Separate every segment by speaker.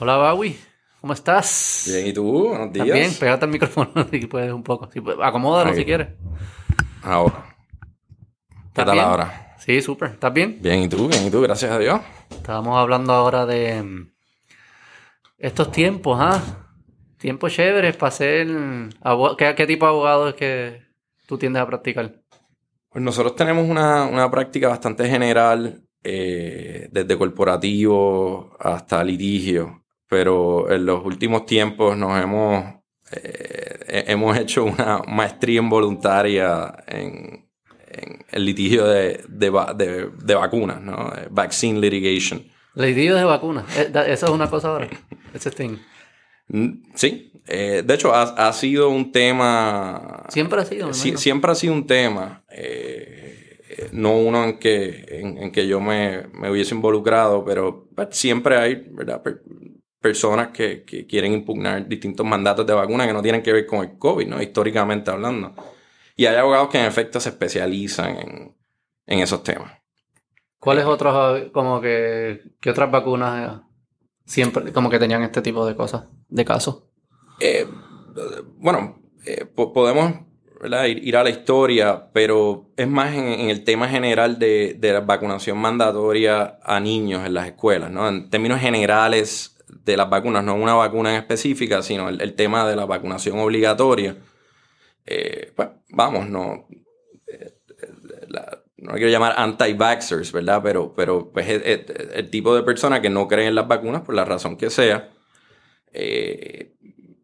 Speaker 1: Hola, Bawi. ¿Cómo estás?
Speaker 2: Bien, ¿y tú? Buenos días.
Speaker 1: Bien, pégate al micrófono si puedes un poco. Si acomódalo si quieres.
Speaker 2: Ahora. ¿Qué
Speaker 1: ¿Estás
Speaker 2: tal
Speaker 1: bien?
Speaker 2: ahora?
Speaker 1: Sí, súper. ¿Estás bien?
Speaker 2: Bien, ¿y tú? Bien, ¿y tú? Gracias a Dios.
Speaker 1: Estábamos hablando ahora de mm, estos tiempos, ¿ah? Tiempos chéveres para ser... abo- ¿Qué, qué tipo de abogado es que tú tiendes a practicar?
Speaker 2: Pues nosotros tenemos una, una práctica bastante general, eh, desde corporativo hasta litigio, pero en los últimos tiempos nos hemos, eh, he- hemos hecho una maestría involuntaria en, en el litigio de, de, de- de vacunas, ¿no? Eh, Vaccine litigation.
Speaker 1: Litigio de vacunas. Eh, Eso es una cosa ahora. Ese thing.
Speaker 2: Mm, Sí, eh, de hecho ha, ha sido un tema...
Speaker 1: Siempre ha sido, imagino.
Speaker 2: siempre ha sido un tema, eh, eh, no uno en que, en, en que yo me, me hubiese involucrado, pero siempre hay ¿verdad? Per- personas que, que quieren impugnar distintos mandatos de vacuna que no tienen que ver con el COVID, ¿no? históricamente hablando. Y hay abogados que en efecto se especializan en, en esos temas.
Speaker 1: ¿Cuáles otros, como que, qué otras vacunas eh, siempre, como que tenían este tipo de cosas, de casos?
Speaker 2: Eh, bueno, eh, po- podemos. Ir, ir a la historia, pero es más en, en el tema general de, de la vacunación mandatoria a niños en las escuelas, ¿no? En términos generales de las vacunas, no una vacuna en específica, sino el, tema de la vacunación obligatoria. Eh, pues vamos, no, eh, no quiero llamar anti-vaxxers, ¿verdad? Pero, pero pues, es- es- el tipo de persona que no cree en las vacunas por la razón que sea. eh,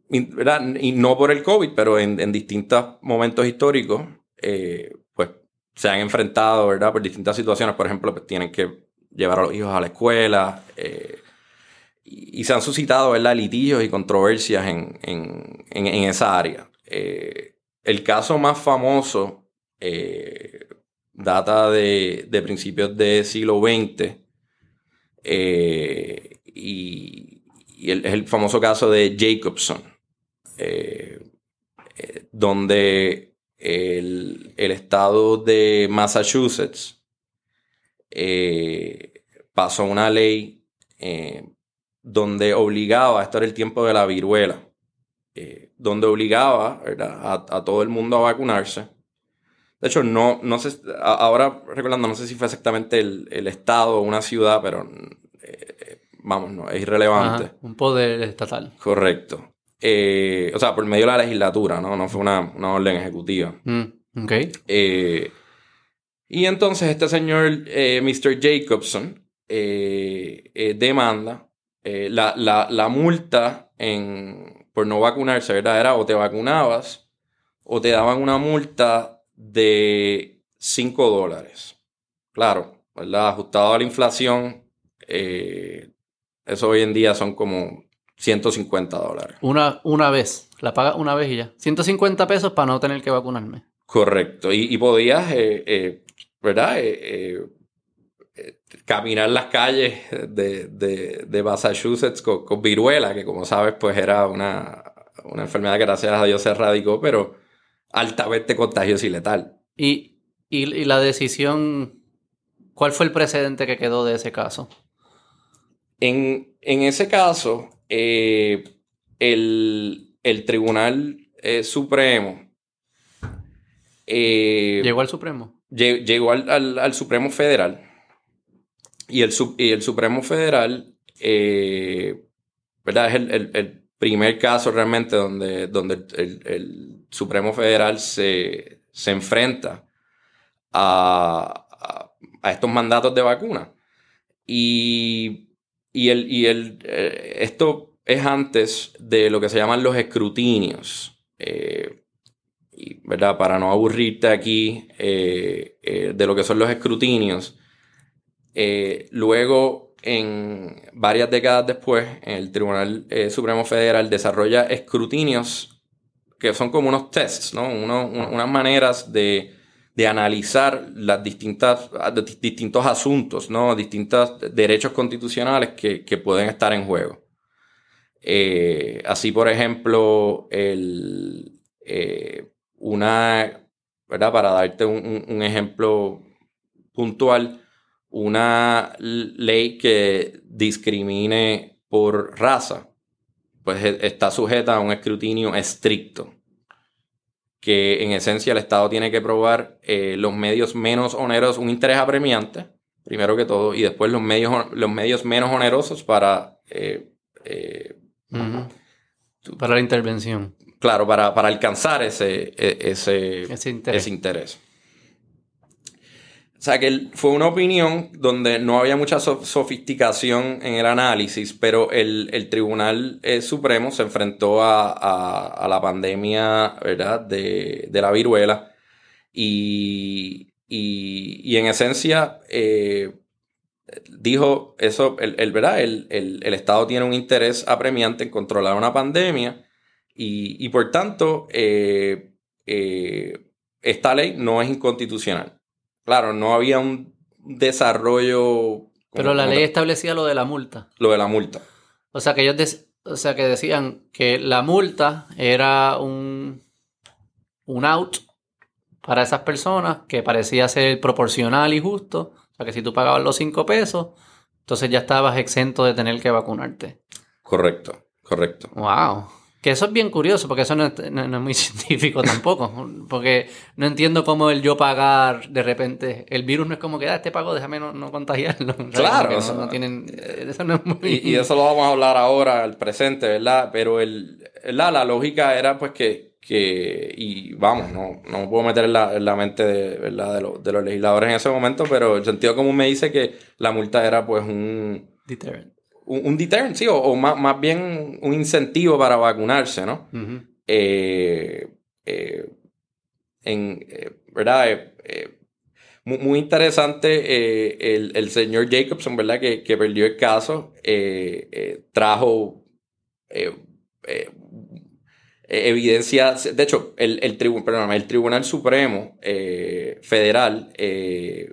Speaker 2: ¿verdad? y no por el COVID, pero en, en distintos momentos históricos, pues se han enfrentado, ¿verdad? Por distintas situaciones. Por ejemplo, pues tienen que llevar a los hijos a la escuela. eh, y, se han suscitado, ¿verdad? Litigios y controversias en, en- en- esa área. Eh, el caso más famoso eh, data de, de principios del siglo XX. eh, y es el famoso caso de Jacobson, donde el, el estado de Massachusetts pasó una ley donde obligaba, esto era el tiempo de la viruela, eh, donde obligaba. A, a todo el mundo a vacunarse. De hecho, no, no sé, a- ahora recordando, no sé si fue exactamente el, el estado o una ciudad, pero eh, vamos, no, es irrelevante.
Speaker 1: Ajá, un poder estatal.
Speaker 2: Correcto. Eh, o sea, por medio de la legislatura, ¿no? No fue una, una orden ejecutiva.
Speaker 1: Mm, ok.
Speaker 2: Eh, y entonces este señor, eh, Mr. Jacobson, demanda eh, la, la- la multa en, por no vacunarse, ¿verdad? Era o te vacunabas o te daban una multa de 5 dólares. Claro, ¿verdad? Ajustado a la inflación, eh, eso hoy en día son como 150 dólares.
Speaker 1: Una, una vez. La paga una vez y ya. 150 pesos para no tener que vacunarme.
Speaker 2: Correcto. Y, y podías, eh, ¿verdad? Eh, caminar las calles de, de- de Massachusetts con, con viruela, que como sabes, pues era una, una enfermedad que gracias a Dios se erradicó, pero altamente contagiosa y letal.
Speaker 1: Y, y, y la decisión, ¿cuál fue el precedente que quedó de ese caso?
Speaker 2: En, en ese caso, eh, el, el Tribunal eh, Supremo eh,
Speaker 1: ¿Llegó al Supremo?
Speaker 2: lle- llegó al, al- al Supremo Federal y el, y el Supremo Federal, eh, ¿verdad? Es el, el- primer caso realmente donde, donde el, Supremo Federal se, se enfrenta a, a- estos mandatos de vacuna. Y, y, el, y el, eh, esto es antes de lo que se llaman los escrutinios. Eh, ¿verdad? Para no aburrirte aquí de lo que son los escrutinios. Eh, luego, en varias décadas después, el Tribunal eh, Supremo Federal desarrolla escrutinios que son como unos tests, ¿no? Unas maneras de, de analizar las distintas, de- distintos asuntos, ¿no? Distintos derechos constitucionales que, que pueden estar en juego. Eh, así, por ejemplo, el, una, ¿verdad? Para darte un ejemplo puntual, una ley que discrimine por raza, pues e- está sujeta a un escrutinio estricto. Que en esencia el Estado tiene que probar eh, los medios menos onerosos, un interés apremiante, primero que todo, y después los medios, los medios menos onerosos para, eh, eh.
Speaker 1: Para la intervención.
Speaker 2: claro, para, para alcanzar ese, e- ese,
Speaker 1: Ese interés.
Speaker 2: ese interés. Sea que fue una opinión donde no había mucha so- sofisticación en el análisis, pero el, el Tribunal eh, Supremo se enfrentó a, a- a la pandemia ¿verdad? De, de la viruela y, y- y en esencia eh, dijo eso, el, el- ¿verdad? El- el Estado tiene un interés apremiante en controlar una pandemia y, y por tanto eh, eh, esta ley no es inconstitucional. Claro, no había un desarrollo.
Speaker 1: Pero la ley establecía lo de la multa.
Speaker 2: Lo de la multa.
Speaker 1: O sea que ellos o sea que decían que la multa era un, un out para esas personas que parecía ser proporcional y justo. O sea que si tú pagabas los 5 pesos, entonces ya estabas exento de tener que vacunarte.
Speaker 2: Correcto, correcto.
Speaker 1: Wow. Que eso es bien curioso, porque eso no es, no- no es muy científico tampoco. Porque no entiendo cómo el yo pagar de repente. El virus no es como que, ah, este pago, déjame no, no contagiarlo.
Speaker 2: Claro, o sea,
Speaker 1: no, tienen. Eso no es muy.
Speaker 2: Y, eso lo vamos a hablar ahora, el presente, ¿verdad? Pero el, ¿verdad? la lógica era pues que, que y vamos, no, no me puedo meter en la, en la mente de, ¿verdad? De, los- de los legisladores en ese momento, pero el sentido común me dice que la multa era pues un,
Speaker 1: Deterrent.
Speaker 2: Un, un deterrent, sí, o, o más, más bien un incentivo para vacunarse, ¿no? Eh, eh, en, eh, ¿verdad? Mu- muy, interesante el, el señor Jacobson, ¿verdad? Que, que perdió el caso, trajo evidencia, de hecho, el, el, tribu- perdóname, el Tribunal Supremo eh, Federal eh,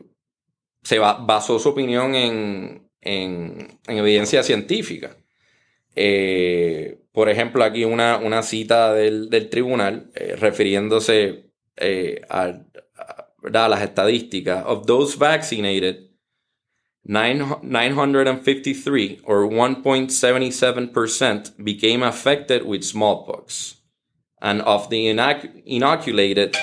Speaker 2: se ba- basó su opinión en, en- en evidencia científica. Eh, por ejemplo, aquí una, una cita del, del tribunal eh, refiriéndose eh, a, las estadísticas. Of those vaccinated, nine- 953 or 1.77% became affected with smallpox. And of the inoc- inoculated,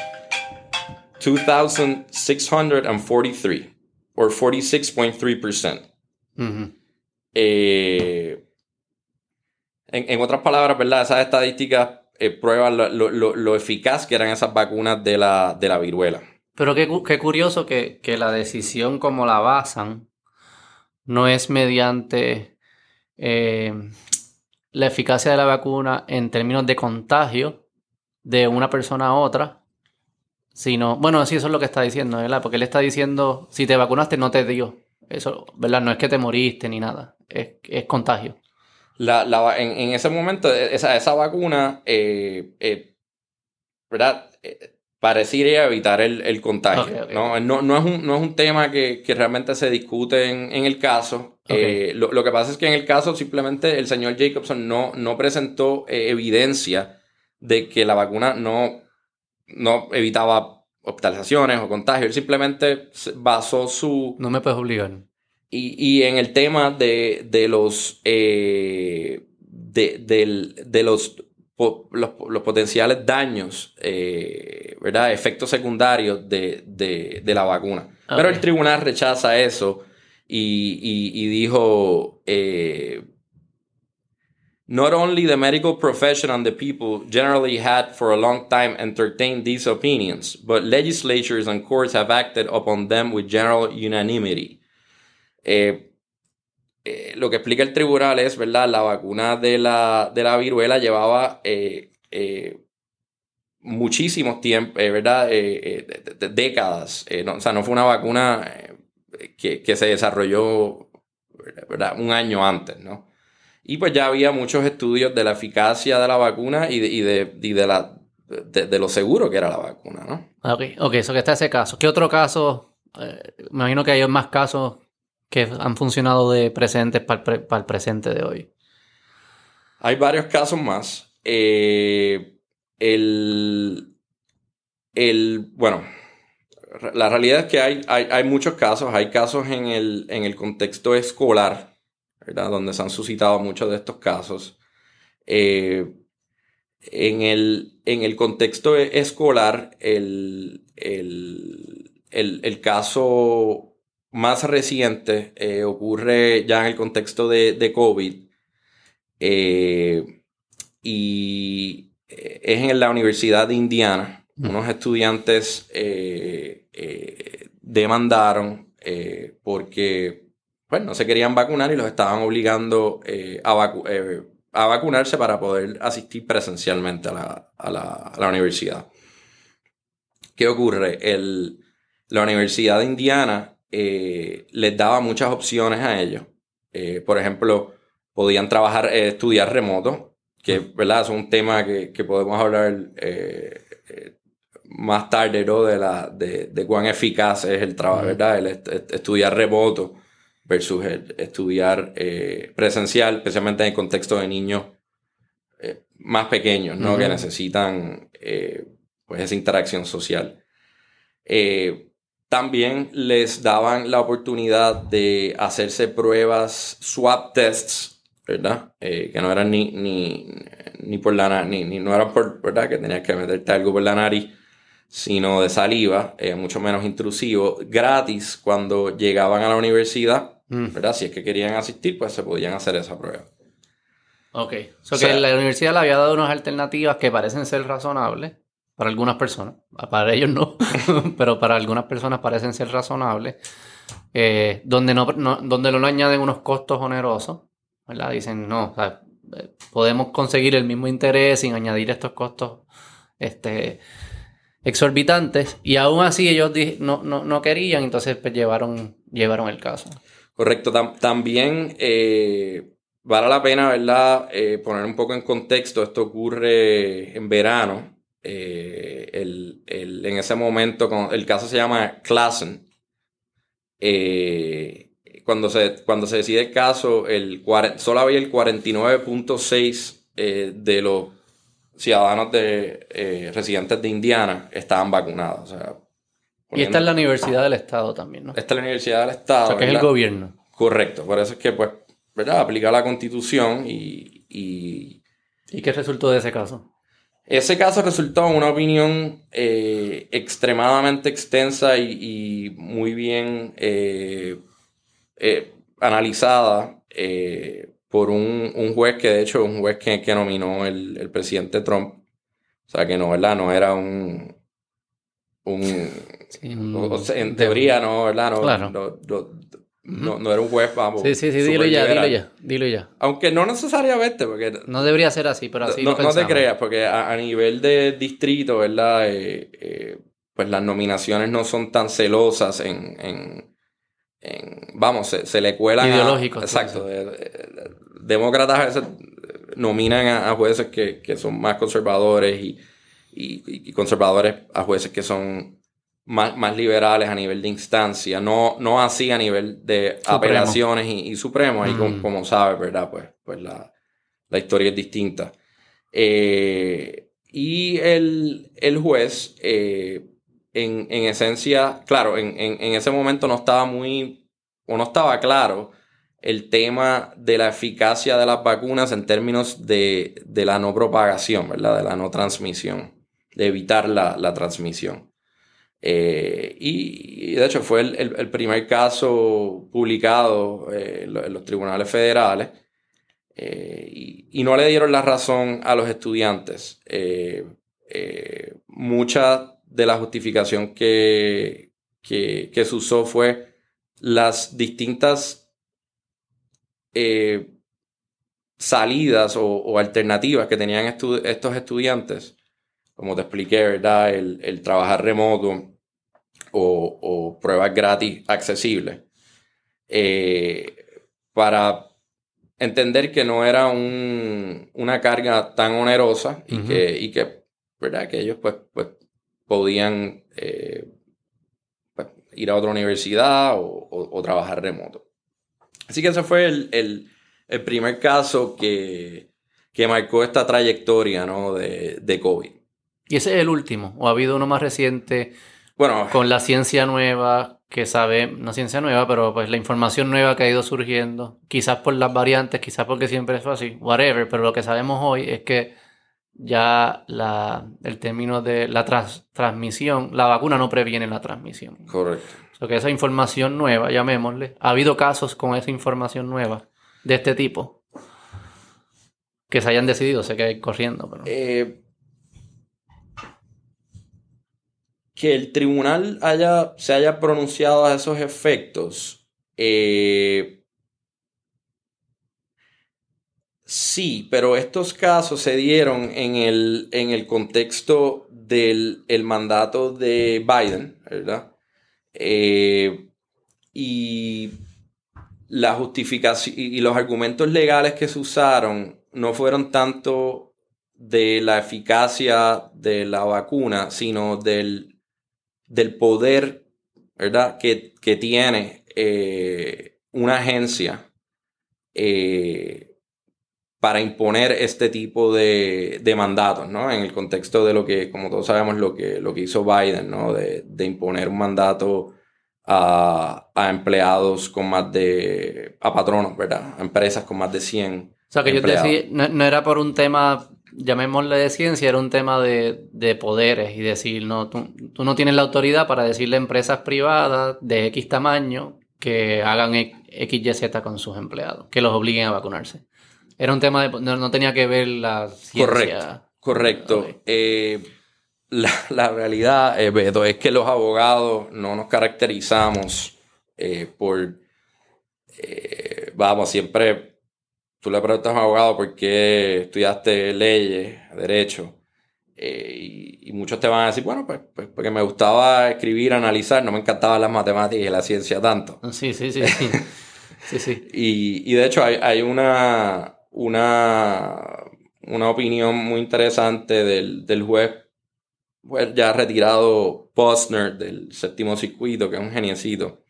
Speaker 2: 2,643 or 46.3%. Eh, en, en otras palabras, ¿verdad? Esas estadísticas eh, prueban lo, lo- lo- lo eficaz que eran esas vacunas de la, de la viruela.
Speaker 1: Pero qué, qué curioso que, que la decisión como la basan no es mediante eh, la eficacia de la vacuna en términos de contagio de una persona a otra, sino, bueno, sí, eso es lo que está diciendo, ¿verdad? Porque él está diciendo, si te vacunaste no te dio. Eso, ¿verdad? No es que te moriste ni nada, es, es contagio.
Speaker 2: La, la en, en ese momento, e- esa, esa vacuna, eh, eh, ¿verdad? Eh, pareciera evitar el, el contagio. ¿no? No, no es un, no es un tema que, que realmente se discute en, en el caso. Eh, lo, lo que pasa es que en el caso simplemente el señor Jacobson no, no presentó eh, evidencia de que la vacuna no, no evitaba hospitalizaciones o contagios. Él simplemente basó su,
Speaker 1: No me puedes obligar.
Speaker 2: y, y en el tema de, de los eh, de, del- de los, los, los potenciales daños, eh, ¿verdad? Efectos secundarios de, de- de la vacuna. Pero
Speaker 1: Ok.
Speaker 2: el tribunal rechaza eso y, y- y dijo, eh, Not only the medical profession and the people generally had for a long time entertained these opinions, but legislatures and courts have acted upon them with general unanimity. Eh, eh, lo que explica el tribunal es, ¿verdad? La vacuna de la, de la viruela llevaba eh, eh, muchísimos tiempos, ¿verdad? Eh, eh, de- de- décadas. Eh, no- o sea, no fue una vacuna eh, que, que se desarrolló, ¿verdad? Un año antes, ¿no? Y pues ya había muchos estudios de la eficacia de la vacuna y de, y de, y de la, de, de lo seguro que era la vacuna, ¿no?
Speaker 1: Ah, Ok, ok, eso que está ese caso. ¿Qué otro caso? Eh, me imagino que hay más casos que han funcionado de presentes para el, pre- para el presente de hoy.
Speaker 2: Hay varios casos más. Eh, el, el, bueno, la realidad es que hay, hay, hay muchos casos. Hay casos en el, en el contexto escolar ¿verdad? Donde se han suscitado muchos de estos casos. Eh, en, el, en el contexto escolar, el, el, caso más reciente eh, ocurre ya en el contexto de, de COVID y es en la Universidad de Indiana. Unos estudiantes eh, eh, demandaron eh, porque bueno, no se querían vacunar y los estaban obligando a, vacunarse para poder asistir presencialmente a la, universidad. ¿Qué ocurre? la Universidad de Indiana les daba muchas opciones a ellos. por ejemplo, podían trabajar, estudiar remoto, que ¿verdad? es un tema que, podemos hablar eh, eh, más tarde, ¿no? De, la, de, cuán eficaz es el trabajo, ¿verdad? El estudiar remoto versus estudiar eh, presencial, especialmente en el contexto de niños más pequeños, ¿no? Que necesitan pues esa interacción social. también les daban la oportunidad de hacerse pruebas swab tests ¿verdad? Eh, que no eran ni, ni, ni por la nariz, ni, no eran por, ¿verdad? Que tenías que meterte algo por la nariz, sino de saliva, eh, mucho menos intrusivo, gratis cuando llegaban a la universidad, mm. ¿verdad? Si es que querían asistir, pues se podían hacer esa prueba.
Speaker 1: Ok. o que la universidad le había dado unas alternativas que parecen ser razonables para algunas personas. Para ellos no, pero para algunas personas parecen ser razonables. Eh, donde, no, donde no añaden unos costos onerosos Dicen, no, eh, podemos conseguir el mismo interés sin añadir estos costos este, exorbitantes. Y aún así ellos no, no, querían, entonces pues, llevaron, llevaron el caso.
Speaker 2: Correcto. también eh, vale la pena, ¿verdad? Eh, poner un poco en contexto. Esto ocurre en verano. en ese momento, el caso se llama Klassen. Eh, cuando se, cuando se decide el caso, el, solo había el 49.6 eh, de los ciudadanos de, eh, residentes de Indiana estaban vacunados.
Speaker 1: Y esta es la Universidad del Estado también, ¿no?
Speaker 2: Esta es la Universidad del Estado. O
Speaker 1: sea, que es el gobierno.
Speaker 2: Correcto. Por eso es que, pues, ¿verdad? Aplica la Constitución y... ¿Y,
Speaker 1: ¿Y qué resultó de ese caso?
Speaker 2: Ese caso resultó en una opinión eh, extremadamente extensa y, muy bien eh, analizada eh, por un, juez que de hecho es un juez que, que nominó el, presidente Trump. O sea que no, ¿verdad? No era un... un, en teoría, no, ¿verdad? No, claro. no, no, era un juez, vamos.
Speaker 1: Sí, sí, sí, dilo ya, dilo ya, dilo ya.
Speaker 2: Aunque no necesariamente, porque...
Speaker 1: No debería ser así, pero así
Speaker 2: no,
Speaker 1: lo No
Speaker 2: te creas, porque a, nivel de distrito, ¿verdad? Eh, pues las nominaciones no son tan celosas en, vamos, se, le cuelan.
Speaker 1: Ideológicos.
Speaker 2: exacto. demócratas a veces nominan a, jueces que, son más conservadores y, conservadores a jueces que son más, más, liberales a nivel de instancia, no, no así a nivel de apelaciones y, supremos, ahí como, mm. como sabes, ¿verdad? Pues, pues la, historia es distinta. Eh, y el, juez eh, en, esencia, claro, en, ese momento no estaba muy, o no estaba claro el tema de la eficacia de las vacunas en términos de, la no propagación, ¿verdad? De la no transmisión, de evitar la, transmisión. Eh, y, de hecho fue el, primer caso publicado eh, en los tribunales federales eh, y, no le dieron la razón a los estudiantes. muchas de la justificación que, que, se usó fue las distintas salidas o, alternativas que tenían estos estudiantes, como te expliqué, ¿verdad? El, trabajar remoto o, pruebas gratis accesibles, eh, para entender que no era una carga tan onerosa y, que, y que, ¿verdad? Que ellos pues, pues podían eh, pues, ir a otra universidad o, trabajar remoto. Así que ese fue el, primer caso que, marcó esta trayectoria de, COVID.
Speaker 1: ¿Y ese es el último? ¿O ha habido uno más reciente
Speaker 2: bueno,
Speaker 1: con la ciencia nueva que sabe, no ciencia nueva, pero pues la información nueva que ha ido surgiendo, quizás por las variantes, quizás porque siempre es así, whatever, pero lo que sabemos hoy es que ya la, el término de la transmisión, la vacuna no previene la transmisión.
Speaker 2: Correcto.
Speaker 1: O sea, que esa información nueva, llamémosle, ha habido casos con esa información nueva de este tipo que se hayan decidido, sé que hay corriendo, pero...
Speaker 2: Eh, que el tribunal haya, se haya pronunciado a esos efectos, eh, sí, pero estos casos se dieron en el, en el contexto del mandato de Biden, ¿verdad? Eh, y la justificación y los argumentos legales que se usaron no fueron tanto de la eficacia de la vacuna, sino del del poder, ¿verdad? Que, tiene eh, una agencia eh, para imponer este tipo de, mandatos, ¿no? En el contexto de lo que, como todos sabemos, lo que, lo que hizo Biden, ¿no? De, imponer un mandato a, empleados con más de, a patronos, ¿verdad? A empresas con más de 100.
Speaker 1: O sea, que yo te decía, no, era por un tema llamémosle de ciencia, era un tema de, poderes y decir, no, tú, no tienes la autoridad para decirle a empresas privadas de X tamaño que hagan X, Y, Z con sus empleados, que los obliguen a vacunarse. Era un tema de, no, tenía que ver la ciencia.
Speaker 2: Correcto, correcto. Eh, la, realidad, eh, es que los abogados no nos caracterizamos eh, por, vamos, siempre tú le preguntas a un abogado por qué estudiaste leyes, derecho, eh, y, muchos te van a decir, bueno, pues, pues, porque me gustaba escribir, analizar, no me encantaban las matemáticas y la ciencia tanto.
Speaker 1: Sí, sí, sí. sí, sí.
Speaker 2: Y, de hecho hay, una, una, una opinión muy interesante del, juez, pues ya retirado Posner del séptimo circuito, que es un geniecito.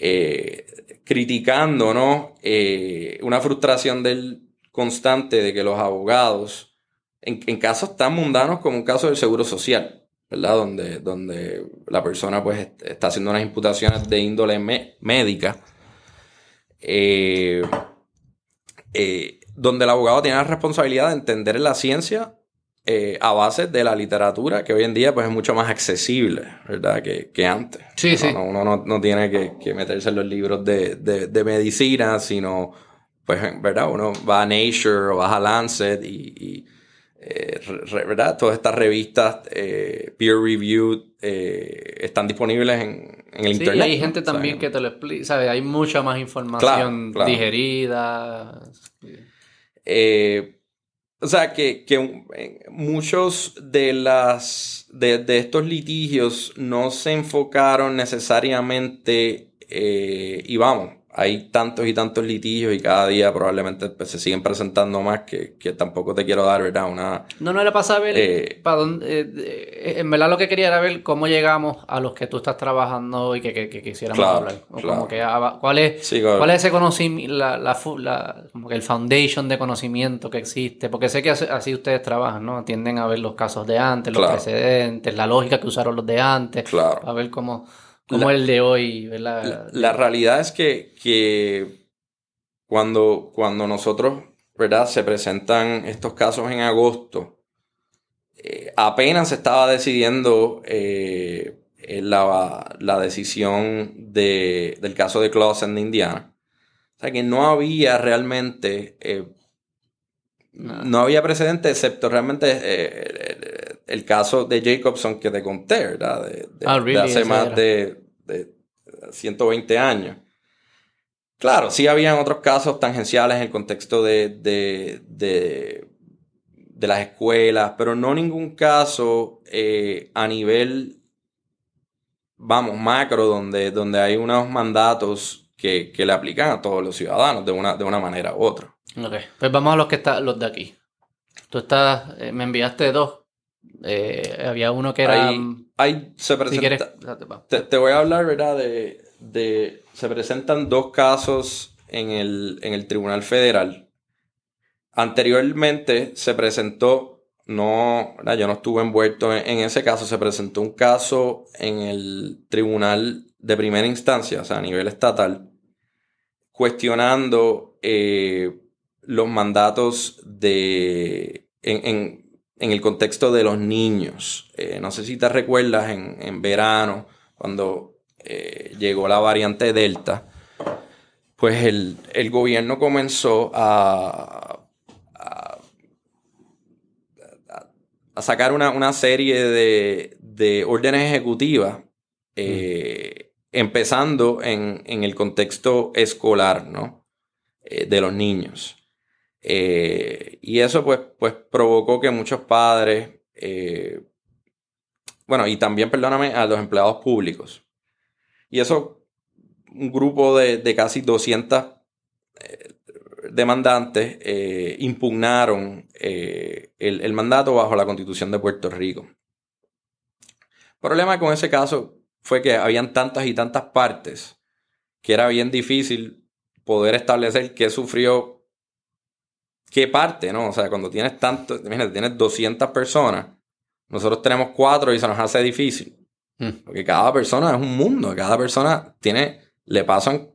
Speaker 2: Eh, criticando, ¿no? Eh, una frustración del constante de que los abogados, en, casos tan mundanos como un caso del seguro social, ¿verdad? Donde, donde la persona pues está haciendo unas imputaciones de índole médica, eh, donde el abogado tiene la responsabilidad de entender la ciencia eh, a base de la literatura, que hoy en día pues, es mucho más accesible, ¿verdad? Que, antes.
Speaker 1: Sí, sí.
Speaker 2: Uno no, tiene que, meterse en los libros de, medicina, sino, pues, ¿verdad? Uno va a Nature o va a Lancet y, eh, ¿verdad? Todas estas revistas eh, peer-reviewed están disponibles en, el Internet. Sí,
Speaker 1: hay gente también que te lo explica, ¿sabes? Hay mucha más información digerida.
Speaker 2: Eh, o sea, que, que muchos de, las, de, de, estos litigios no se enfocaron necesariamente, eh, y vamos, hay tantos y tantos litigios y cada día probablemente pues, se siguen presentando más que, tampoco te quiero dar, ¿verdad? Una,
Speaker 1: no, no era para saber eh, para dónde, eh, en verdad lo que quería era ver cómo llegamos a los que tú estás trabajando y que, que, quisiéramos hablar. como que, ah, ¿cuál, es, ¿Cuál es ese conocimiento, la, la, como que el foundation de conocimiento que existe? Porque sé que así, ustedes trabajan, ¿no? Tienden a ver los casos de antes, los precedentes, la lógica que usaron los de antes, a ver cómo como el de hoy,
Speaker 2: ¿verdad? La, realidad es que, cuando, cuando nosotros, ¿verdad? Se presentan estos casos en agosto, eh, apenas se estaba decidiendo eh, la, decisión del caso de Clausen de Indiana. O sea que no había realmente, eh, no. había precedente excepto realmente el caso de Jacobson que te conté, ¿verdad? De,
Speaker 1: ah,
Speaker 2: hace más de, 120 años. Claro, sí habían otros casos tangenciales en el contexto de, de, las escuelas, pero no ningún caso eh, a nivel, vamos, macro, donde, donde hay unos mandatos que, le aplican a todos los ciudadanos de una, de una manera u otra.
Speaker 1: Ok, pues vamos a los que están, los de aquí. Tú estás, eh, me enviaste dos eh, había uno que era.
Speaker 2: Ahí, se presenta. te, voy a hablar, ¿verdad? De, se presentan dos casos en el, en el Tribunal Federal. Anteriormente se presentó, no, yo no estuve envuelto en, ese caso, se presentó un caso en el Tribunal de primera instancia, o sea, a nivel estatal, cuestionando eh, los mandatos de, en, el contexto de los niños. Eh, no sé si te recuerdas en, verano, cuando eh, llegó la variante Delta, pues el, gobierno comenzó a, a, sacar una, serie de, órdenes ejecutivas, eh, empezando en, el contexto escolar, ¿no? De los niños. Eh, y eso pues, pues provocó que muchos padres, bueno, y también, perdóname, a los empleados públicos. Y eso un grupo de, casi 200 eh, demandantes eh, impugnaron eh, el, mandato bajo la constitución de Puerto Rico. El problema con ese caso fue que habían tantas y tantas partes que era bien difícil poder establecer qué sufrió qué parte, ¿no? O sea, cuando tienes tanto, imagínate, tienes 200 personas, nosotros tenemos cuatro y se nos hace difícil. Hmm. Porque cada persona es un mundo, cada persona tiene le pasan,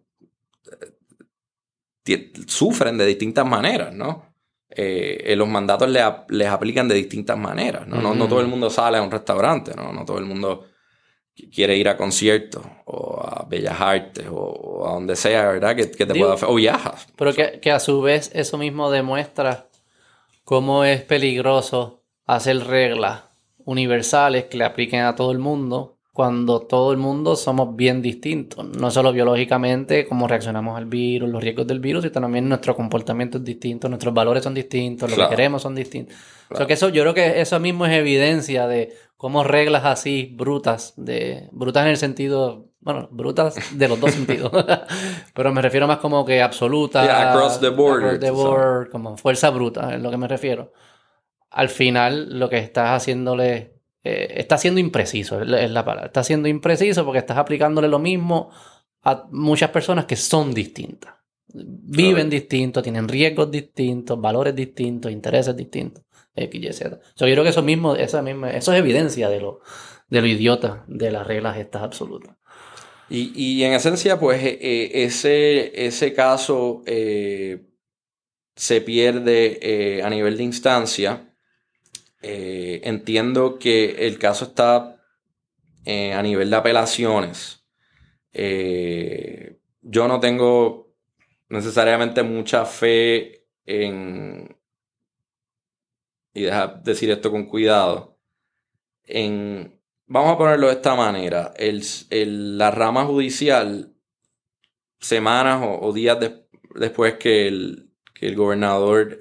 Speaker 2: eh, sufren de distintas maneras, ¿no? Eh, los mandatos les aplican de distintas maneras, ¿no? ¿no? todo el mundo sale a un restaurante, ¿no? No todo el mundo quiere ir a conciertos o a bellas artes o, a donde sea, ¿verdad? Que, te pueda... o viajas.
Speaker 1: Pero que, que a su vez eso mismo demuestra cómo es peligroso hacer reglas universales que le apliquen a todo el mundo cuando todo el mundo somos bien distintos, no solo biológicamente, cómo reaccionamos al virus, los riesgos del virus, sino también nuestro comportamiento es distinto, nuestros valores son distintos, lo que queremos son distintos. O sea que eso, yo creo que eso mismo es evidencia de cómo reglas así brutas, de brutas en el sentido, bueno, brutas de los dos sentidos, pero me refiero más como que absoluta,
Speaker 2: across the board,
Speaker 1: across the board como fuerza bruta, es lo que me refiero. Al final, lo que estás haciéndole eh, está siendo impreciso, es la palabra. Está siendo impreciso porque estás aplicándole lo mismo a muchas personas que son distintas. Viven distintos, tienen riesgos distintos, valores distintos, intereses distintos. X, Y, Z. yo creo que eso mismo, esa misma, eso es evidencia de lo, de lo idiota de las reglas estas absolutas.
Speaker 2: Y, en esencia, pues eh, eh, ese, ese caso se pierde a nivel de instancia eh, entiendo que el caso está eh, a nivel de apelaciones. Eh, yo no tengo necesariamente mucha fe en, y deja decir esto con cuidado, en, vamos a ponerlo de esta manera, el, la rama judicial, semanas o, días después que el, que el gobernador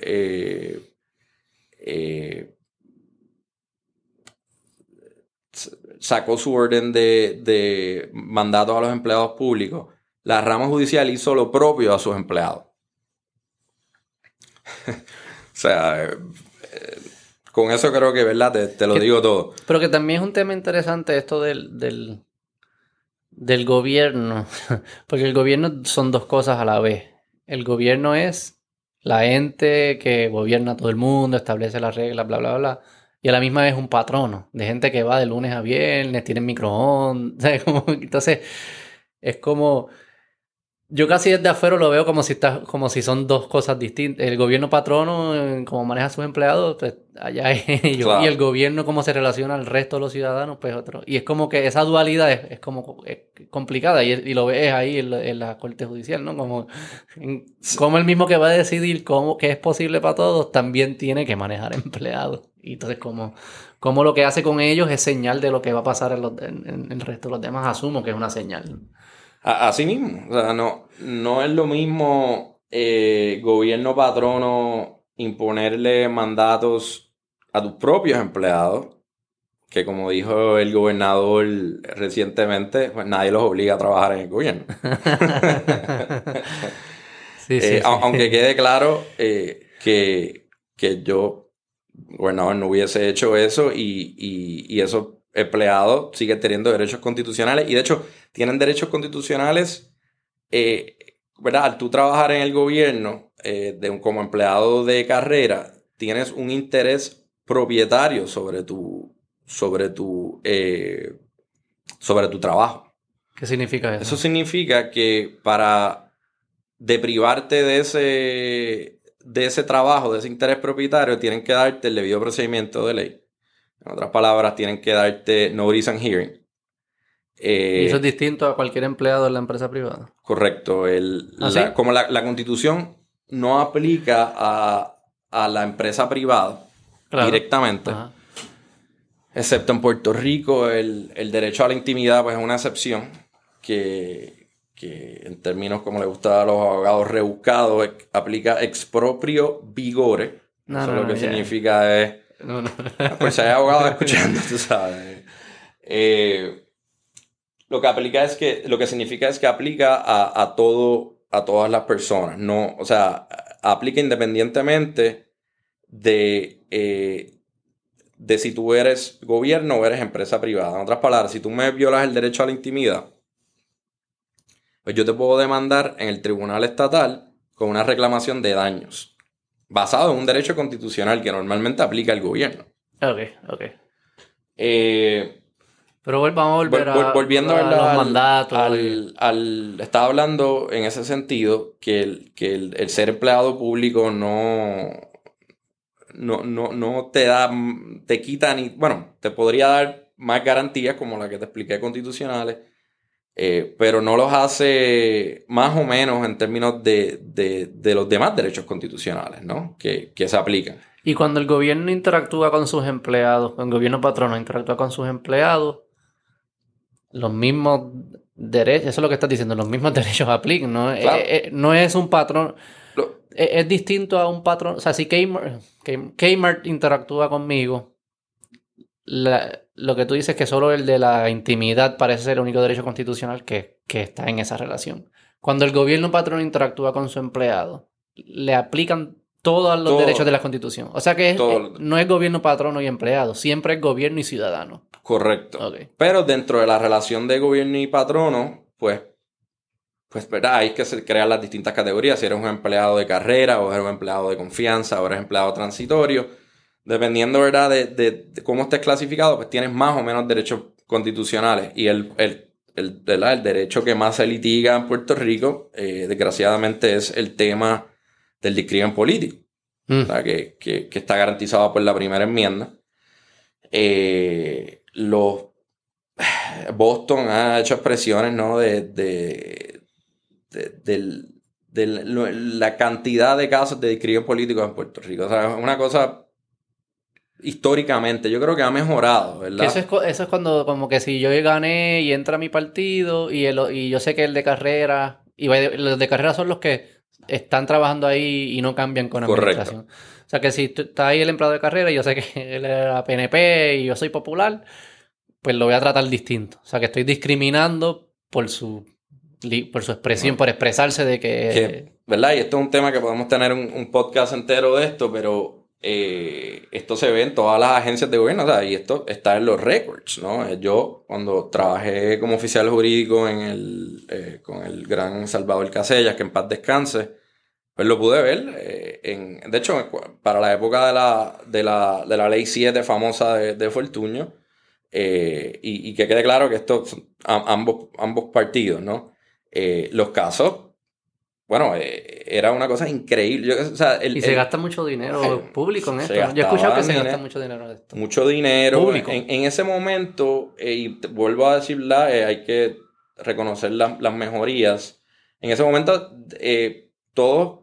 Speaker 2: sacó su orden de, de mandato a los empleados públicos, la rama judicial hizo lo propio a sus empleados. o sea, eh, con eso creo que, ¿verdad? Te, lo digo todo.
Speaker 1: Pero que también es un tema interesante esto del, del, del gobierno, porque el gobierno son dos cosas a la vez. El gobierno es la ente que gobierna a todo el mundo, establece las reglas, bla, bla, bla y a la misma vez un patrono de gente que va de lunes a viernes, tiene microondas, entonces es como yo casi desde afuera lo veo como si está, como si son dos cosas distintas. El gobierno patrono, eh, como maneja a sus empleados, pues allá es ellos. Y el gobierno, cómo se relaciona al resto de los ciudadanos, pues otro. Y es como que esa dualidad es, como complicada y, lo ves ahí en la, Corte Judicial, ¿no? Como, como el mismo que va a decidir cómo, qué es posible para todos, también tiene que manejar empleados. Y entonces, como, como lo que hace con ellos es señal de lo que va a pasar en, en el resto de los demás, asumo que es una señal.
Speaker 2: Así mismo, o sea, no, no es lo mismo eh, gobierno patrono imponerle mandatos a tus propios empleados, que como dijo el gobernador recientemente, pues nadie los obliga a trabajar en el gobierno. Eh, aunque quede claro eh, que, que, yo, gobernador, no hubiese hecho eso y, y, y esos empleados siguen teniendo derechos constitucionales y de hecho tienen derechos constitucionales, eh, ¿verdad? Al tú trabajar en el gobierno eh, de un, como empleado de carrera, tienes un interés propietario sobre tu, sobre tu, eh, sobre tu trabajo.
Speaker 1: ¿Qué significa eso?
Speaker 2: Eso significa que para deprivarte de ese, de ese trabajo, de ese interés propietario, tienen que darte el debido procedimiento de ley. En otras palabras, tienen que darte notice and hearing.
Speaker 1: ¿Y eso es distinto a cualquier empleado en la empresa privada?
Speaker 2: Correcto. El,
Speaker 1: ¿Ah,
Speaker 2: como la, constitución no aplica a, la empresa privada directamente, excepto en Puerto Rico, el, derecho a la intimidad pues, es una excepción que, en términos como le gusta a los abogados rebuscados, aplica exproprio vigore. eso lo que significa es... Pues hay abogados escuchando, tú sabes. Eh, lo que aplica es que, lo que significa es que aplica a, todo, a todas las personas. No, o sea, aplica independientemente de, eh, de si tú eres gobierno o eres empresa privada. En otras palabras, si tú me violas el derecho a la intimidad, pues yo te puedo demandar en el tribunal estatal con una reclamación de daños, basado en un derecho constitucional que normalmente aplica el gobierno.
Speaker 1: Ok, ok.
Speaker 2: Eh,
Speaker 1: pero vamos a volver a,
Speaker 2: volviendo
Speaker 1: a, los mandatos.
Speaker 2: Al, estaba hablando en ese sentido que el, que el, ser empleado público no, no, no, te da, te quita ni, bueno, te podría dar más garantías como la que te expliqué constitucionales, eh, pero no los hace más o menos en términos de, de, los demás derechos constitucionales, ¿no? Que, que se aplican.
Speaker 1: Y cuando el gobierno interactúa con sus empleados, el gobierno patrono interactúa con sus empleados, los mismos derechos, eso es lo que estás diciendo, los mismos derechos aplican, ¿no? Eh, eh, no es un patrón, eh, es, distinto a un patrón, o sea, si Kmart, interactúa conmigo, lo que tú dices es que solo el de la intimidad parece ser el único derecho constitucional que, está en esa relación. Cuando el gobierno patrón interactúa con su empleado, le aplican todos los derechos de la constitución. O sea que no es gobierno patrono y empleado, siempre es gobierno y ciudadano.
Speaker 2: Correcto. Pero dentro de la relación de gobierno y patrono, pues, pues, ¿verdad? Hay que crear las distintas categorías. Si eres un empleado de carrera, o eres un empleado de confianza, o eres empleado transitorio. Dependiendo, ¿verdad? De, cómo estés clasificado, pues tienes más o menos derechos constitucionales. Y el, el, el, el derecho que más se litiga en Puerto Rico, eh, desgraciadamente, es el tema del discrimen político. Mm. O sea, que, que, que, está garantizado por la primera enmienda. Eh, los Boston ha hecho expresiones, ¿no? De, de, la cantidad de casos de discriminación político en Puerto Rico. O sea, es una cosa históricamente, yo creo que ha mejorado, ¿verdad?
Speaker 1: Eso es, cuando, como que si yo gané y entra mi partido y, el, y yo sé que el de carrera, y los de carrera son los que están trabajando ahí y no cambian con administración. O sea que si está ahí el empleado de carrera y yo sé que él era PNP y yo soy popular, pues lo voy a tratar distinto. O sea que estoy discriminando por su, por su expresión, por expresarse de que...
Speaker 2: ¿Verdad? Y esto es un tema que podemos tener un, podcast entero de esto, pero eh, esto se ve en todas las agencias de gobierno, o sea, y esto está en los records, ¿no? Yo, cuando trabajé como oficial jurídico en el, eh, con el gran Salvador Casellas, que en paz descanse, pues lo pude ver. Eh, de hecho, para la época de la, de la, de la ley 7 famosa de, de Fortuño, eh, y, que quede claro que esto son ambos, ambos partidos, ¿no? Eh, los casos, bueno, era una cosa increíble.
Speaker 1: y se gasta mucho dinero público en esto. Yo he escuchado que se gasta mucho dinero en esto.
Speaker 2: Mucho dinero. En, en, ese momento, y vuelvo a decirla, hay que reconocer las mejorías. En ese momento, todos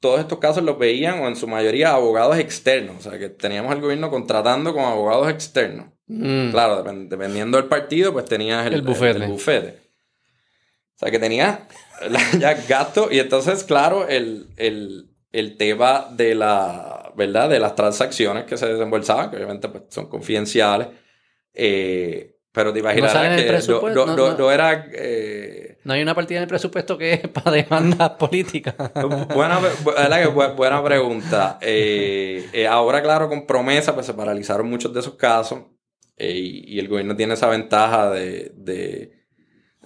Speaker 2: todos estos casos los veían, o en su mayoría, abogados externos. O sea, que teníamos al gobierno contratando con abogados externos. Mm. Claro, dependiendo del partido, pues tenías el, bufete. O sea, que tenías ya gasto. Y entonces, claro, el, tema de la, ¿verdad? De las transacciones que se desembolsaban, que obviamente pues, son confidenciales. Eh, pero te imaginarás que no, era... Eh,
Speaker 1: no hay una partida en el presupuesto que es para demandas políticas.
Speaker 2: buena, buena pregunta. Eh, eh, ahora, claro, con promesa, pues se paralizaron muchos de esos casos. y, el gobierno tiene esa ventaja de, de,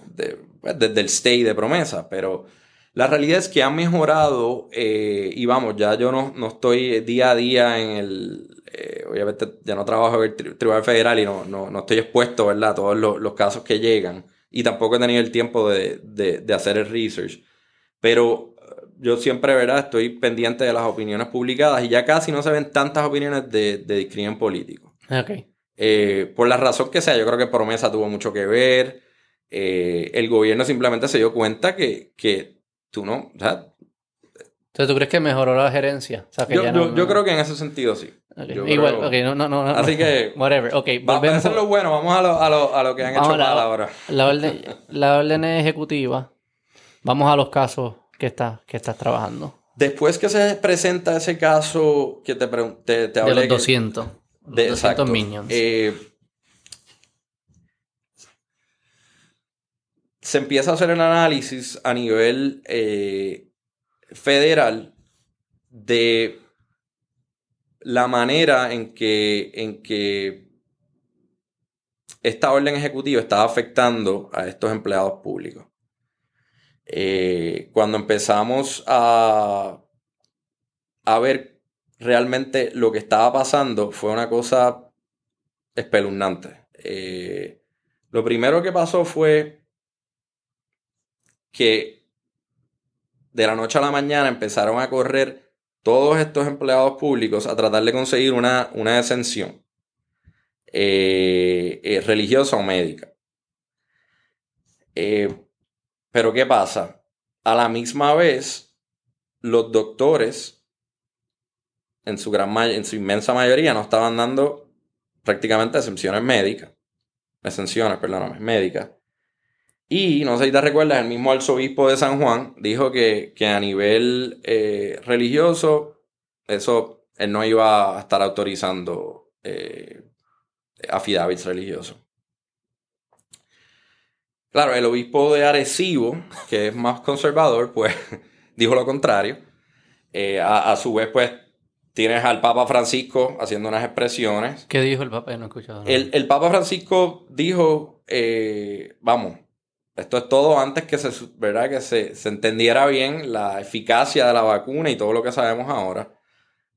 Speaker 2: de pues, desde el stay de promesa. Pero la realidad es que ha mejorado. y vamos, ya yo no, no estoy día a día en el eh, obviamente ya no trabajo en el Tribunal Federal y no, no, estoy expuesto ¿verdad? a todos los, casos que llegan. y tampoco he tenido el tiempo de, de hacer el research. Pero yo siempre, ¿verdad? Estoy pendiente de las opiniones publicadas y ya casi no se ven tantas opiniones de, de crimen político.
Speaker 1: Ok.
Speaker 2: Eh, por la razón que sea, yo creo que Promesa tuvo mucho que ver. Eh, el gobierno simplemente se dio cuenta que, que tú no, o sea,
Speaker 1: entonces, ¿tú crees que mejoró la gerencia?
Speaker 2: yo, creo que en ese sentido sí.
Speaker 1: Igual, ok, no, no, no.
Speaker 2: Así que.
Speaker 1: Whatever, ok.
Speaker 2: Volvemos. Eso es lo bueno, vamos a lo, a lo, a lo que han hecho la, ahora.
Speaker 1: La orden, la orden ejecutiva. Vamos a los casos que, está, que estás trabajando.
Speaker 2: Después que se presenta ese caso que te, te, te
Speaker 1: hablé... De los 200.
Speaker 2: De, 200
Speaker 1: minions.
Speaker 2: Eh, se empieza a hacer el análisis a nivel eh, federal de la manera en que, en que esta orden ejecutiva estaba afectando a estos empleados públicos. Eh, cuando empezamos a, a ver realmente lo que estaba pasando, fue una cosa espeluznante. Eh, lo primero que pasó fue que de la noche a la mañana empezaron a correr todos estos empleados públicos a tratar de conseguir una, una exención eh, religiosa o médica. Pero ¿qué pasa? A la misma vez, los doctores, en su, gran en su inmensa mayoría, no estaban dando prácticamente exenciones médicas. Exenciones, perdóname, médicas. Y no sé si te recuerdas, el mismo arzobispo de San Juan dijo que, a nivel eh, religioso, eso él no iba a estar autorizando eh, affidavits religiosos. Claro, el obispo de Arecibo, que es más conservador, pues dijo lo contrario. Eh, a, su vez, pues tienes al Papa Francisco haciendo unas expresiones.
Speaker 1: ¿Qué dijo el Papa? no he escuchado.
Speaker 2: El, Papa Francisco dijo, eh, vamos, esto es todo antes que se, ¿verdad? Que se, entendiera bien la eficacia de la vacuna y todo lo que sabemos ahora.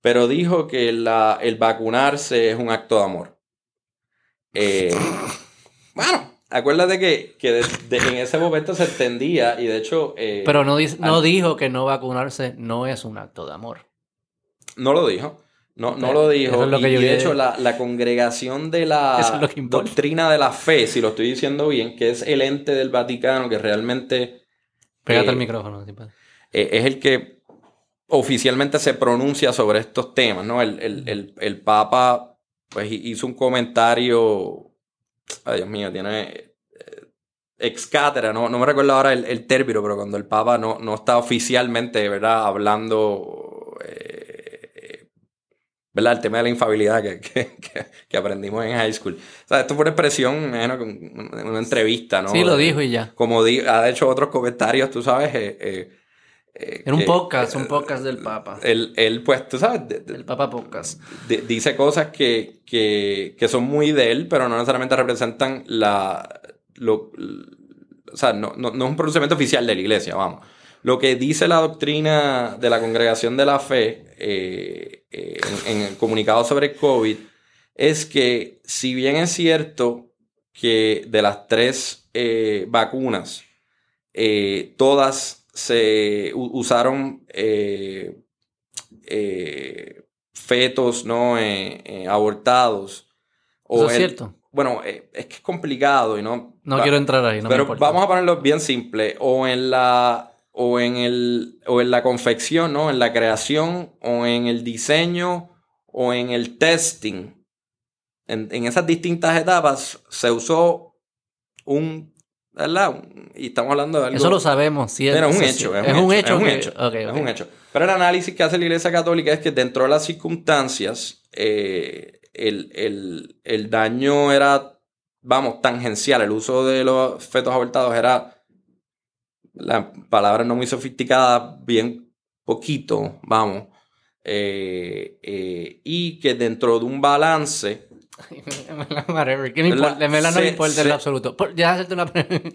Speaker 2: Pero dijo que la, el vacunarse es un acto de amor. Eh, bueno, Acuérdate que, que en ese momento se entendía y de hecho...
Speaker 1: Eh, Pero no, no dijo que no vacunarse no es un acto de amor.
Speaker 2: No lo dijo. No, no lo dijo. y, de hecho, la, congregación de la doctrina de la fe, si lo estoy diciendo bien, que es el ente del Vaticano que realmente.
Speaker 1: Pégate el eh, micrófono,
Speaker 2: eh, es el que oficialmente se pronuncia sobre estos temas, ¿no? El, el, el Papa pues, hizo un comentario ay Dios mío, tiene eh, ex cátedra, no, no me recuerdo ahora el, término, pero cuando el Papa no, no está oficialmente, ¿verdad? Hablando, ¿verdad? El tema de la infabilidad que, que, aprendimos en high school. O sea, esto fue una expresión, una entrevista, ¿no?
Speaker 1: Sí, lo dijo y ya.
Speaker 2: Como ha hecho otros comentarios, tú sabes, eh,
Speaker 1: en un podcast, un podcast del Papa.
Speaker 2: Él, pues, tú sabes.
Speaker 1: el Papa Podcast.
Speaker 2: dice cosas que, que, son muy de él, pero no necesariamente representan la. Lo, o sea, no, no, es un pronunciamiento oficial de la iglesia, vamos. Lo que dice la doctrina de la congregación de la fe eh, eh, en, el comunicado sobre COVID es que, si bien es cierto que de las tres eh, vacunas, todas se usaron fetos no abortados.
Speaker 1: O es cierto.
Speaker 2: Bueno, es que es complicado y no.
Speaker 1: No quiero entrar ahí, no
Speaker 2: Pero vamos a ponerlo bien simple. O en la. O en el. O en la confección, ¿no? En la creación, o en el diseño, o en el testing. En, en esas distintas etapas se usó un ¿verdad? Y estamos hablando de algo...
Speaker 1: Eso lo sabemos, sí.
Speaker 2: Pero es un hecho. Es, un, hecho. Es un hecho. Es un hecho. Pero el análisis que hace la Iglesia Católica es que dentro de las circunstancias, eh, el, daño era, vamos, tangencial. El uso de los fetos abortados era, la palabra no muy sofisticada, bien poquito, vamos. Eh, eh, y que dentro de un balance
Speaker 1: Whatever. ¿Qué me. En verdad no
Speaker 2: Se-
Speaker 1: me importa en
Speaker 2: se-
Speaker 1: absoluto. Por- Ya hacerte una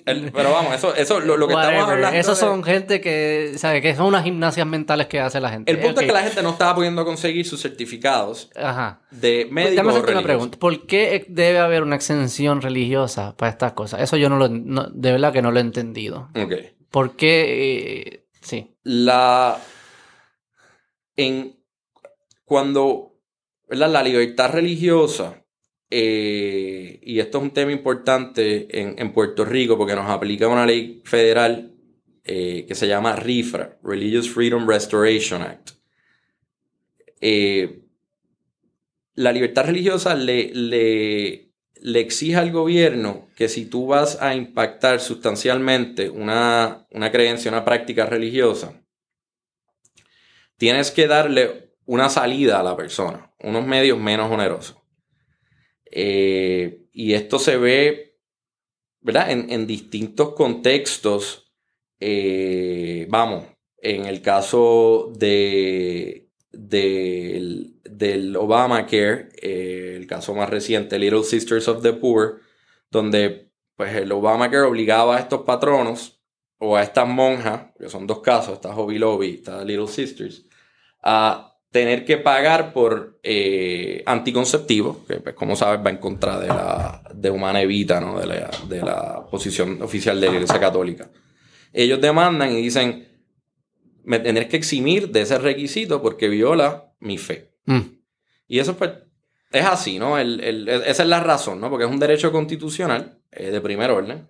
Speaker 2: El- pero vamos, eso, eso lo, lo que estamos
Speaker 1: Whatever.
Speaker 2: hablando.
Speaker 1: Esos
Speaker 2: de-
Speaker 1: son gente que, ¿sabes? Que son unas gimnasias mentales que hace la gente.
Speaker 2: El punto
Speaker 1: Ok.
Speaker 2: es que la gente no estaba pudiendo conseguir sus certificados
Speaker 1: Ajá.
Speaker 2: de
Speaker 1: Pues,
Speaker 2: médico
Speaker 1: hacerte una pregunta. ¿Por qué debe haber una exención religiosa para estas cosas? Eso yo no lo... no- de verdad que no lo he entendido.
Speaker 2: Ok.
Speaker 1: ¿Por qué? eh, sí.
Speaker 2: La. En. Cuando. ¿verdad? La libertad religiosa. eh, y esto es un tema importante en, en Puerto Rico porque nos aplica una ley federal eh, que se llama RIFRA, Religious Freedom Restoration Act. La libertad religiosa le, le, le exige al gobierno que si tú vas a impactar sustancialmente una, una creencia, una práctica religiosa, tienes que darle una salida a la persona, unos medios menos onerosos. Eh, y esto se ve, ¿verdad? En, distintos contextos. eh, vamos, en el caso de, del, del Obamacare, eh, el caso más reciente, Little Sisters of the Poor, donde pues el Obamacare obligaba a estos patronos o a estas monjas, que son dos casos, esta Hobby Lobby y esta Little Sisters, a tener que pagar por eh, anticonceptivos, que pues, como sabes va en contra de la de Humana Evita, ¿no? de, la, de la posición oficial de la Iglesia Católica. Ellos demandan y dicen, me tenés que eximir de ese requisito porque viola mi fe.
Speaker 1: Mm.
Speaker 2: Y eso pues es así, ¿no? El- el- esa es la razón, ¿no? Porque es un derecho constitucional eh, de primer orden.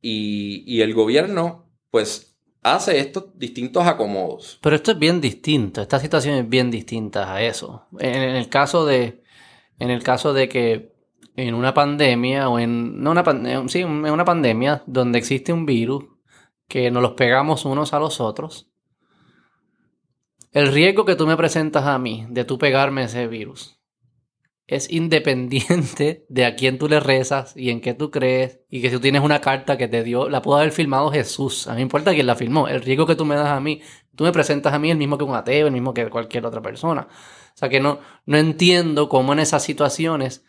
Speaker 2: Y, y el gobierno, pues, hace estos distintos acomodos.
Speaker 1: Pero esto es bien distinto. Esta situación es bien distinta a eso. En, en el caso de... En el caso de que en una pandemia o en... No una pandemia, sí, en una pandemia donde existe un virus que nos los pegamos unos a los otros. El riesgo que tú me presentas a mí de tú pegarme ese virus es independiente de a quién tú le rezas y en qué tú crees y que si tú tienes una carta que te dio, la pudo haber firmado Jesús. A mí me importa quién la firmó. El riesgo que tú me das a mí, tú me presentas a mí el mismo que un ateo, el mismo que cualquier otra persona. O sea que no, no entiendo cómo en esas situaciones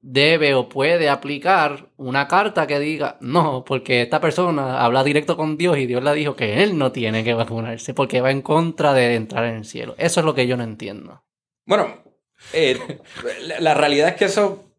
Speaker 1: debe o puede aplicar una carta que diga no, porque esta persona habla directo con Dios y Dios le dijo que él no tiene que vacunarse porque va en contra de entrar en el cielo. Eso es lo que yo no entiendo.
Speaker 2: Bueno, eh, la, realidad es que eso,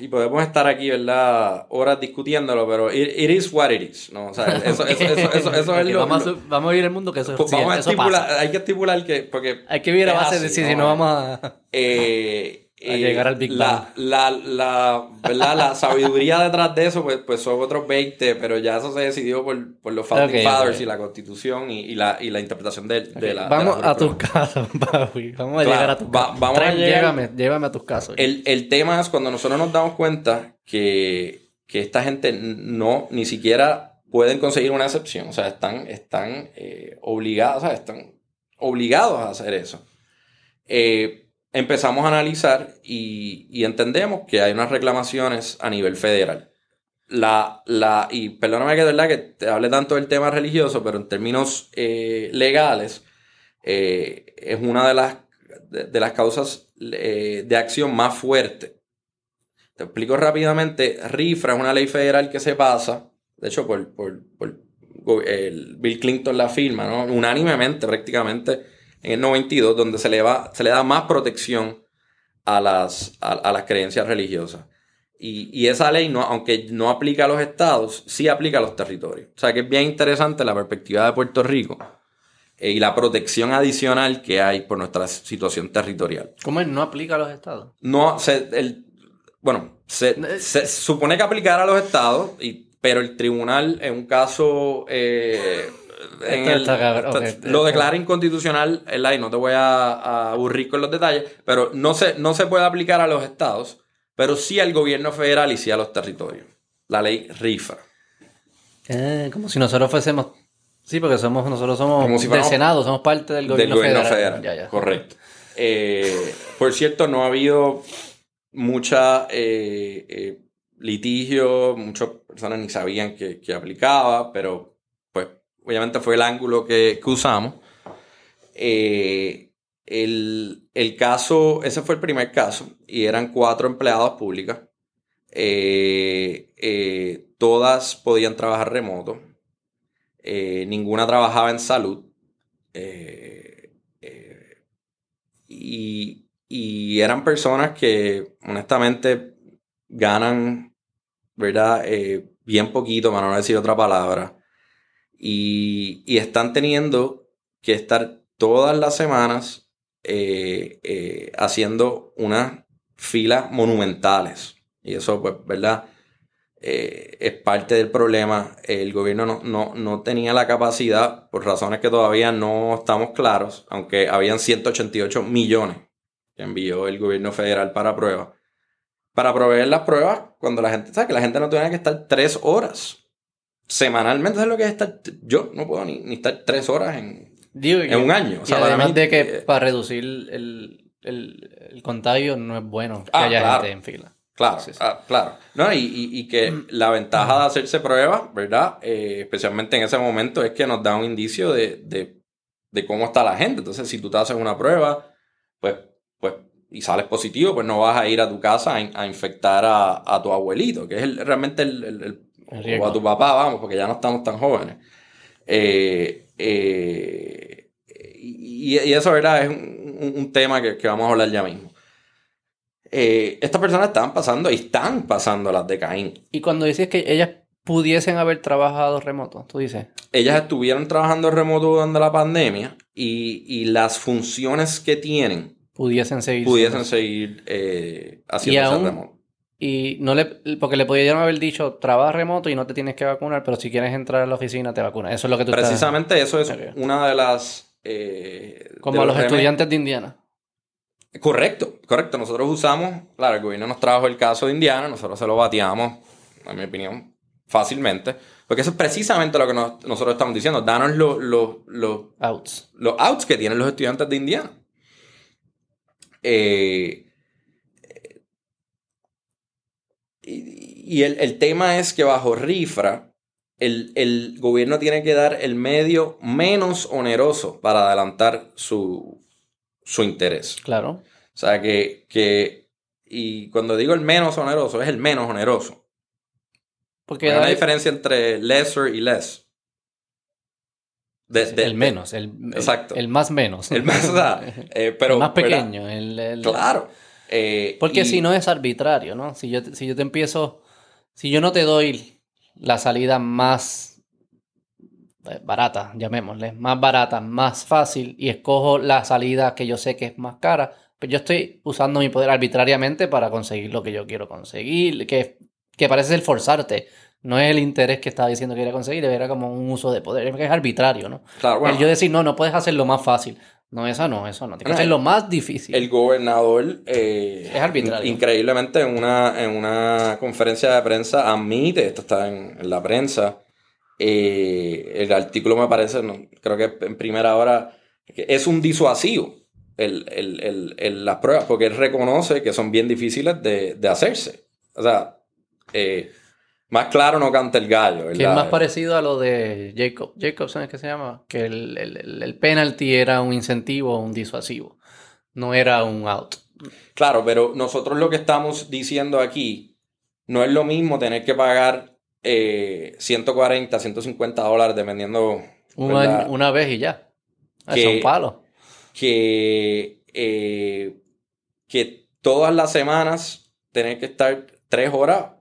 Speaker 2: y podemos estar aquí, ¿verdad? Horas discutiéndolo, pero it, it is what it is, ¿no? O sea, eso, eso, eso, es lo...
Speaker 1: vamos, a, vamos a vivir el mundo que eso,
Speaker 2: pues
Speaker 1: sí,
Speaker 2: vamos a estipular,
Speaker 1: pasa.
Speaker 2: hay que estipular que, porque
Speaker 1: Hay que vivir a base de si,
Speaker 2: ¿no?
Speaker 1: si no vamos a...
Speaker 2: eh,
Speaker 1: A llegar al Big
Speaker 2: la, la, la, ¿verdad? la sabiduría detrás de eso, pues, pues son otros 20, pero ya eso se decidió por, por los Founding Fathers y la Constitución y, y la, y la interpretación de, de la. de
Speaker 1: vamos
Speaker 2: la
Speaker 1: a tus casos, Papi. Vamos a
Speaker 2: Claro,
Speaker 1: llegar a tus
Speaker 2: va-
Speaker 1: casos.
Speaker 2: llegar-
Speaker 1: Llévame, llévame a tus casos.
Speaker 2: El, el tema es cuando nosotros nos damos cuenta que, que esta gente no, ni siquiera pueden conseguir una excepción. O sea, están, están eh, obligados, o sea, están obligados a hacer eso. Eh, empezamos a analizar y, entendemos que hay unas reclamaciones a nivel federal. La, la, y perdóname que verdad que te hable tanto del tema religioso, pero en términos eh, legales, eh, es una de las, de, las causas eh, de acción más fuerte. Te explico rápidamente. RIFRA es una ley federal que se pasa, de hecho, por, por, por el Bill Clinton la firma, ¿no? unánimemente prácticamente en el 92, donde se le, va, se le da más protección a las, a, a las creencias religiosas. Y, y esa ley, no, aunque no aplica a los estados, sí aplica a los territorios. O sea que es bien interesante la perspectiva de Puerto Rico eh, y la protección adicional que hay por nuestra situación territorial.
Speaker 1: ¿Cómo es? No aplica a los estados.
Speaker 2: No, se, el, bueno, se, se supone que aplicará a los estados, y, pero el tribunal en un caso... eh, en el-
Speaker 1: está ok.
Speaker 2: lo declara inconstitucional, ¿verdad? y no te voy a, a aburrir con los detalles, pero no se, no se puede aplicar a los estados, pero sí al gobierno federal y sí a los territorios. La ley RIFA.
Speaker 1: Eh, como si nosotros fuésemos... Sí, porque somos nosotros somos
Speaker 2: Como si
Speaker 1: del Senado, somos parte del gobierno,
Speaker 2: del gobierno
Speaker 1: federal.
Speaker 2: federal.
Speaker 1: Ya, ya.
Speaker 2: Correcto. Eh, por cierto, no ha habido mucha eh, litigio, muchas personas ni sabían que, que aplicaba, pero obviamente fue el ángulo que, usamos. Eh, el, el, caso, ese fue el primer caso, y eran cuatro empleadas públicas. Eh, eh, todas podían trabajar remoto. Ninguna trabajaba en salud. Y, y, eran personas que honestamente ganan, ¿verdad? bien poquito, para no decir otra palabra. Y, están teniendo que estar todas las semanas eh, eh, haciendo unas filas monumentales. Y eso, pues, ¿verdad? Eh, es parte del problema. El gobierno no, no, tenía la capacidad, por razones que todavía no estamos claros, aunque habían 188 millones que envió el gobierno federal para pruebas. Para proveer las pruebas, cuando la gente sabe que la gente no tiene que estar tres horas semanalmente. ¿Sabes lo que es estar? Yo no puedo ni estar tres horas en, en un año.
Speaker 1: O además de que eh, para reducir el, el, contagio no es bueno que ah, haya gente en fila.
Speaker 2: Claro, ah, claro. No, y, y, que mm. la ventaja de hacerse pruebas, ¿verdad? Eh, especialmente en ese momento, es que nos da un indicio de, de, de, cómo está la gente. Entonces, si tú te haces una prueba, pues, pues, y sales positivo, pues no vas a ir a tu casa a, infectar a, a, tu abuelito, que es realmente el, o a tu papá, vamos, porque ya no estamos tan jóvenes. Eh, eh, y, eso, ¿verdad? Es un, tema que, vamos a hablar ya mismo. Eh, estas personas estaban pasando y están pasando las de Caín.
Speaker 1: Y cuando dices que ellas pudiesen haber trabajado remoto, tú dices.
Speaker 2: Ellas estuvieron trabajando remoto durante la pandemia y, las funciones que tienen
Speaker 1: pudiesen seguir.
Speaker 2: Pudiesen seguir eh, haciendo remoto.
Speaker 1: Y no le, porque le podrían haber dicho, trabaja remoto y no te tienes que vacunar, pero si quieres entrar a la oficina te vacunas. Eso es lo que tú
Speaker 2: Precisamente eso es una de las... Eh,
Speaker 1: Como a los, estudiantes de Indiana.
Speaker 2: Correcto, correcto. Nosotros usamos, claro, el gobierno nos trajo el caso de Indiana, nosotros se lo bateamos, en mi opinión, fácilmente. Porque eso es precisamente lo que nosotros estamos diciendo. Danos los, los,
Speaker 1: outs.
Speaker 2: Los outs que tienen los estudiantes de Indiana. Eh, y, el, tema es que bajo RIFRA, el, gobierno tiene que dar el medio menos oneroso para adelantar su, interés.
Speaker 1: Claro.
Speaker 2: O sea que, que, y cuando digo el menos oneroso, es el menos oneroso. Porque hay una diferencia entre lesser y less.
Speaker 1: el menos, el, exacto. El, más menos.
Speaker 2: El más, eh, pero,
Speaker 1: más pequeño. El,
Speaker 2: claro.
Speaker 1: Eh, Porque si no es arbitrario, ¿no? Si yo, si yo te empiezo, si yo no te doy la salida más eh, barata, llamémosle, más barata, más fácil, y escojo la salida que yo sé que es más cara, pues yo estoy usando mi poder arbitrariamente para conseguir lo que yo quiero conseguir, que, que parece ser forzarte. No es el interés que estaba diciendo que quería conseguir, era como un uso de poder, es arbitrario, ¿no?
Speaker 2: Claro, bueno.
Speaker 1: El yo decir, no, no puedes hacerlo más fácil. No, eso no, eso no. Tiene que ser lo más difícil.
Speaker 2: El gobernador
Speaker 1: eh, es arbitrario.
Speaker 2: Increíblemente en una, en una conferencia de prensa admite, esto está en, la prensa, eh, el artículo me parece, no, creo que en primera hora, es un disuasivo el, el, las pruebas, porque él reconoce que son bien difíciles de, de hacerse. O sea, eh, más claro no canta el gallo,
Speaker 1: Que es más parecido a lo de Jacob. Jacobson es que se llama. Que el, el, penalty era un incentivo o un disuasivo. No era un out.
Speaker 2: Claro, pero nosotros lo que estamos diciendo aquí no es lo mismo tener que pagar 140, eh, 150 dólares dependiendo.
Speaker 1: Una, vez y ya. Que, es un palo.
Speaker 2: Que, eh, que todas las semanas tener que estar tres horas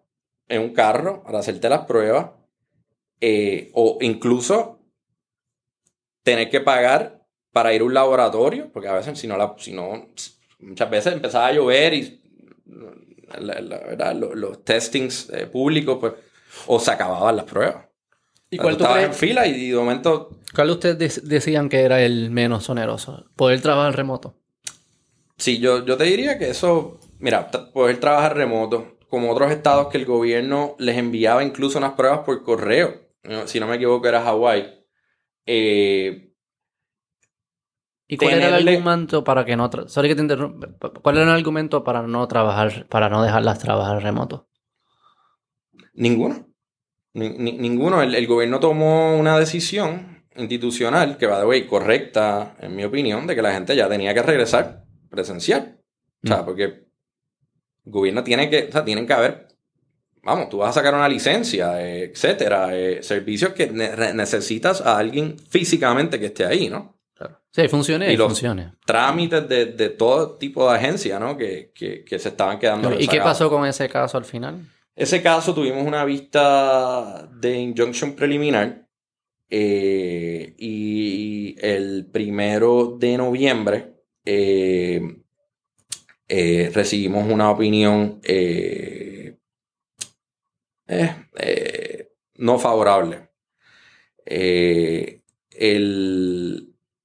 Speaker 2: en un carro para hacerte las pruebas eh, o incluso tener que pagar para ir a un laboratorio, porque a veces si no, la, si no muchas veces empezaba a llover y la, los, testings eh, públicos, pues, o se acababan las pruebas. ¿Y cuál tú en fila y, de momento...
Speaker 1: ¿Cuál ustedes decían que era el menos oneroso? ¿Poder trabajar remoto?
Speaker 2: Sí, yo, yo te diría que eso, mira, poder trabajar remoto, como otros estados que el gobierno les enviaba incluso unas pruebas por correo. Si no me equivoco, era Hawái. Eh,
Speaker 1: ¿Y cuál era el argumento para que no... Sorry que te interrumpa. ¿Cuál era el argumento para no trabajar, para no dejarlas trabajar remoto?
Speaker 2: Ninguno. ninguno. El, gobierno tomó una decisión institucional que va de way correcta, en mi opinión, de que la gente ya tenía que regresar presencial. O sea,
Speaker 1: Mm.
Speaker 2: porque el gobierno tiene que, o sea, tienen que haber, vamos, tú vas a sacar una licencia, eh, etcétera, eh, servicios que ne- necesitas a alguien físicamente que esté ahí, ¿no?
Speaker 1: Sí, funcione
Speaker 2: Y
Speaker 1: y
Speaker 2: los-
Speaker 1: funcione.
Speaker 2: Trámites de, de todo tipo de agencias, ¿no? Que, que- que se estaban quedando.
Speaker 1: ¿Y qué pasó con ese caso al final?
Speaker 2: Ese caso tuvimos una vista de injunction preliminar eh, y el primero de noviembre eh, eh, recibimos una opinión eh, eh, eh, no favorable. El,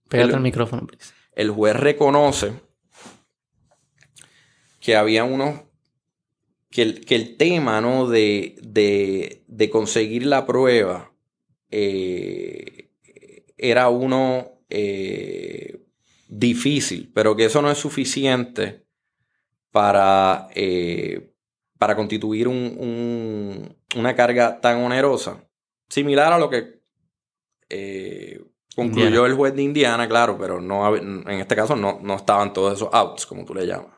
Speaker 1: Pégate
Speaker 2: el-
Speaker 1: al micrófono, please.
Speaker 2: el juez reconoce que había unos. que el, que el tema, ¿no? De, de, de conseguir la prueba era uno difícil, pero que eso no es suficiente para, eh, para constituir un- un- una carga tan onerosa. Similar a lo que eh, concluyó
Speaker 1: Indiana.
Speaker 2: el juez de Indiana, claro, pero no, en este caso no, no estaban todos esos outs, como tú le llamas.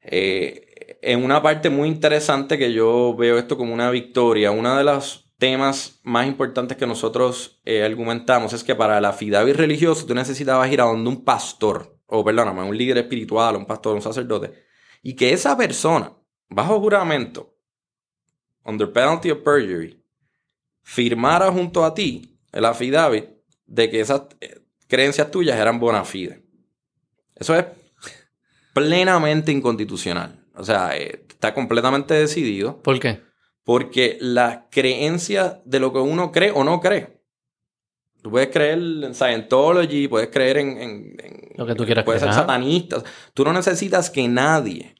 Speaker 2: Eh, en una parte muy interesante que yo veo esto como una victoria, uno de los temas más importantes que nosotros eh, argumentamos es que para la affidavit religioso tú necesitabas ir a donde un pastor, o perdóname, un líder espiritual, un pastor, un sacerdote, y que esa persona, bajo juramento, under penalty of perjury, firmara junto a ti el affidavit de que esas eh, creencias tuyas eran bona fide. Eso es plenamente inconstitucional. O sea, eh, está completamente decidido
Speaker 1: ¿Por qué?
Speaker 2: porque las creencias de lo que uno cree o no cree. Tú puedes creer en Scientology, puedes creer en... en- en-
Speaker 1: Lo que tú quieras
Speaker 2: Puedes
Speaker 1: creer,
Speaker 2: ser satanista. Tú no necesitas que nadie,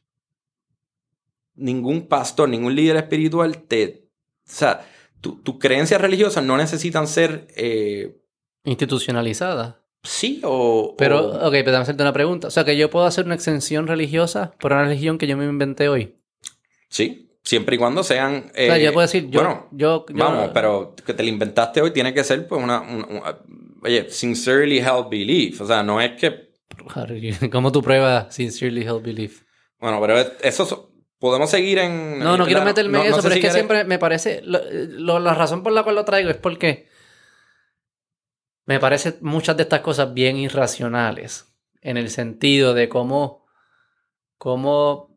Speaker 2: ningún pastor, ningún líder espiritual te... O sea, tu- tus creencias religiosas no necesitan ser... eh,
Speaker 1: Institucionalizada.
Speaker 2: sí o...
Speaker 1: Pero,
Speaker 2: o-
Speaker 1: ok, pero déjame hacerte una pregunta. O sea, que yo puedo hacer una exención religiosa por una religión que yo me inventé hoy.
Speaker 2: sí, siempre y cuando sean...
Speaker 1: o sea,
Speaker 2: eh,
Speaker 1: yo puedo decir, yo,
Speaker 2: bueno,
Speaker 1: yo, yo-
Speaker 2: Vamos, pero que te la inventaste hoy tiene que ser pues una, un- un- oye, sincerely held belief. O sea, no es que,
Speaker 1: ¿Cómo tú pruebas sincerely held belief?
Speaker 2: bueno, pero es- eso so- podemos seguir en...
Speaker 1: No, no quiero meterme en
Speaker 2: no
Speaker 1: eso,
Speaker 2: sé
Speaker 1: pero
Speaker 2: si
Speaker 1: es que siempre me parece. lo- lo- la razón por la cual lo traigo es porque me parecen muchas de estas cosas bien irracionales. En el sentido de cómo, cómo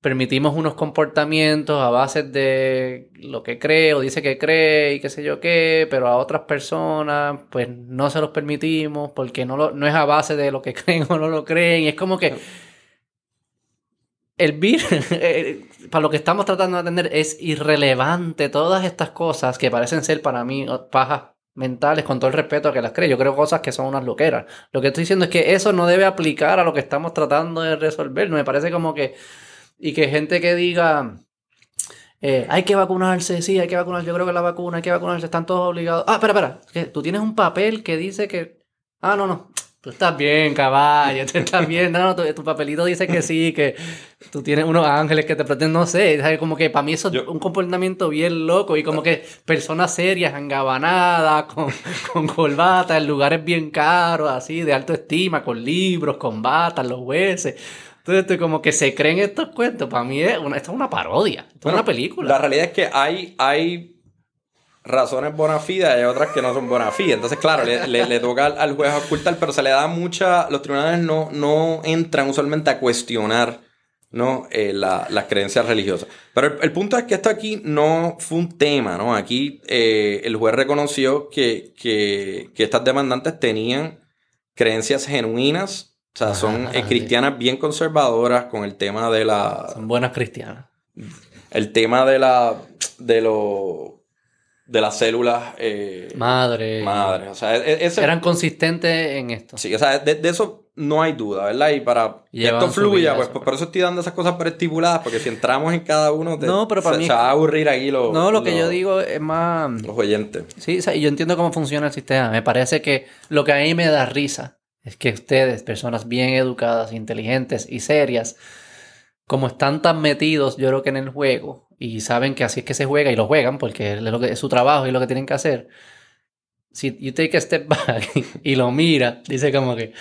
Speaker 1: permitimos unos comportamientos a base de lo que cree o dice que cree y qué sé yo qué, pero a otras personas pues no se los permitimos porque no, lo- no es a base de lo que creen o no lo creen. Y es como que el vir, eh, para lo que estamos tratando de atender, es irrelevante todas estas cosas que parecen ser para mí pajas mentales, con todo el respeto a que las cree. Yo creo cosas que son unas loqueras. Lo que estoy diciendo es que eso no debe aplicar a lo que estamos tratando de resolver. Me parece como que. Y que gente que diga. eh, hay que vacunarse, sí, hay que vacunarse. Yo creo que la vacuna, hay que vacunarse, están todos obligados. Ah, espera, espera. que Tú tienes un papel que dice que. Ah, no, no. Tú estás bien, caballo, tú estás bien. No, no, tu, tu papelito dice que sí, que tú tienes unos ángeles que te protegen. No sé, ¿sabes? como que para mí eso es
Speaker 2: Yo-
Speaker 1: un comportamiento bien loco. Y como que personas serias, engabanadas, con, con corbata, en lugares bien caros, así, de alta estima, con libros, con batas, los jueces. Entonces, esto como que se creen estos cuentos. Para mí es una, esto es una parodia. Esto
Speaker 2: Bueno,
Speaker 1: es una película.
Speaker 2: La realidad es que hay, hay razones bona fide y hay otras que no son bona fide. Entonces, claro, le, le- le toca al, al juez ocultar, pero se le da mucha... Los tribunales no, no entran usualmente a cuestionar ¿no? Eh, la- las creencias religiosas. Pero el, el punto es que esto aquí no fue un tema, ¿no? Aquí eh, el juez reconoció que, que, que estas demandantes tenían creencias genuinas, o sea, son
Speaker 1: Ah,
Speaker 2: eh, cristianas bien conservadoras con el tema de la
Speaker 1: Son buenas cristianas.
Speaker 2: el tema de la de lo de las células eh,
Speaker 1: Madre.
Speaker 2: madres o sea e- ese-
Speaker 1: Eran consistentes en esto.
Speaker 2: sí o sea de, de eso no hay duda verdad y para que esto fluya pues, pues, por eso estoy dando esas cosas preestipuladas porque si entramos en cada uno te-
Speaker 1: No, pero para
Speaker 2: se,
Speaker 1: mí-
Speaker 2: se va a aburrir aquí los
Speaker 1: No, lo que
Speaker 2: los-
Speaker 1: yo digo es más...
Speaker 2: los oyentes
Speaker 1: Sí, o sea, yo entiendo cómo funciona el sistema. Me parece que lo que a mí me da risa es que ustedes, personas bien educadas, inteligentes y serias, como están tan metidos, yo creo que en el juego, y saben que así es que se juega y lo juegan porque es, lo que, es su trabajo y lo que tienen que hacer, si you take a step back y lo mira, dice como que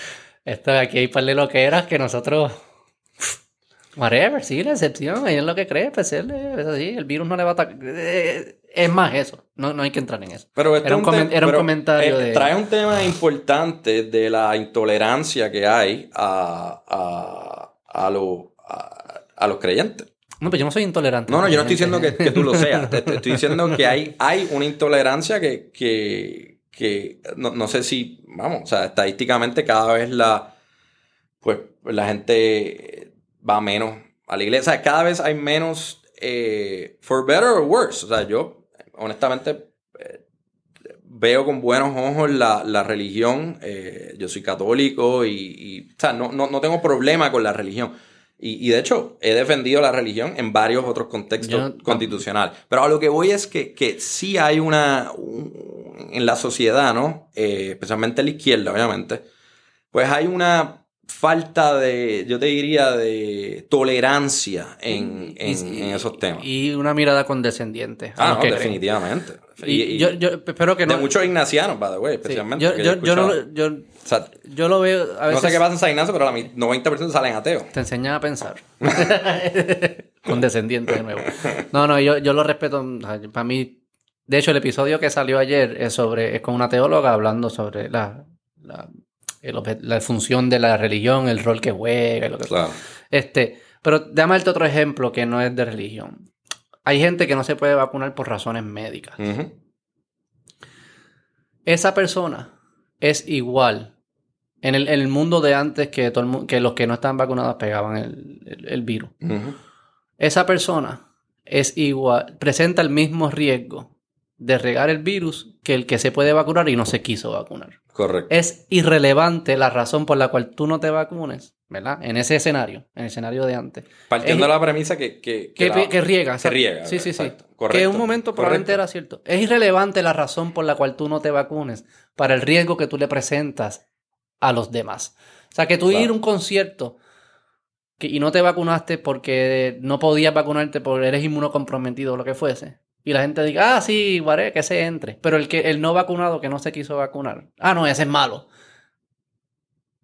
Speaker 1: esto aquí hay par de lo que nosotros whatever, sí, la excepción, ella es lo que cree, pues él es así, el virus no le va a atacar. Es más eso, no, no hay que entrar en eso.
Speaker 2: Pero este
Speaker 1: Era un era
Speaker 2: pero,
Speaker 1: comentario
Speaker 2: eh,
Speaker 1: de-
Speaker 2: Trae un tema importante de la intolerancia que hay a, a, a, lo- a, a los creyentes.
Speaker 1: No, pues yo no soy intolerante.
Speaker 2: No, no, yo no estoy diciendo que, tú lo seas. Te, te estoy diciendo que hay, hay una intolerancia que, que, que no, no sé si, vamos, o sea, estadísticamente cada vez la, pues, la gente va menos a la iglesia. O sea, cada vez hay menos, eh, for better or worse. O sea, yo, honestamente, eh, veo con buenos ojos la, la religión. Eh, yo soy católico y, y, o sea, no, no, no tengo problema con la religión. Y, y de hecho, he defendido la religión en varios otros contextos
Speaker 1: Yo-
Speaker 2: constitucionales. Pero a lo que voy es que, que sí hay una, un- en la sociedad, ¿no? Eh, especialmente en la izquierda, obviamente, pues hay una falta de, yo te diría, de tolerancia en, en-
Speaker 1: Y-
Speaker 2: en esos temas.
Speaker 1: Y una mirada condescendiente.
Speaker 2: ah, no, definitivamente.
Speaker 1: Y,
Speaker 2: Y-
Speaker 1: yo, yo espero que
Speaker 2: de
Speaker 1: no.
Speaker 2: muchos ignacianos, by the way,
Speaker 1: sí,
Speaker 2: especialmente.
Speaker 1: yo, yo, yo, no, yo,
Speaker 2: O sea,
Speaker 1: yo lo veo a
Speaker 2: no sé qué pasa en San Ignacio, pero la mi- 90% salen ateos.
Speaker 1: Te enseñan a pensar. Condescendiente de nuevo. No, no, yo, yo lo respeto. Para mí, de hecho, el episodio que salió ayer es sobre, es con una teóloga hablando sobre la, la, el la función de la religión, el rol que juega lo que
Speaker 2: Claro.
Speaker 1: Este, pero déjame darte otro ejemplo que no es de religión. Hay gente que no se puede vacunar por razones médicas. Esa persona es igual en el, en el mundo de antes que, todo el que los que no estaban vacunados pegaban el, el- el virus. Esa persona es igual, presenta el mismo riesgo de regar el virus que el que se puede vacunar y no se quiso vacunar.
Speaker 2: Correcto.
Speaker 1: Es irrelevante la razón por la cual tú no te vacunes, ¿verdad? En ese escenario, en el escenario de antes.
Speaker 2: Partiendo
Speaker 1: es-
Speaker 2: de la premisa que... Que,
Speaker 1: Que,
Speaker 2: la-
Speaker 1: que riega.
Speaker 2: Que riega.
Speaker 1: Sí, sí, sí.
Speaker 2: exacto.
Speaker 1: Que
Speaker 2: Correcto.
Speaker 1: en un momento probablemente
Speaker 2: Correcto.
Speaker 1: era cierto. Es irrelevante la razón por la cual tú no te vacunes para el riesgo que tú le presentas a los demás. O sea, que tú
Speaker 2: Claro.
Speaker 1: ir a un concierto y no te vacunaste porque no podías vacunarte porque eres inmunocomprometido o lo que fuese. Y la gente diga, ah, sí, guaré, que se entre. Pero el, que, el no vacunado que no se quiso vacunar. Ah, no, ese es malo.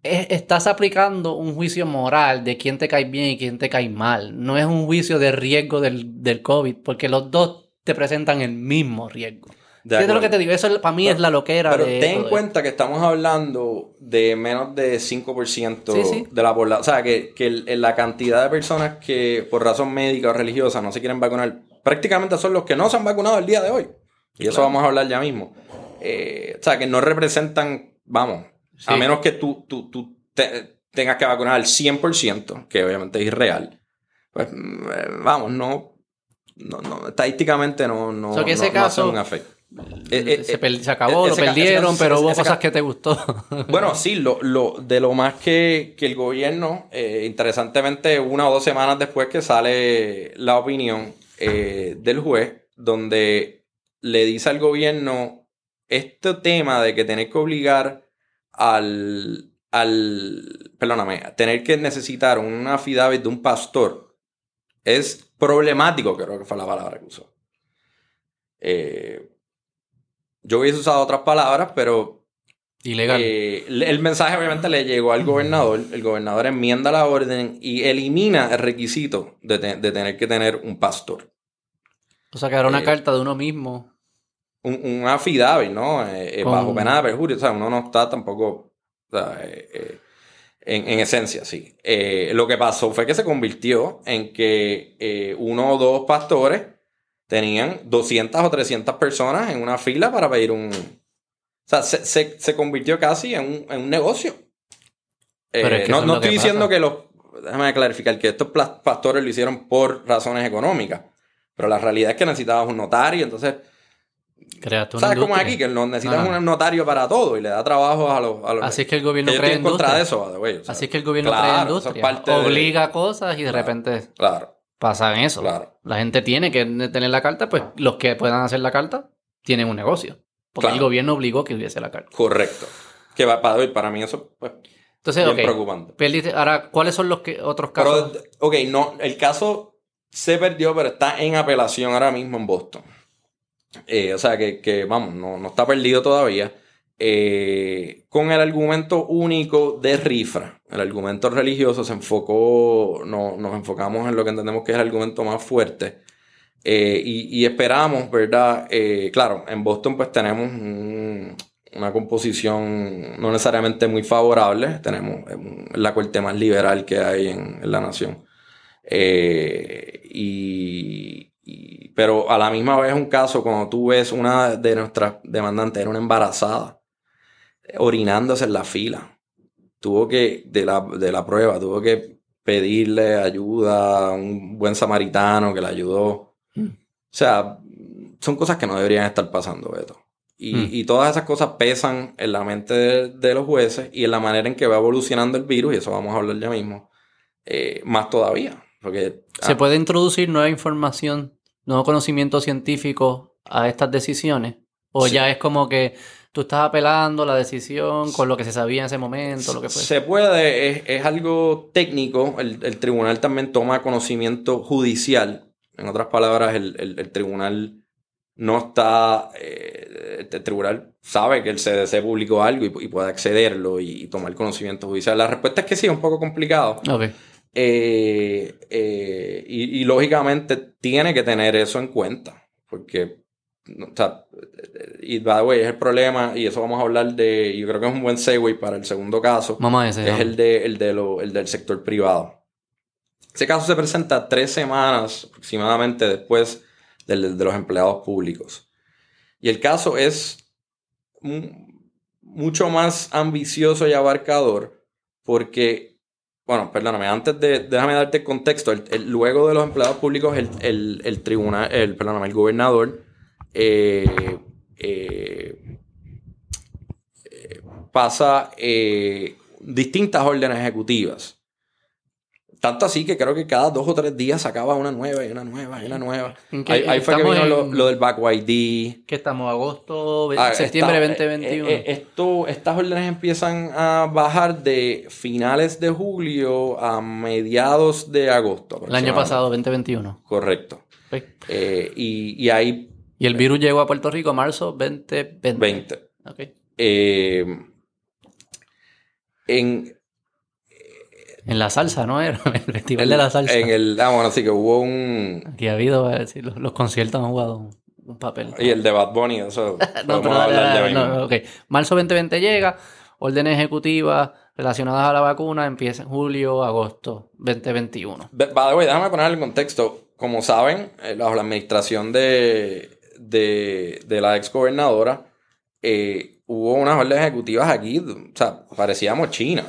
Speaker 1: Es- estás aplicando un juicio moral de quién te cae bien y quién te cae mal. No es un juicio de riesgo del, del COVID, porque los dos te presentan el mismo riesgo.
Speaker 2: De
Speaker 1: ¿Entiendes lo que te digo? Eso para mí
Speaker 2: Pero-
Speaker 1: es la loquera
Speaker 2: Pero
Speaker 1: de
Speaker 2: ten en cuenta que estamos hablando de menos de 5%
Speaker 1: Sí, sí.
Speaker 2: de la población. O sea, que, que la cantidad de personas que por razón médica o religiosa no se quieren vacunar, prácticamente son los que no se han vacunado el día de hoy. Y eso
Speaker 1: Claro.
Speaker 2: vamos a hablar ya mismo. Eh, o sea, que no representan, vamos, a menos que tú, tú, tú te- tengas que vacunar al 100%, que obviamente es irreal. Pues, mm, vamos, no, no, no, estadísticamente no, no,
Speaker 1: O sea, que ese
Speaker 2: no- no hace
Speaker 1: caso-
Speaker 2: un efecto. Eh, eh,
Speaker 1: se,
Speaker 2: eh,
Speaker 1: se acabó, lo perdieron,
Speaker 2: caso-
Speaker 1: pero hubo cosas que te gustó.
Speaker 2: Bueno, sí, lo, lo, de lo más que, que el gobierno, eh, interesantemente, una o dos semanas después que sale la opinión eh, del juez, donde le dice al gobierno este tema de que tener que obligar al, al perdóname, tener que necesitar una affidavit de un pastor es problemático, creo que fue la palabra que usó. Eh, yo hubiese usado otras palabras, pero
Speaker 1: Ilegal.
Speaker 2: eh, el mensaje obviamente le llegó al gobernador. El gobernador enmienda la orden y elimina el requisito de, te- de tener que tener un pastor.
Speaker 1: o sea, que era una
Speaker 2: eh,
Speaker 1: carta de uno mismo.
Speaker 2: Un, un affidavit, ¿no? Eh,
Speaker 1: Con-
Speaker 2: Bajo pena de perjurio. O sea, uno no está tampoco. o sea, en, en esencia, sí. Lo que pasó fue que se convirtió en que uno o dos pastores tenían 200 o 300 personas en una fila para pedir un. O sea, se, se- se convirtió casi en un, en un negocio. Eh,
Speaker 1: Pero es que
Speaker 2: no no
Speaker 1: que
Speaker 2: estoy diciendo que los. Déjame clarificar que estos pastores lo hicieron por razones económicas. Pero la realidad es que necesitabas un notario, entonces.
Speaker 1: Creaste
Speaker 2: ¿Sabes cómo es aquí? Que necesitas un notario para todo y le da trabajo a los. A los
Speaker 1: Así es que el gobierno
Speaker 2: que
Speaker 1: crea
Speaker 2: estoy en contra de eso, way, o sea,
Speaker 1: Así es que el gobierno
Speaker 2: claro,
Speaker 1: crea
Speaker 2: es
Speaker 1: industria.
Speaker 2: de-
Speaker 1: Obliga cosas y de
Speaker 2: Claro.
Speaker 1: repente
Speaker 2: Claro,
Speaker 1: pasa eso.
Speaker 2: claro.
Speaker 1: La gente tiene que tener la carta, pues los que puedan hacer la carta tienen un negocio. Porque
Speaker 2: Claro.
Speaker 1: el gobierno obligó que hubiese la carta.
Speaker 2: Correcto. Que va para hoy, para mí eso pues,
Speaker 1: Entonces,
Speaker 2: bien
Speaker 1: ok.
Speaker 2: preocupante.
Speaker 1: perdiste- Ahora, ¿cuáles son los que, otros casos?
Speaker 2: Pero, ok, no, el caso se perdió, pero está en apelación ahora mismo en Boston. Eh, o sea que, que, vamos, no, no, está perdido todavía. Eh, con el argumento único de Rifra, el argumento religioso se enfocó, no, nos enfocamos en lo que entendemos que es el argumento más fuerte. Eh, y, esperamos, ¿verdad? claro, en Boston pues tenemos una composición no necesariamente muy favorable, tenemos la corte más liberal que hay en, en la nación. y, pero a la misma vez un caso cuando tú ves una de nuestras demandantes era una embarazada orinándose en la fila. Tuvo que, de la, de la prueba, tuvo que pedirle ayuda a un buen samaritano que la ayudó. O sea, son cosas que no deberían estar pasando, Beto. Y, mm. y todas esas cosas pesan en la mente de, los jueces y en la manera en que va evolucionando el virus, y eso vamos a hablar ya mismo, eh, más todavía. Porque,
Speaker 1: ¿Se ah, puede introducir nueva información nuevo conocimiento científico a estas decisiones? ¿O ya es como que tú estás apelando la decisión con lo que se sabía en ese momento? Lo que fue?
Speaker 2: Se puede, es, algo técnico. El, tribunal también toma conocimiento judicial. En otras palabras, el, tribunal no está. Eh, el tribunal sabe que el CDC publicó algo y, puede accederlo y, tomar conocimiento judicial. La respuesta es que sí, es un poco complicado. Okay. Eh, eh, y, lógicamente tiene que tener eso en cuenta, porque, o sea, y by the way, es el problema, y eso vamos a hablar de, yo creo que es un buen segue para el segundo caso, es el, de, el, de el del sector privado. Ese caso se presenta tres semanas aproximadamente después de los empleados públicos. Y el caso es mucho más ambicioso y abarcador porque bueno, perdóname, antes de, déjame darte el contexto. Luego de los empleados públicos, el, el tribunal, el, perdóname, el gobernador eh, eh, eh, pasa distintas órdenes ejecutivas tanto así que creo que cada dos o tres días sacaba una nueva y una nueva y una nueva. Ahí, fue que vino lo, del Back YD.
Speaker 1: Que estamos agosto, ah, septiembre 2021. Eh,
Speaker 2: eh, esto, estas órdenes empiezan a bajar de finales de julio a mediados de agosto.
Speaker 1: El año pasado, 2021.
Speaker 2: Correcto. Eh, y, y, ahí...
Speaker 1: Y el virus llegó a Puerto Rico marzo 2020.
Speaker 2: 20. en,
Speaker 1: en la salsa, ¿no? Era el festival de la salsa.
Speaker 2: En el, ah, bueno, sí que hubo un...
Speaker 1: Aquí ha habido, eh, los, conciertos han jugado un, papel.
Speaker 2: Y el de Bad Bunny, eso
Speaker 1: no, pero, hablar ya no, okay. Marzo 2020 llega, órdenes ejecutivas relacionadas a la vacuna empiezan en julio, agosto 2021.
Speaker 2: By the way, déjame poner el contexto. Como saben, eh, bajo la administración de, de, de la ex gobernadora, eh, hubo unas órdenes ejecutivas aquí, o sea, parecíamos China.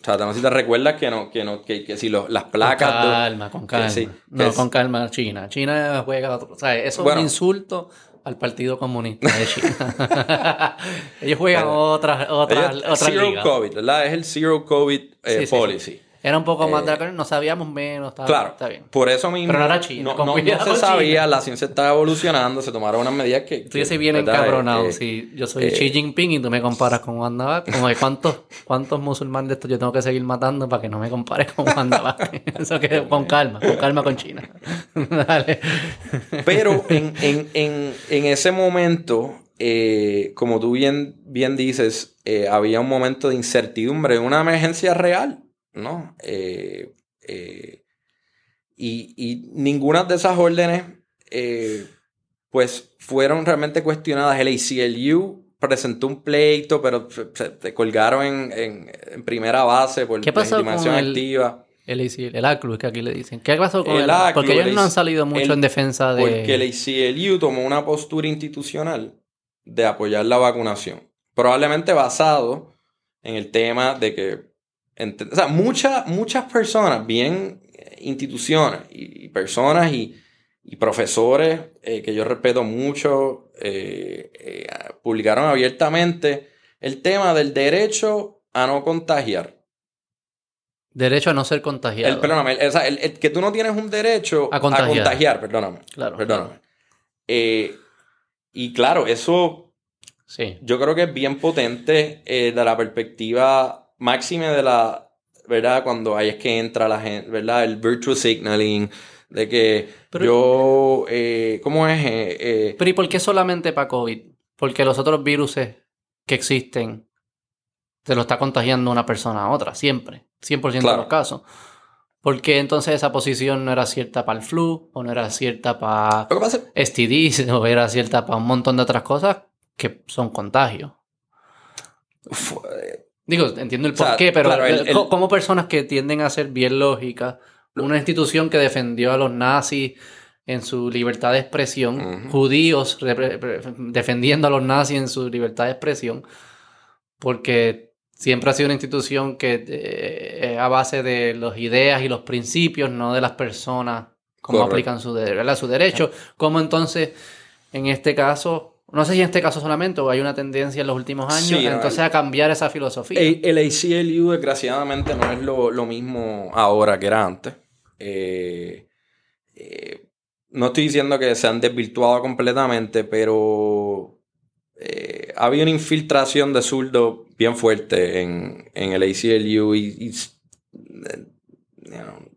Speaker 2: O sea, no sé si te recuerdas que no, que no, que, que si las placas.
Speaker 1: Con calma, con calma. no, con calma, China. China juega otro. O sea, eso es un insulto al Partido Comunista de China. ellos juegan otra, otra, otra
Speaker 2: Zero COVID, ¿verdad? Es el Zero COVID eh, Policy.
Speaker 1: Era un poco más de no sabíamos menos.
Speaker 2: claro, está bien. por eso mismo.
Speaker 1: Pero no era China.
Speaker 2: No, se sabía, la ciencia estaba evolucionando, se tomaron unas medidas que.
Speaker 1: Tú se bien encabronado. Eh, si yo soy eh, Xi Jinping y tú me comparas con Wanda como de cuántos, cuántos musulmanes de estos yo tengo que seguir matando para que no me compares con Wanda Eso que con calma, con calma con China. Dale.
Speaker 2: Pero en, en, en, en ese momento, eh, como tú bien, bien dices, había un momento de incertidumbre, una emergencia real. ¿No? Eh, eh, y, ninguna de esas órdenes, eh, pues, fueron realmente cuestionadas. El ACLU presentó un pleito, pero se, colgaron en, primera base por
Speaker 1: ¿Qué pasó con el, activa. El, ACLU, el ACLU, que aquí le dicen. ¿Qué pasó con el, ACLU? Porque ellos no han salido mucho en defensa de...
Speaker 2: Porque el ACLU tomó una postura institucional de apoyar la vacunación. Probablemente basado en el tema de que o sea, muchas, muchas personas, bien instituciones y, personas y, profesores eh, que yo respeto mucho, eh, eh, publicaron abiertamente el tema del derecho a no contagiar.
Speaker 1: Derecho a no ser contagiado.
Speaker 2: El, perdóname, el, que tú no tienes un derecho a contagiar, perdóname.
Speaker 1: Claro.
Speaker 2: Perdóname. y claro, eso
Speaker 1: sí.
Speaker 2: yo creo que es bien potente de la perspectiva máxime de la, ¿verdad? Cuando ahí es que entra la gente, ¿verdad? El virtual signaling, De que yo, eh, ¿cómo es? Eh, eh,
Speaker 1: Pero ¿y por qué solamente para COVID? Porque los otros virus que existen se lo está contagiando una persona a otra, siempre, 100% de los casos. ¿Por qué entonces esa posición no era cierta para el flu o no era cierta para STDs o era cierta para un montón de otras cosas que son contagios? Digo, entiendo el por qué, pero como personas que tienden a ser bien lógicas, una institución que defendió a los nazis en su libertad de expresión, judíos defendiendo a los nazis en su libertad de expresión, porque siempre ha sido una institución que eh, es a base de las ideas y los principios, no de las personas, cómo aplican su, su derecho. Como entonces, en este caso, no sé si en este caso solamente o hay una tendencia en los últimos años entonces a cambiar esa filosofía.
Speaker 2: El, ACLU desgraciadamente no es lo, mismo ahora que era antes. Eh, eh, no estoy diciendo que se han desvirtuado completamente, pero eh, había una infiltración de zurdo bien fuerte en, el ACLU y,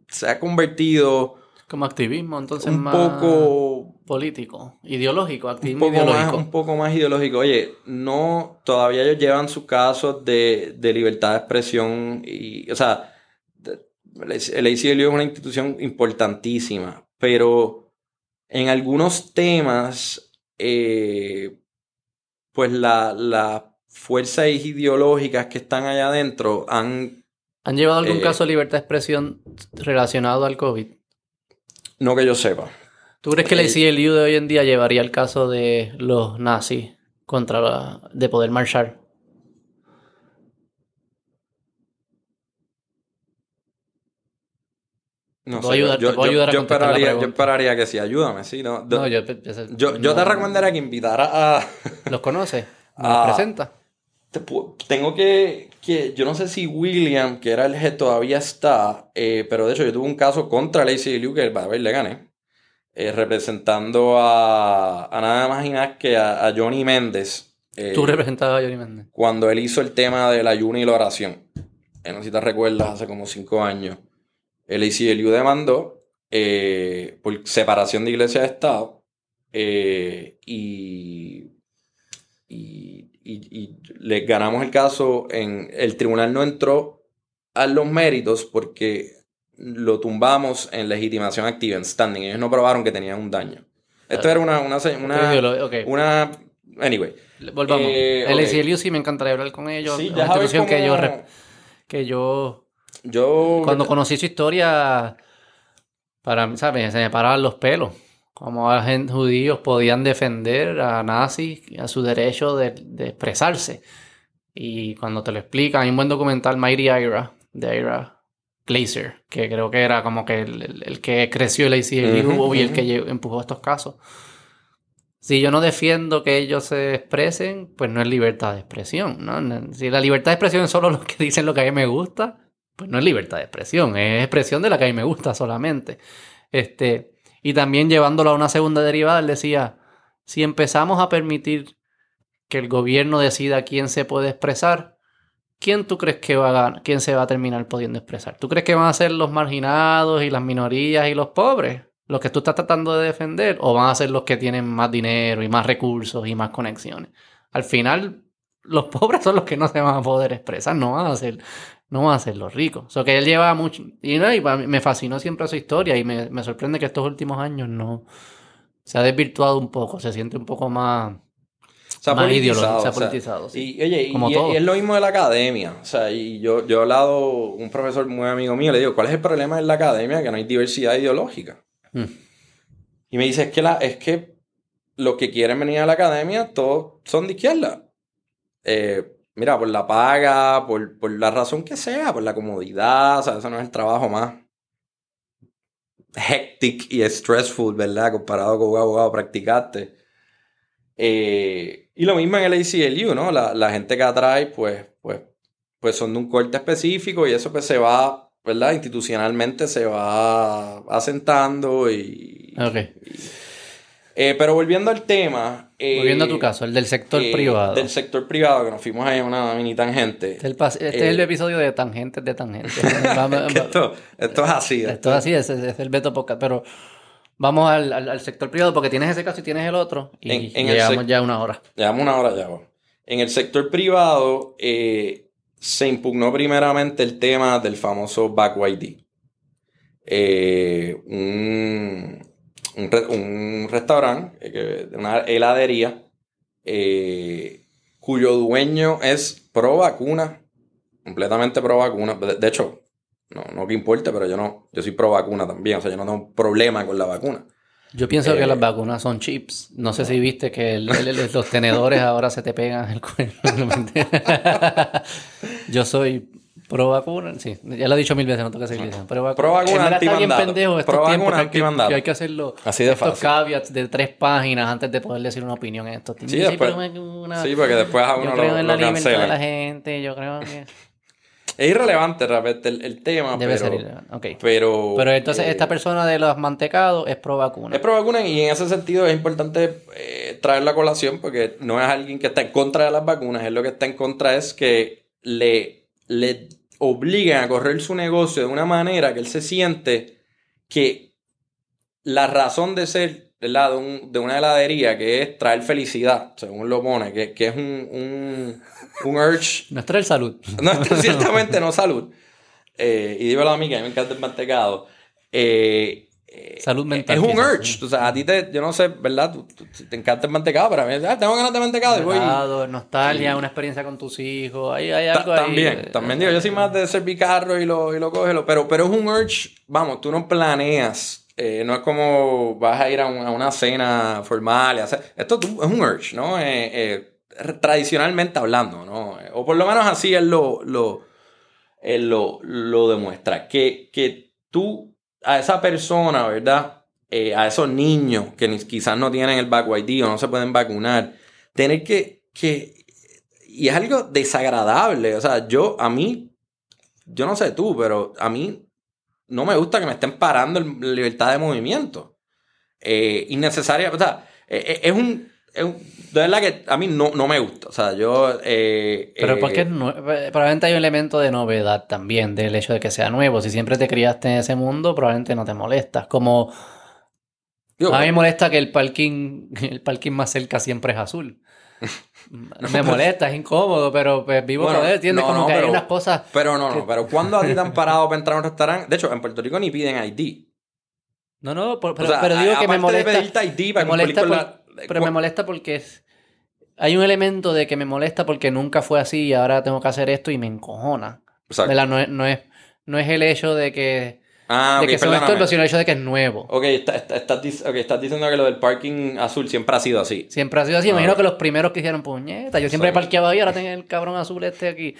Speaker 2: se ha convertido
Speaker 1: como activismo, entonces
Speaker 2: un poco
Speaker 1: político, ideológico, activismo
Speaker 2: un poco Más, un poco más ideológico. Oye, no, todavía ellos llevan sus casos de, libertad de expresión y, o sea, el ACLU es una institución importantísima, pero en algunos temas, eh, pues las fuerzas ideológicas que están allá adentro han...
Speaker 1: ¿Han llevado algún eh, caso de libertad de expresión relacionado al COVID?
Speaker 2: No que yo sepa.
Speaker 1: ¿Tú crees que la ICLU de hoy en día llevaría el caso de los nazis contra la, de poder marchar?
Speaker 2: No sé, yo, yo, esperaría, yo, esperaría, que sí, ayúdame, sí. No, yo, te recomendaría que invitara a...
Speaker 1: ¿Los conoces? ¿Los presenta?
Speaker 2: tengo que, que, Yo no sé si William, que era el jefe, todavía está, eh, pero de hecho yo tuve un caso contra la ACLU que a ver, le gané. Eh, representando a, a, nada más y nada que a, Johnny Méndez.
Speaker 1: Eh, ¿Tú representabas a Johnny Méndez?
Speaker 2: Cuando él hizo el tema del ayuno y la oración. no sé si te recuerdas, hace como cinco años el ACLU demandó eh, por separación de iglesia de Estado eh, y, y, y, le ganamos el caso en el tribunal no entró a los méritos porque lo tumbamos en legitimación activa, en standing. Ellos no probaron que tenían un daño. Esto era una... una, una, Anyway.
Speaker 1: Volvamos. Eh, el ACLU sí me encantaría hablar con ellos. Sí, ya sabes que yo... Que yo
Speaker 2: yo.
Speaker 1: Cuando conocí su historia, para ¿sabes? Se me paraban los pelos. Como agentes judíos podían defender a nazis, a su derecho de, expresarse. Y cuando te lo explican, hay un buen documental, Mighty Ira, de Ira Glazer, que creo que era como que el, que creció el ACLU y el que empujó estos casos. Si yo no defiendo que ellos se expresen, pues no es libertad de expresión, ¿no? Si la libertad de expresión es solo los que dicen lo que a mí me gusta, pues no es libertad de expresión, es expresión de la que a mí me gusta solamente. Este, y también llevándolo a una segunda derivada, él decía, si empezamos a permitir que el gobierno decida quién se puede expresar, ¿quién tú crees que va a quién se va a terminar pudiendo expresar? ¿Tú crees que van a ser los marginados y las minorías y los pobres? Los que tú estás tratando de defender, o van a ser los que tienen más dinero y más recursos y más conexiones. Al final, los pobres son los que no se van a poder expresar, no van a ser no va a ser los ricos. O sea, que él lleva mucho. Y, no, y me fascinó siempre su historia y me, sorprende que estos últimos años no. Se ha desvirtuado un poco, se siente un poco más.
Speaker 2: Se ha politizado. Se ha politizado sí. Y, oye, y, es lo mismo de la academia. O sea, y yo, yo he hablado, un profesor muy amigo mío, le digo, ¿cuál es el problema en la academia? Que no hay diversidad ideológica. Hmm. Y me dice, es que, la, es que los que quieren venir a la academia, todos son de izquierda. Eh, mira, por la paga, por, la razón que sea, por la comodidad, o sea, eso no es el trabajo más hectic y stressful, ¿verdad? Comparado con un abogado practicante. Eh, y lo mismo en el ACLU, ¿no? La, gente que atrae, pues, pues, pues son de un corte específico y eso pues se va, ¿verdad? Institucionalmente se va asentando y...
Speaker 1: Ok.
Speaker 2: Eh, pero volviendo al tema. eh,
Speaker 1: Volviendo a tu caso, el del sector
Speaker 2: eh,
Speaker 1: privado.
Speaker 2: Del sector privado, que nos fuimos ahí a una mini tangente.
Speaker 1: Este, es el, este
Speaker 2: Eh,
Speaker 1: es el episodio de tangentes de tangentes.
Speaker 2: Esto, esto es así.
Speaker 1: Esto es así, ese es el Beto Podcast, pero vamos al, al- al sector privado porque tienes ese caso y tienes el otro y
Speaker 2: En- en sec-
Speaker 1: ya una hora.
Speaker 2: Llevamos una hora ya. En el sector privado eh, se impugnó primeramente el tema del famoso Back YD. Eh, un, un, re- un restaurante, eh, una heladería, eh, cuyo dueño es pro vacuna, completamente pro vacuna. De, de hecho, no, no que importe, pero yo no, yo soy pro vacuna también, o sea, yo no tengo un problema con la vacuna.
Speaker 1: Yo pienso
Speaker 2: Eh,
Speaker 1: que las vacunas son chips. No sé si viste que el- el- los tenedores ahora se te pegan el cuerpo. No. Yo soy pro vacuna. Sí, ya lo he dicho mil veces, no que seguir diciendo. Pro vacuna.
Speaker 2: Pro vacuna,
Speaker 1: verdad está bien pendejo estos
Speaker 2: Pro
Speaker 1: tiempos
Speaker 2: vacuna,
Speaker 1: que hay que- hay que hacerlo.
Speaker 2: Así de
Speaker 1: estos
Speaker 2: fácil.
Speaker 1: caveats de tres páginas antes de poder decir una opinión en esto.
Speaker 2: Sí, después- Sí, porque después a uno
Speaker 1: yo creo
Speaker 2: lo,
Speaker 1: en la
Speaker 2: lo
Speaker 1: libertad de la gente. Yo creo que
Speaker 2: Es irrelevante realmente el, el tema,
Speaker 1: debe
Speaker 2: pero,
Speaker 1: ser. irrelevante. Ok.
Speaker 2: pero...
Speaker 1: Pero entonces
Speaker 2: eh,
Speaker 1: esta persona de los mantecados es pro vacuna.
Speaker 2: Es pro vacuna y en ese sentido es importante eh, traer la colación porque no es alguien que está en contra de las vacunas, es lo que está en contra es que le, le obliguen a correr su negocio de una manera que él se siente que la razón de ser ¿verdad? De, un- de una heladería que es traer felicidad, según lo pone, que, que es un, un, un urge
Speaker 1: No es traer salud.
Speaker 2: no, ciertamente no salud. Eh, y dímelo a mí, que a mí me encanta el mantecado. Eh, eh,
Speaker 1: Salud mental,
Speaker 2: Es un
Speaker 1: quizás.
Speaker 2: urge. O sea, a ti te, yo no sé, ¿verdad? Tú- tú- te encanta el mantecado, pero a mí, ah, tengo ganas de mantecado. Y voy.
Speaker 1: Nostalgia, una experiencia con tus hijos. Ahí hay
Speaker 2: Ta-
Speaker 1: algo ahí.
Speaker 2: también,
Speaker 1: eh,
Speaker 2: también digo, yo soy más de servir carro y lo, y lo cógelo, pero, pero es un urge, vamos, tú no planeas. Eh, no es como vas a ir a, un- a una cena formal y hacer. Esto es un urge, ¿no? Eh, eh, tradicionalmente hablando, ¿no? O por lo menos así él lo, lo, lo, lo demuestra. Que, que tú, a esa persona, ¿verdad? A esos niños que quizás no tienen el back ID o no se pueden vacunar, tener que, que y es algo desagradable. O sea, yo, a mí, yo no sé tú, pero a mí no me gusta que me estén parando la libertad de movimiento. Eh, innecesaria, o sea, eh, eh, es un, es un- De verdad que a mí no, no me gusta. O sea, yo. eh,
Speaker 1: Pero porque probablemente hay un elemento de novedad también, del hecho de que sea nuevo. Si siempre te criaste en ese mundo, probablemente no te molestas. Como
Speaker 2: digo,
Speaker 1: a mí me molesta que el parking, el parking más cerca siempre es azul. me molesta, es incómodo, pero pues, vivo
Speaker 2: Bueno,
Speaker 1: con él, ¿entiendes?
Speaker 2: no,
Speaker 1: Como
Speaker 2: no,
Speaker 1: que hay
Speaker 2: pero-
Speaker 1: unas cosas.
Speaker 2: Pero no, no, pero ¿cuándo a ti te han parado para entrar a un restaurante? De hecho, en Puerto Rico ni piden ID.
Speaker 1: No, no, por- pero,
Speaker 2: o sea,
Speaker 1: pero digo que me
Speaker 2: de
Speaker 1: molesta.
Speaker 2: pedirte ID para
Speaker 1: me molesta
Speaker 2: con
Speaker 1: por-
Speaker 2: la-
Speaker 1: pero me molesta porque es- hay un elemento de que me molesta porque nunca fue así y ahora tengo que hacer esto y me encojona. No es, no es el hecho de que,
Speaker 2: Ah,
Speaker 1: de que son
Speaker 2: perdóname.
Speaker 1: estorpos, sino el hecho de que es nuevo.
Speaker 2: Ok, está- está- estás, dic- ok, estás diciendo que lo del parking azul siempre ha sido así.
Speaker 1: Siempre ha sido así.
Speaker 2: Ah,
Speaker 1: Imagino que los primeros que hicieron puñeta. Yo siempre
Speaker 2: Sí.
Speaker 1: parqueaba ahí, ahora tengo el cabrón azul este aquí.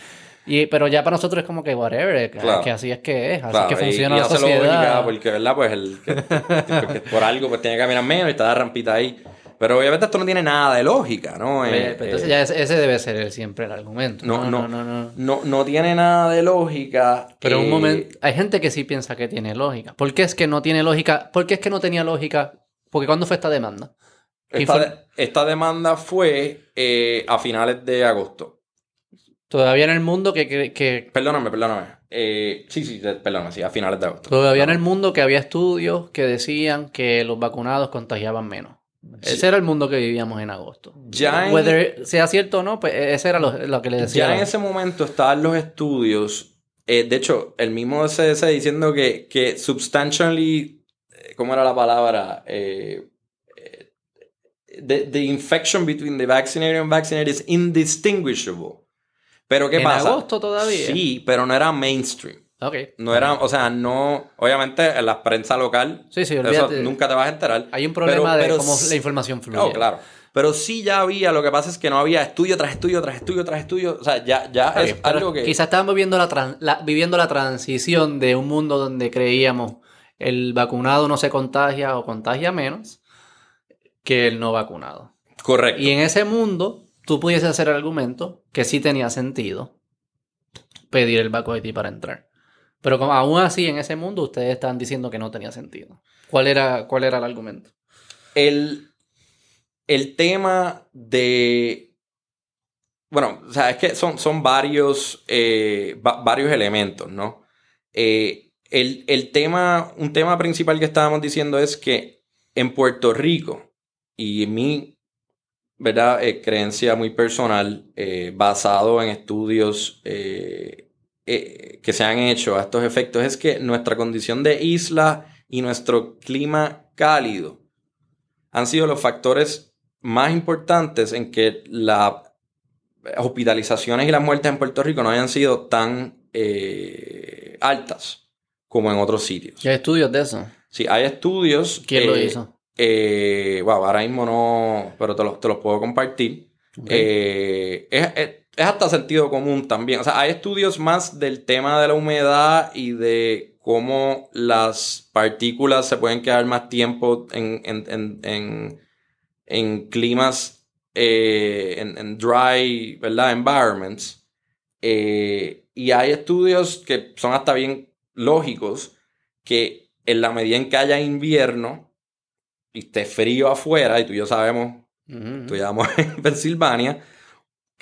Speaker 1: Y, pero ya para nosotros es como que whatever, que,
Speaker 2: Claro.
Speaker 1: que así es que es, así
Speaker 2: Claro,
Speaker 1: es que
Speaker 2: y-
Speaker 1: funciona
Speaker 2: y,
Speaker 1: la
Speaker 2: hace
Speaker 1: sociedad.
Speaker 2: porque, ¿verdad? Pues el que, por algo pues tiene que caminar menos y está la rampita ahí. Pero obviamente esto no tiene nada de lógica, ¿no? Eh,
Speaker 1: entonces
Speaker 2: eh,
Speaker 1: ya ese, debe ser el- siempre el argumento.
Speaker 2: No,
Speaker 1: No, no,
Speaker 2: no.
Speaker 1: no. no.
Speaker 2: tiene nada de lógica.
Speaker 1: Pero un
Speaker 2: eh,
Speaker 1: momento, hay gente que sí piensa que tiene lógica. ¿Por qué es que no tiene lógica? ¿Por qué es que no tenía lógica? Porque ¿cuándo fue esta demanda? ¿Quién
Speaker 2: Esta,
Speaker 1: fue?
Speaker 2: de- esta demanda fue eh, a finales de agosto.
Speaker 1: Todavía en el mundo que, que, que-
Speaker 2: Perdóname, perdóname. Eh, sí, sí, perdóname, sí, a finales de agosto.
Speaker 1: todavía en el mundo que había estudios que decían que los vacunados contagiaban menos.
Speaker 2: Sí.
Speaker 1: Ese era el mundo que vivíamos en agosto.
Speaker 2: Ya en-
Speaker 1: Whether sea cierto o no, pues ese era lo, lo que le decía.
Speaker 2: Ya en ese momento estaban los estudios. eh, de hecho, el mismo CDC diciendo que, que substantially. eh, ¿Cómo era la palabra? Eh, the, the infection between the vaccinated and vaccinated is indistinguishable. Pero ¿qué
Speaker 1: ¿En
Speaker 2: pasa?
Speaker 1: agosto todavía?
Speaker 2: Sí, pero no era mainstream.
Speaker 1: Ok.
Speaker 2: No era, o sea, no. Obviamente, en la prensa local.
Speaker 1: Sí, sí,
Speaker 2: Eso
Speaker 1: olvídate.
Speaker 2: nunca te vas a enterar.
Speaker 1: Hay un problema
Speaker 2: Pero-
Speaker 1: de
Speaker 2: pero
Speaker 1: cómo
Speaker 2: sí-
Speaker 1: la información fluye.
Speaker 2: Oh, claro. Pero sí ya había, lo que pasa es que no había estudio tras estudio, tras estudio, tras estudio. O sea, ya, ya es algo que.
Speaker 1: Quizás estábamos viviendo la, viviendo la transición de un mundo donde creíamos el vacunado no se contagia o contagia menos que el no vacunado.
Speaker 2: Correcto.
Speaker 1: Y en ese mundo, tú pudiese hacer el argumento que sí tenía sentido pedir el vacuna ID para entrar. Pero aún así, en ese mundo, ustedes estaban diciendo que no tenía sentido. ¿Cuál era, cuál era el argumento?
Speaker 2: El, el tema de... Bueno, o sea, es que son, son varios, eh, varios elementos, ¿no? Eh, el, el, tema, un tema principal que estábamos diciendo es que en Puerto Rico, y mi ¿verdad? Eh, creencia muy personal, basado en estudios que se han hecho a estos efectos, es que nuestra condición de isla y nuestro clima cálido han sido los factores más importantes en que las hospitalizaciones y las muertes en Puerto Rico no hayan sido tan eh, altas como en otros sitios.
Speaker 1: ¿Hay estudios de eso?
Speaker 2: Sí, hay estudios.
Speaker 1: ¿Quién lo hizo?
Speaker 2: Eh, ahora mismo no, pero te, los puedo compartir. Eh, es, es, hasta sentido común también. O sea, hay estudios más del tema de la humedad y de cómo las partículas se pueden quedar más tiempo en, en en climas, eh, en, dry, ¿verdad? Environments. Eh, y hay estudios que son hasta bien lógicos que en la medida en que haya invierno y esté frío afuera, y tú y yo sabemos, tú llevamos en Pensilvania,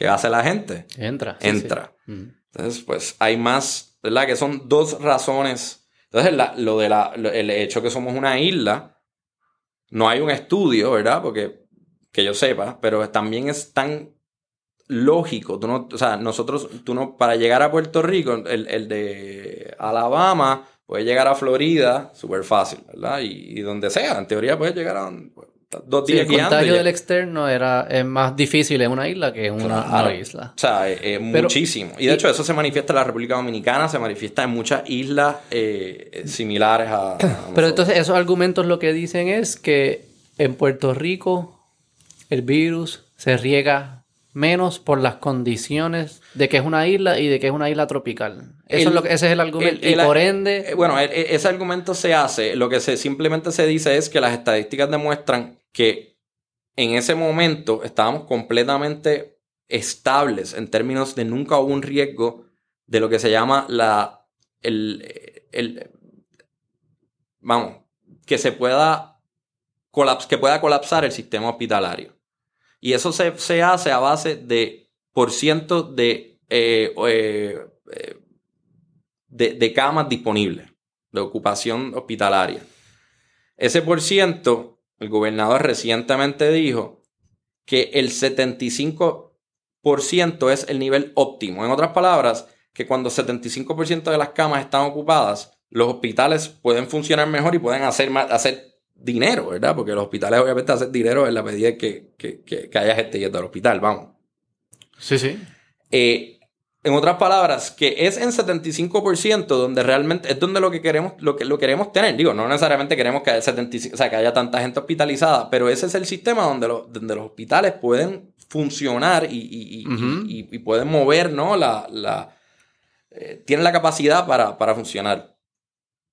Speaker 2: ¿qué hace la gente?
Speaker 1: Entra.
Speaker 2: Entra. Entonces, pues hay más, ¿verdad? Que son dos razones. Entonces, lo de la, el hecho que somos una isla, no hay un estudio, ¿verdad? Porque, que yo sepa, pero también es tan lógico. Tú no, o sea, nosotros, tú no, para llegar a Puerto Rico, el, de Alabama puede llegar a Florida súper fácil, ¿verdad? Y, donde sea, en teoría puede llegar a dos días
Speaker 1: sí, El contagio del externo era, es más difícil en una isla que en una, isla.
Speaker 2: O sea, es, muchísimo. Y de hecho, eso se manifiesta en la República Dominicana, se manifiesta en muchas islas eh, similares a,
Speaker 1: Pero entonces, esos argumentos lo que dicen es que en Puerto Rico el virus se riega menos por las condiciones de que es una isla y de que es una isla tropical. Eso es lo que, ese es el argumento. y por ende.
Speaker 2: Eh, bueno, ese argumento se hace. Lo que se, simplemente se dice es que las estadísticas demuestran que en ese momento estábamos completamente estables en términos de nunca hubo un riesgo de lo que se llama la. El, el, vamos, que se pueda, que pueda colapsar el sistema hospitalario. Y eso se, hace a base de por ciento de, eh, eh, eh, de, de, camas disponibles, de ocupación hospitalaria. Ese por ciento el gobernador recientemente dijo que el 75% es el nivel óptimo. En otras palabras, que cuando 75% de las camas están ocupadas, los hospitales pueden funcionar mejor y pueden hacer, más, hacer dinero, ¿verdad? Porque los hospitales obviamente hacen dinero en la medida que, que, que, haya gente yendo al hospital, vamos.
Speaker 1: Sí, sí.
Speaker 2: Eh, en otras palabras, que es en 75% donde realmente es donde lo que queremos, lo que lo queremos tener. Digo, no necesariamente queremos que haya 75, o sea, que haya tanta gente hospitalizada, pero ese es el sistema donde, donde los hospitales pueden funcionar y, y, pueden mover, ¿no? La, la eh, tienen la capacidad para, para funcionar.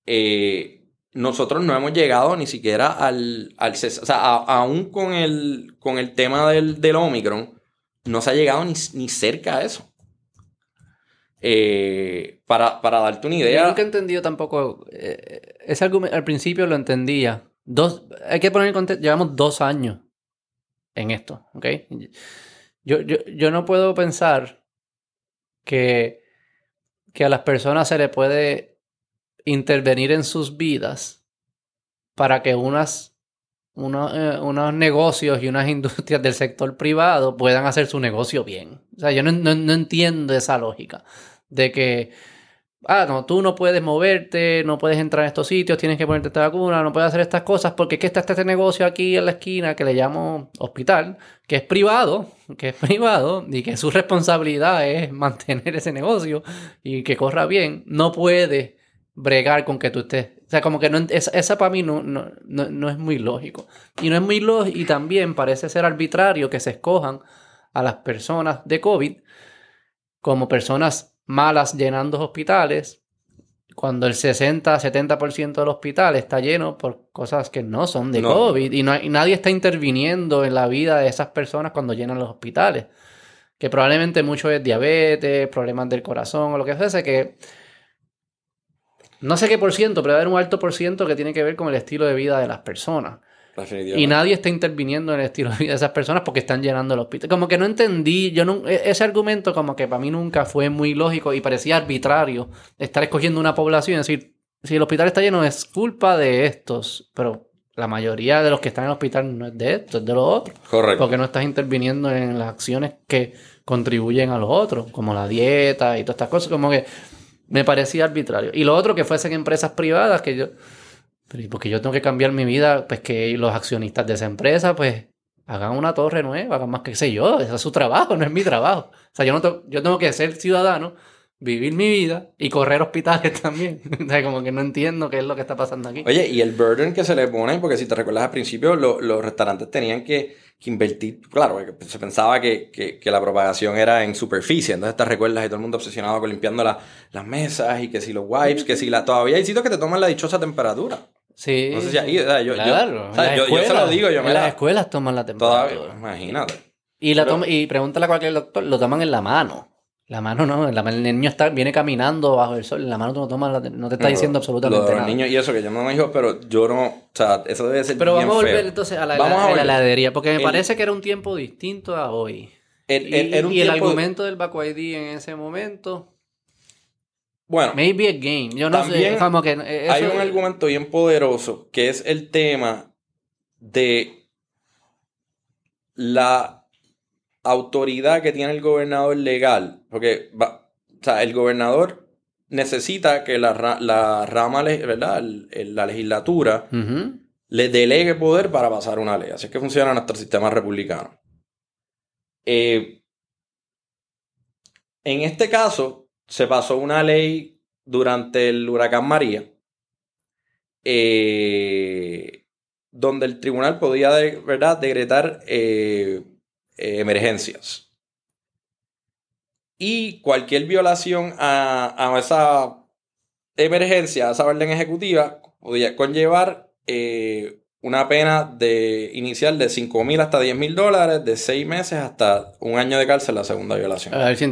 Speaker 2: Eh, nosotros no hemos llegado ni siquiera al, al o sea, aún con el, con el tema del, del Omicron, no se ha llegado ni, ni cerca a eso. Eh, para, darte una idea.
Speaker 1: Yo nunca he entendido tampoco. Eh, ese argumento al principio lo entendía. Dos, hay que poner en contexto. Llevamos dos años en esto, ¿ok? Yo, yo, no puedo pensar que, que a las personas se le puede intervenir en sus vidas para que unas, eh, unos negocios y unas industrias del sector privado puedan hacer su negocio bien. O sea, yo no, no entiendo esa lógica de que, ah, no, tú no puedes moverte, no puedes entrar en estos sitios, tienes que ponerte esta vacuna, no puedes hacer estas cosas porque es que está este negocio aquí en la esquina que le llamo hospital, que es privado, que es privado y que su responsabilidad es mantener ese negocio y que corra bien, no puede bregar con que tú estés. O sea, como que no, esa, para mí no, no, no, es muy lógico. Y no es muy lógico, y también parece ser arbitrario que se escojan a las personas de COVID como personas malas llenando hospitales, cuando el 60-70% del hospital está lleno por cosas que no son de COVID y, no nadie está interviniendo en la vida de esas personas cuando llenan los hospitales. Que probablemente mucho es diabetes, problemas del corazón o lo que fuese, que no sé qué por ciento, pero va a haber un alto por ciento que tiene que ver con el estilo de vida de las personas. Y nadie está interviniendo en el estilo de vida de esas personas porque están llenando el hospital. Como que no entendí, yo no, e- ese argumento como que para mí nunca fue muy lógico y parecía arbitrario estar escogiendo una población y decir, si el hospital está lleno es culpa de estos, pero la mayoría de los que están en el hospital no es de esto, es de los otros.
Speaker 2: Correcto.
Speaker 1: Porque no estás interviniendo en las acciones que contribuyen a los otros, como la dieta y todas estas cosas, como que me parecía arbitrario. Y lo otro que fuesen empresas privadas, que yo, pero ¿y porque yo tengo que cambiar mi vida, pues que los accionistas de esa empresa, pues hagan una torre nueva, hagan más que sé yo, ese es su trabajo, no es mi trabajo. O sea, yo, no to- yo tengo que ser ciudadano, vivir mi vida y correr hospitales también. o como que no entiendo qué es lo que está pasando aquí.
Speaker 2: Oye, y el burden que se le pone, porque si te recuerdas al principio, lo- los restaurantes tenían que, invertir, claro, porque se pensaba que, que- la propagación era en superficie, entonces te recuerdas y todo el mundo obsesionado con limpiando la- las mesas y que si los wipes, que si la... Todavía hay sitios que te toman la dichosa temperatura.
Speaker 1: Sí.
Speaker 2: No sé si o sea, yo- yo-
Speaker 1: claro.
Speaker 2: o sea, yo- se lo digo, yo me
Speaker 1: En
Speaker 2: la-
Speaker 1: las escuelas toman la temperatura.
Speaker 2: Todavía, imagínate.
Speaker 1: Y, la toma- y pregúntale a cualquier doctor, lo toman en la mano. La mano no, la el niño está, viene caminando bajo el sol, en la mano tú no tomas, la- no te está
Speaker 2: No,
Speaker 1: diciendo
Speaker 2: lo
Speaker 1: absolutamente
Speaker 2: de los
Speaker 1: nada.
Speaker 2: niños y eso, que yo no me dijo, pero yo no, o sea, eso debe ser
Speaker 1: Pero
Speaker 2: bien
Speaker 1: vamos a volver
Speaker 2: feo.
Speaker 1: entonces a la,
Speaker 2: a
Speaker 1: la heladería, porque me
Speaker 2: El-
Speaker 1: parece que era un tiempo distinto a hoy.
Speaker 2: El-
Speaker 1: Y,
Speaker 2: el- era un
Speaker 1: y el
Speaker 2: tiempo-
Speaker 1: argumento del Baco ID en ese momento,
Speaker 2: Bueno,
Speaker 1: maybe a game, yo no sé, como que eh,
Speaker 2: hay un argumento bien poderoso que es el tema de la autoridad que tiene el gobernador legal. Porque va- o sea, el gobernador necesita que la, ra- la rama, la legislatura le delegue poder para pasar una ley. Así es que funciona nuestro sistema republicano. Eh, en este caso, se pasó una ley durante el huracán María, eh, donde el tribunal podía de- ¿verdad? decretar eh, eh, emergencias. Y cualquier violación a, a esa emergencia, a esa orden ejecutiva, podía conllevar una pena de inicial de 5 mil hasta 10 mil dólares, de 6 meses hasta un año de cárcel la segunda violación.
Speaker 1: A ver si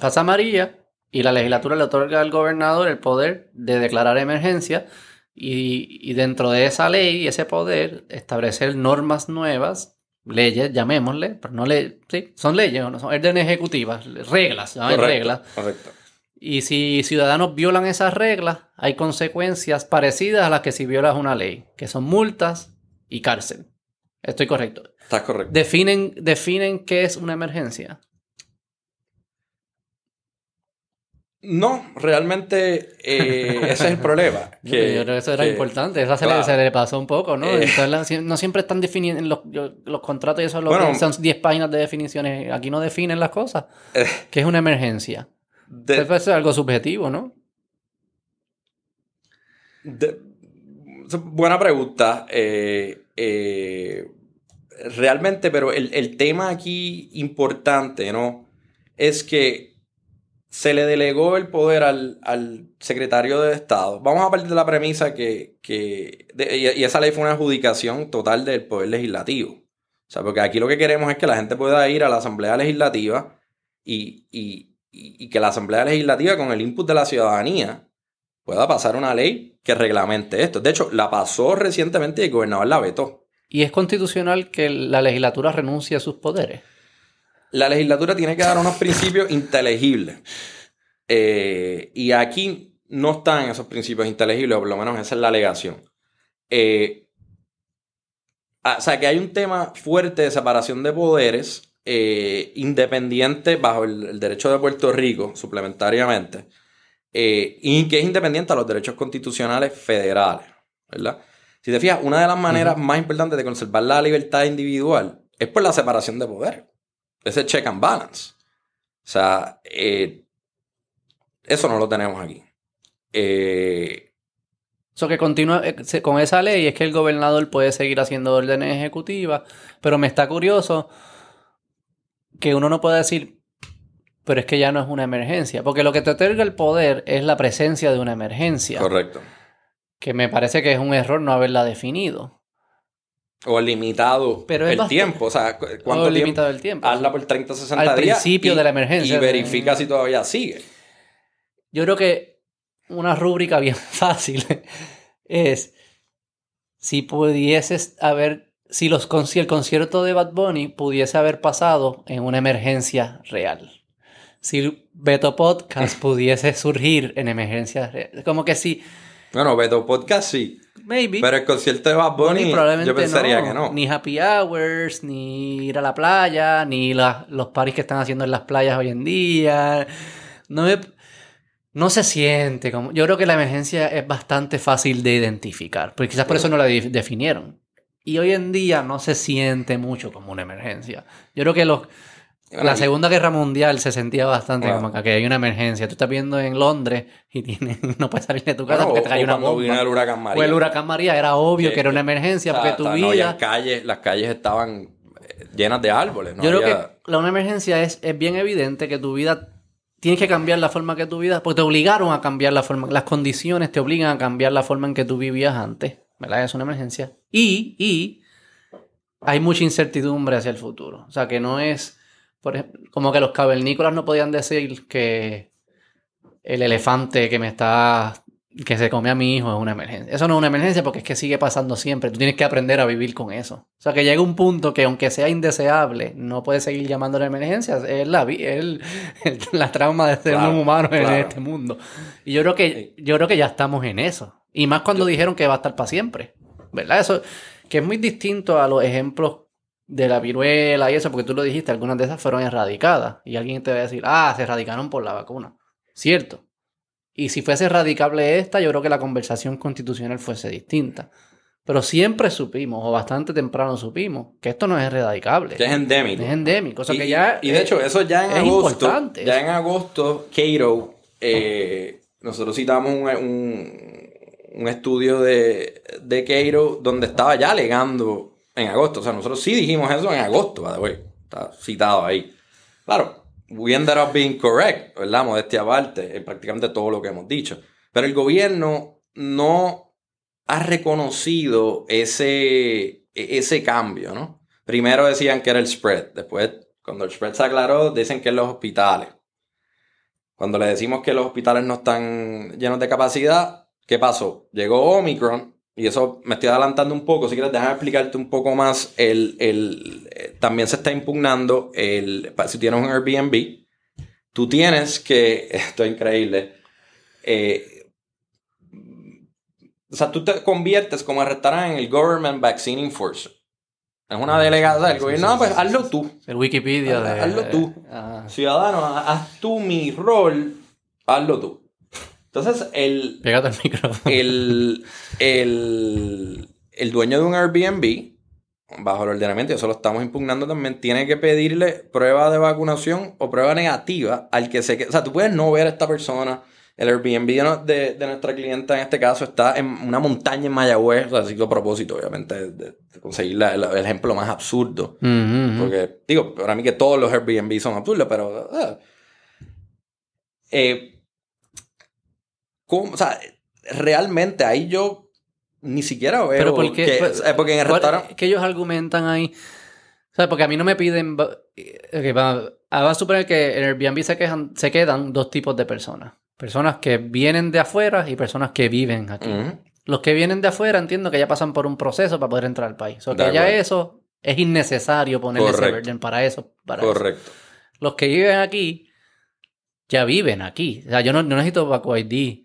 Speaker 1: Pasa María y la legislatura le otorga al gobernador el poder de declarar emergencia y, y dentro de esa ley y ese poder establecer normas nuevas, leyes, llamémosle, pero no le, sí, son leyes, no son órdenes ejecutivas, reglas,
Speaker 2: correcto,
Speaker 1: reglas.
Speaker 2: correcto.
Speaker 1: Y si ciudadanos violan esas reglas, hay consecuencias parecidas a las que si violas una ley, que son multas y cárcel. Estoy correcto.
Speaker 2: Estás correcto.
Speaker 1: Definen, definen qué es una emergencia.
Speaker 2: No, realmente eh, ese es el problema.
Speaker 1: Yo
Speaker 2: que-
Speaker 1: creo que eso era
Speaker 2: que-
Speaker 1: importante. Esa se,
Speaker 2: claro.
Speaker 1: le, se le pasó un poco, ¿no?
Speaker 2: Eh.
Speaker 1: Entonces, no siempre están definiendo los, contratos y eso es lo
Speaker 2: Bueno.
Speaker 1: que son 10 páginas de definiciones. Aquí no definen las cosas.
Speaker 2: Eh.
Speaker 1: ¿Qué es una emergencia?
Speaker 2: de-
Speaker 1: Eso es algo subjetivo, ¿no?
Speaker 2: De- buena pregunta. Eh, eh, realmente, pero el, el tema aquí importante, ¿no? Es que se le delegó el poder al, al secretario de Estado. Vamos a partir de la premisa que, que y esa ley fue una adjudicación total del poder legislativo. O sea, porque aquí lo que queremos es que la gente pueda ir a la Asamblea Legislativa y, y- y- y que la Asamblea Legislativa, con el input de la ciudadanía, pueda pasar una ley que reglamente esto. De hecho, la pasó recientemente y el gobernador la vetó.
Speaker 1: Y es constitucional que la legislatura renuncie a sus poderes.
Speaker 2: La legislatura tiene que dar unos principios inteligibles. Eh, y aquí no están esos principios inteligibles, o por lo menos esa es la alegación. Eh, ah, o sea, que hay un tema fuerte de separación de poderes eh, independiente bajo el, el derecho de Puerto Rico, suplementariamente, y que es independiente a los derechos constitucionales federales, ¿verdad? Si te fijas, una de las maneras más importantes de conservar la libertad individual es por la separación de poder. Ese check and balance. O sea, eh, eso no lo tenemos aquí. Eh,
Speaker 1: Eso que continúa eh, con esa ley es que el gobernador puede seguir haciendo órdenes ejecutivas, pero me está curioso que uno no pueda decir, pero es que ya no es una emergencia, porque lo que te otorga el poder es la presencia de una emergencia,
Speaker 2: correcto.
Speaker 1: que me parece que es un error no haberla definido.
Speaker 2: O limitado
Speaker 1: Pero
Speaker 2: el
Speaker 1: bastante-
Speaker 2: tiempo. O sea, cu-
Speaker 1: O
Speaker 2: ¿cuánto tiempo?
Speaker 1: limitado el tiempo.
Speaker 2: Hazla por 30, 60
Speaker 1: Al
Speaker 2: días.
Speaker 1: principio
Speaker 2: y-
Speaker 1: de la emergencia.
Speaker 2: Y verifica si todavía sigue.
Speaker 1: Yo creo que una rúbrica bien fácil es si pudieses haber, si, los, si el concierto de Bad Bunny pudiese haber pasado en una emergencia real. Si Beto Podcast pudiese surgir en emergencia real. Como que sí.
Speaker 2: Bueno, Beto Podcast sí.
Speaker 1: Maybe.
Speaker 2: Pero el concierto de Bad Bunny,
Speaker 1: probablemente
Speaker 2: yo pensaría
Speaker 1: no.
Speaker 2: que no.
Speaker 1: Ni happy hours, ni ir a la playa, ni la- los paris que están haciendo en las playas hoy en día. No, me- no se siente como... Yo creo que la emergencia es bastante fácil de identificar, porque quizás por eso no la de- definieron. Y hoy en día no se siente mucho como una emergencia. Yo creo que los, la Segunda Guerra Mundial se sentía bastante
Speaker 2: Claro.
Speaker 1: como que hay una emergencia. Tú estás viendo en Londres y tienes, no puedes salir de tu casa
Speaker 2: Bueno,
Speaker 1: porque te
Speaker 2: o
Speaker 1: una bomba.
Speaker 2: vino el huracán María.
Speaker 1: O el huracán María era obvio que,
Speaker 2: Que-
Speaker 1: era una emergencia porque tu vida...
Speaker 2: no había calles, las calles estaban eh, llenas de árboles. no
Speaker 1: Yo creo que la una emergencia es, es bien evidente que tu vida tienes que cambiar la forma que tu vida, porque te obligaron a cambiar la forma, las condiciones te obligan a cambiar la forma en que tú vivías antes, ¿verdad? Es una emergencia. Y, y hay mucha incertidumbre hacia el futuro. O sea, que no es, por ejemplo, como que los cavernícolas no podían decir que el elefante que me está, que se come a mi hijo es una emergencia. Eso no es una emergencia porque es que sigue pasando siempre. Tú tienes que aprender a vivir con eso. O sea, que llega un punto que aunque sea indeseable, no puedes seguir llamándolo emergencia. Es la, el- el- la trauma de ser
Speaker 2: Claro,
Speaker 1: un humano en este mundo. Y yo creo que, yo creo que ya estamos en eso. Y más cuando dijeron que va a estar para siempre. ¿Verdad? Eso, que es muy distinto a los ejemplos de la viruela y eso, porque tú lo dijiste, algunas de esas fueron erradicadas. Y alguien te va a decir, ah, se erradicaron por la vacuna. Cierto. Y si fuese erradicable esta, yo creo que la conversación constitucional fuese distinta. Pero siempre supimos, o bastante temprano supimos, que esto no es erradicable.
Speaker 2: que es endémico.
Speaker 1: Es endémico. O sea,
Speaker 2: y,
Speaker 1: que ya,
Speaker 2: y de hecho, eso ya en
Speaker 1: es
Speaker 2: agosto.
Speaker 1: importante.
Speaker 2: Ya en agosto, Cato, eh, nosotros citamos un, un- un estudio de, de Cato donde estaba ya alegando en agosto. O sea, nosotros sí dijimos eso en agosto, by the way. Está citado ahí. Claro, we ended up being correct, ¿verdad? Modestia aparte, en prácticamente todo lo que hemos dicho. Pero el gobierno no ha reconocido ese, ese cambio, ¿no? Primero decían que era el spread. Después, cuando el spread se aclaró, dicen que es los hospitales. Cuando le decimos que los hospitales no están llenos de capacidad, ¿qué pasó? Llegó Omicron, y eso me estoy adelantando un poco. Si quieres, déjame explicarte un poco más. El, el- eh, también se está impugnando el. Si tienes un Airbnb, tú tienes que. Esto es increíble. eh, o sea, tú te conviertes como restaurante en el Government Vaccine Enforcer. Es una delegada del gobierno. No, pues hazlo tú.
Speaker 1: el Wikipedia de...
Speaker 2: Hazlo tú.
Speaker 1: Ah,
Speaker 2: Ciudadano, haz tú mi rol, hazlo tú. Entonces, el,
Speaker 1: pégate al micrófono.
Speaker 2: el, el, el dueño de un Airbnb, bajo el ordenamiento, y eso lo estamos impugnando también, tiene que pedirle prueba de vacunación o prueba negativa al que se. O sea, tú puedes no ver a esta persona. El Airbnb de, de- nuestra clienta en este caso está en una montaña en Mayagüez, o sea, así a propósito, obviamente, de, de conseguir la- la- el ejemplo más absurdo. Porque, digo, para mí que todos los Airbnb son absurdos, pero. Eh, ¿cómo? O sea, realmente ahí yo ni siquiera veo.
Speaker 1: Pero ¿por qué?
Speaker 2: que-
Speaker 1: Pues,
Speaker 2: eh, porque en el
Speaker 1: ¿Cuál-
Speaker 2: restaurante.
Speaker 1: que ellos argumentan ahí? O sea, porque a mí no me piden... va- ok, va- ah, Vamos a suponer que en Airbnb se, quejan, se quedan dos tipos de personas. Personas que vienen de afuera y personas que viven aquí. Los que vienen de afuera entiendo que ya pasan por un proceso para poder entrar al país. O sea, que ya eso es innecesario ponerle ese
Speaker 2: Correcto.
Speaker 1: burden para eso. Para eso.
Speaker 2: Correcto.
Speaker 1: Los que viven aquí, ya viven aquí. O sea, yo no, no necesito Baco ID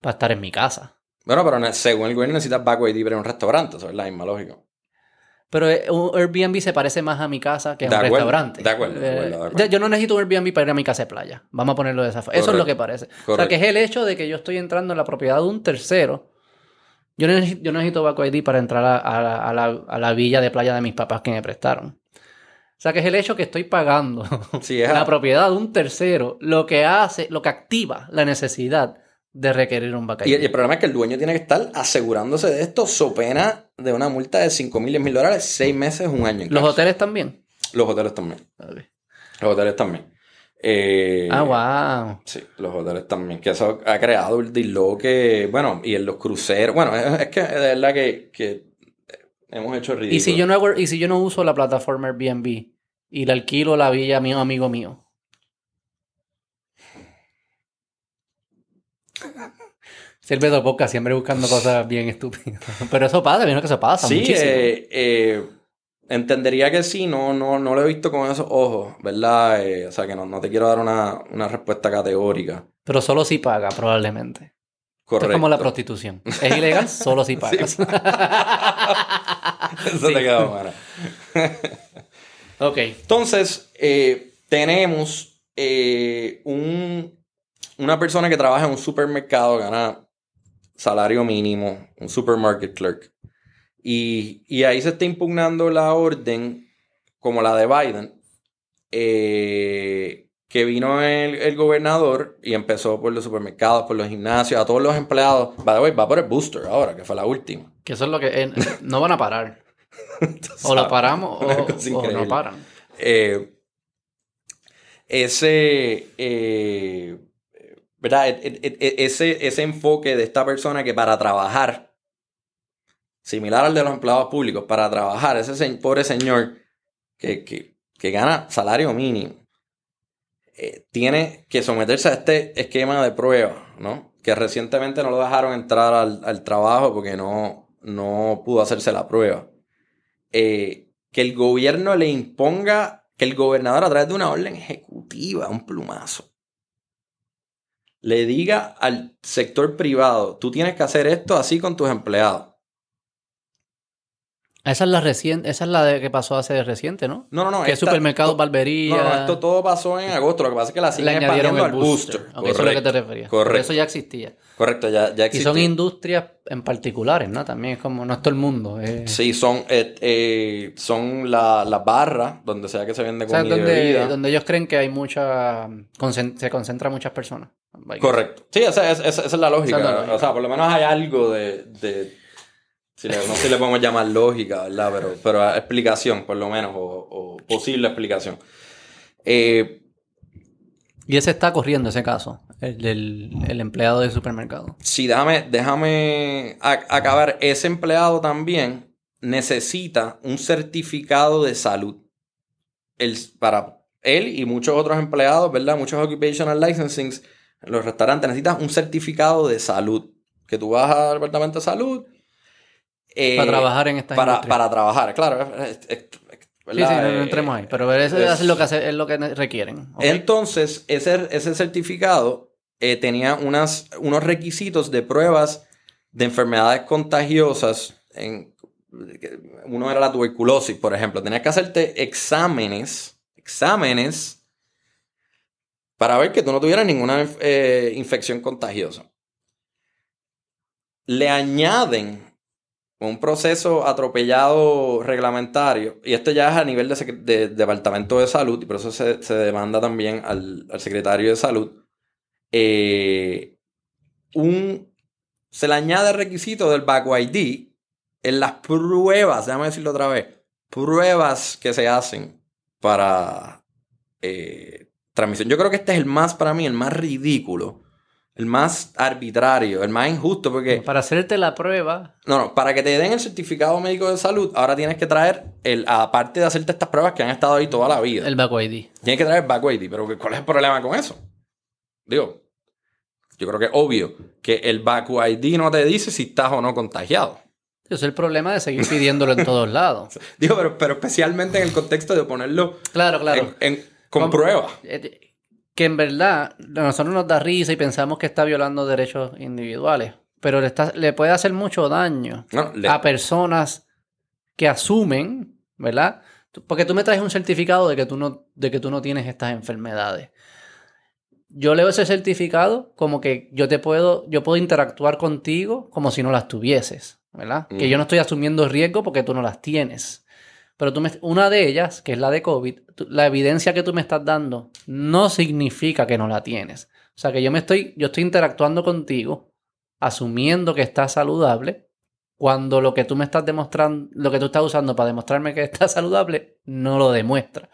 Speaker 1: para estar en mi casa.
Speaker 2: Bueno, pero según el gobierno necesitas back ID para ir a un restaurante, eso es la misma lógica.
Speaker 1: Pero eh, un Airbnb se parece más a mi casa que a un
Speaker 2: acuerdo,
Speaker 1: restaurante.
Speaker 2: de acuerdo, de
Speaker 1: Eh,
Speaker 2: acuerdo, de acuerdo.
Speaker 1: Yo no necesito un Airbnb para ir a mi casa de playa. Vamos a ponerlo de esa forma. Eso es lo que parece. O sea, que es el hecho de que yo estoy entrando en la propiedad de un tercero. Yo no necesito, yo necesito Baco ID para entrar a, a la, a la- a la villa de playa de mis papás que me prestaron. O sea, que es el hecho que estoy pagando
Speaker 2: Sí,
Speaker 1: la propiedad de un tercero, lo que hace, lo que activa la necesidad de requerir un Baco
Speaker 2: Y el, el problema es que el dueño tiene que estar asegurándose de esto, so pena de una multa de 5 mil, 10 mil dólares, 6 meses, un año. en
Speaker 1: Los hoteles también.
Speaker 2: Los hoteles también. Los hoteles también. Eh,
Speaker 1: Ah, wow.
Speaker 2: Sí, los hoteles también. Que eso ha creado el disloque. Bueno, y en los cruceros. Bueno, es, es que de verdad que, que hemos hecho ridículo.
Speaker 1: ¿Y si, yo no hago- y si yo no uso la plataforma Airbnb y le alquilo la villa a mi amigo mío? Silvio Podcast siempre buscando cosas bien estúpidas. Pero eso pasa, vino que eso pasa
Speaker 2: Sí,
Speaker 1: muchísimo.
Speaker 2: eh, eh, entendería que sí, no, no, no lo he visto con esos ojos, ¿verdad? Eh, o sea, que no, no te quiero dar una, una respuesta categórica.
Speaker 1: Pero solo si paga, probablemente.
Speaker 2: Correcto.
Speaker 1: Es como la prostitución. Es ilegal solo si pagas.
Speaker 2: Eso
Speaker 1: Sí.
Speaker 2: te quedó bueno.
Speaker 1: ok.
Speaker 2: Entonces, tenemos un, una persona que trabaja en un supermercado, gana salario mínimo, un supermarket clerk. Y, y ahí se está impugnando la orden, como la de Biden, eh, que vino el, el gobernador y empezó por los supermercados, por los gimnasios, a todos los empleados. By the way, va por el booster ahora, que fue la última.
Speaker 1: Que eso es lo que... eh, no van a parar. O
Speaker 2: sabes.
Speaker 1: paramos o, o no paran.
Speaker 2: Eh, ese, E- e- e- Ese, ese enfoque de esta persona que para trabajar, similar al de los empleados públicos, para trabajar, ese se- pobre señor que, que- que gana salario mínimo, eh, tiene que someterse a este esquema de prueba, ¿no? Que recientemente no lo dejaron entrar al, al trabajo porque no, no pudo hacerse la prueba. Eh, que el gobierno le imponga, que el gobernador a través de una orden ejecutiva, un plumazo, le diga al sector privado, tú tienes que hacer esto así con tus empleados.
Speaker 1: Esa es la reciente, esa es la de que pasó hace reciente, ¿no?
Speaker 2: No, no, no.
Speaker 1: que supermercados,
Speaker 2: to-
Speaker 1: barbería.
Speaker 2: No, no, esto todo pasó en agosto. Lo que pasa es que la siguen expandiendo
Speaker 1: el
Speaker 2: al
Speaker 1: booster.
Speaker 2: booster.
Speaker 1: Ok, eso es lo que te referías.
Speaker 2: Correcto.
Speaker 1: Pero eso ya existía.
Speaker 2: Correcto, ya, ya
Speaker 1: Y
Speaker 2: existe.
Speaker 1: son industrias en particulares, ¿no? También es como, no es todo el mundo. es-
Speaker 2: Sí, son, eh, eh, son la- las barras donde sea que se vende
Speaker 1: O sea,
Speaker 2: comida y
Speaker 1: donde, donde ellos creen que hay mucha... se concentra muchas personas.
Speaker 2: Correcto. Sí, esa, esa- esa es la lógica.
Speaker 1: Esa es la lógica.
Speaker 2: O sea, por lo menos hay algo de. de- si le- no sé si le podemos llamar lógica, ¿verdad? Pero, pero explicación, por lo menos, o, o posible explicación. Eh,
Speaker 1: Y ese está corriendo, ese caso. El el empleado del supermercado.
Speaker 2: sí, déjame, déjame acabar. Ese empleado también necesita un certificado de salud. El, para él y muchos otros empleados, ¿verdad? Muchos occupational licensings en los restaurantes necesitas un certificado de salud. Que tú vas al departamento de salud. Eh,
Speaker 1: para trabajar en esta
Speaker 2: para, para trabajar, claro. es- es- es-
Speaker 1: Sí, sí, no, no entremos ahí. Pero eso
Speaker 2: es-
Speaker 1: es, lo que hace- es lo que requieren.
Speaker 2: Entonces, ese, ese certificado eh, tenía unas, unos requisitos de pruebas de enfermedades contagiosas. En, uno era la tuberculosis, por ejemplo. Tenías que hacerte exámenes, exámenes, para ver que tú no tuvieras ninguna eh, infección contagiosa. Le añaden un proceso atropellado reglamentario, y esto ya es a nivel de, de Departamento de Salud, y por eso se, demanda también al, al secretario de Salud, eh, un, se le añade requisito del back ID en las pruebas, déjame decirlo otra vez, pruebas que se hacen para eh, transmisión. Yo creo que este es el más, para mí, el más ridículo, el más arbitrario, el más injusto, porque...
Speaker 1: Para hacerte la prueba,
Speaker 2: No, no, para que te den el certificado médico de salud, ahora tienes que traer, el, aparte de hacerte estas pruebas que han estado ahí toda la vida,
Speaker 1: el back ID.
Speaker 2: tienes que traer back ID. Pero ¿cuál es el problema con eso? Digo, yo creo que es obvio que el back ID no te dice si estás o no contagiado.
Speaker 1: Es el problema de seguir pidiéndolo en todos lados.
Speaker 2: Digo, pero, pero especialmente en el contexto de ponerlo
Speaker 1: Claro, claro.
Speaker 2: en- en- con pruebas.
Speaker 1: Eh, Que en verdad a nosotros nos da risa y pensamos que está violando derechos individuales. Pero le, está- le puede hacer mucho daño
Speaker 2: No, le-
Speaker 1: a personas que asumen, ¿verdad? Porque tú me traes un certificado de que tú no, de que tú no tienes estas enfermedades. Yo leo ese certificado como que yo te puedo, yo puedo interactuar contigo como si no las tuvieses, ¿verdad? Que yo no estoy asumiendo riesgo porque tú no las tienes. Pero tú me, una de ellas, que es la de COVID, tú- la evidencia que tú me estás dando no significa que no la tienes. O sea que yo me estoy, yo estoy interactuando contigo, asumiendo que estás saludable, cuando lo que tú me estás demostrando, lo que tú estás usando para demostrarme que estás saludable, no lo demuestra.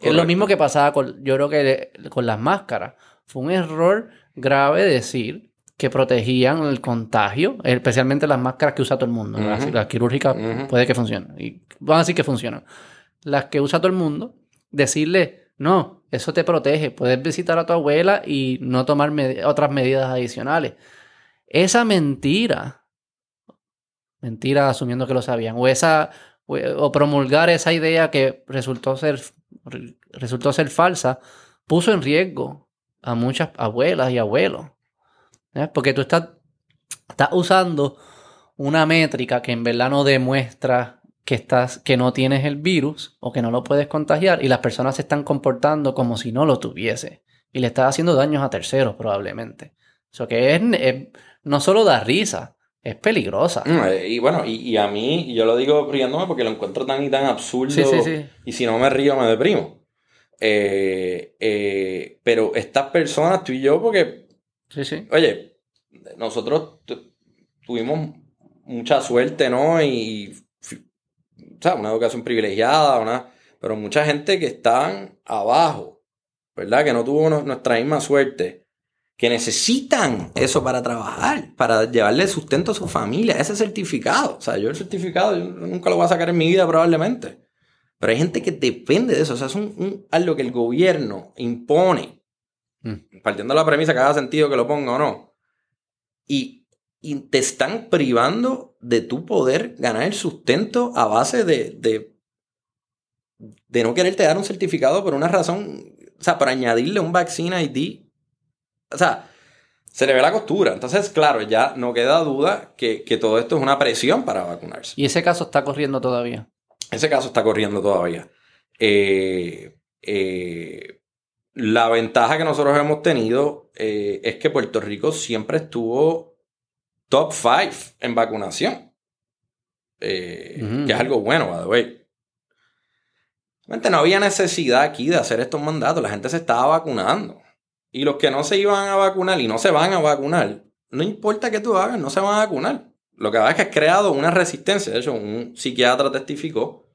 Speaker 1: Es lo mismo que pasaba con, yo creo que con las máscaras. Fue un error grave decir que protegían el contagio, especialmente las máscaras que usa todo el mundo.
Speaker 2: Ujú.
Speaker 1: Así, Las quirúrgicas puede que funcionen. Y van a decir que funcionan. Las que usa todo el mundo, decirle, no, eso te protege. Puedes visitar a tu abuela y no tomar otras medidas adicionales. esa mentira, mentira asumiendo que lo sabían, o esa o promulgar esa idea que resultó ser, resultó ser falsa, puso en riesgo a muchas abuelas y abuelos. ¿Eh? Porque tú estás, estás usando una métrica que en verdad no demuestra que, estás, que no tienes el virus o que no lo puedes contagiar y las personas se están comportando como si no lo tuviese. Y le estás haciendo daños a terceros probablemente. Eso que es, no solo da risa, es peligrosa.
Speaker 2: Mm, eh, y bueno, y, a mí, yo lo digo riéndome porque lo encuentro tan y tan absurdo. Y si no me río, me deprimo. Eh, eh, pero estas personas, tú y yo, porque.
Speaker 1: Sí, sí.
Speaker 2: Oye, nosotros tuvimos mucha suerte, ¿no? Y. O sea, una educación privilegiada, una, pero mucha gente que están abajo, ¿verdad? Que no tuvo nuestra misma suerte que necesitan eso para trabajar, para llevarle sustento a su familia, ese certificado. O sea, yo el certificado nunca lo voy a sacar en mi vida probablemente. Pero hay gente que depende de eso. O sea, es un, algo que el gobierno impone, mm. partiendo de la premisa que haga sentido que lo ponga o no. Y, te están privando de tu poder ganar el sustento a base de, de, de no quererte dar un certificado por una razón, o sea, para añadirle un vaccine ID o sea, se le ve la costura. Entonces, claro, ya no queda duda que, todo esto es una presión para vacunarse.
Speaker 1: Y ese caso está corriendo todavía.
Speaker 2: Ese caso está corriendo todavía. Eh, eh, la ventaja que nosotros hemos tenido eh, es que Puerto Rico siempre estuvo top 5 en vacunación. Que es algo bueno, by the way. No había necesidad aquí de hacer estos mandatos. La gente se estaba vacunando. Y los que no se iban a vacunar y no se van a vacunar, no importa qué tú hagas, no se van a vacunar. Lo que va es que has creado una resistencia. De hecho, un psiquiatra testificó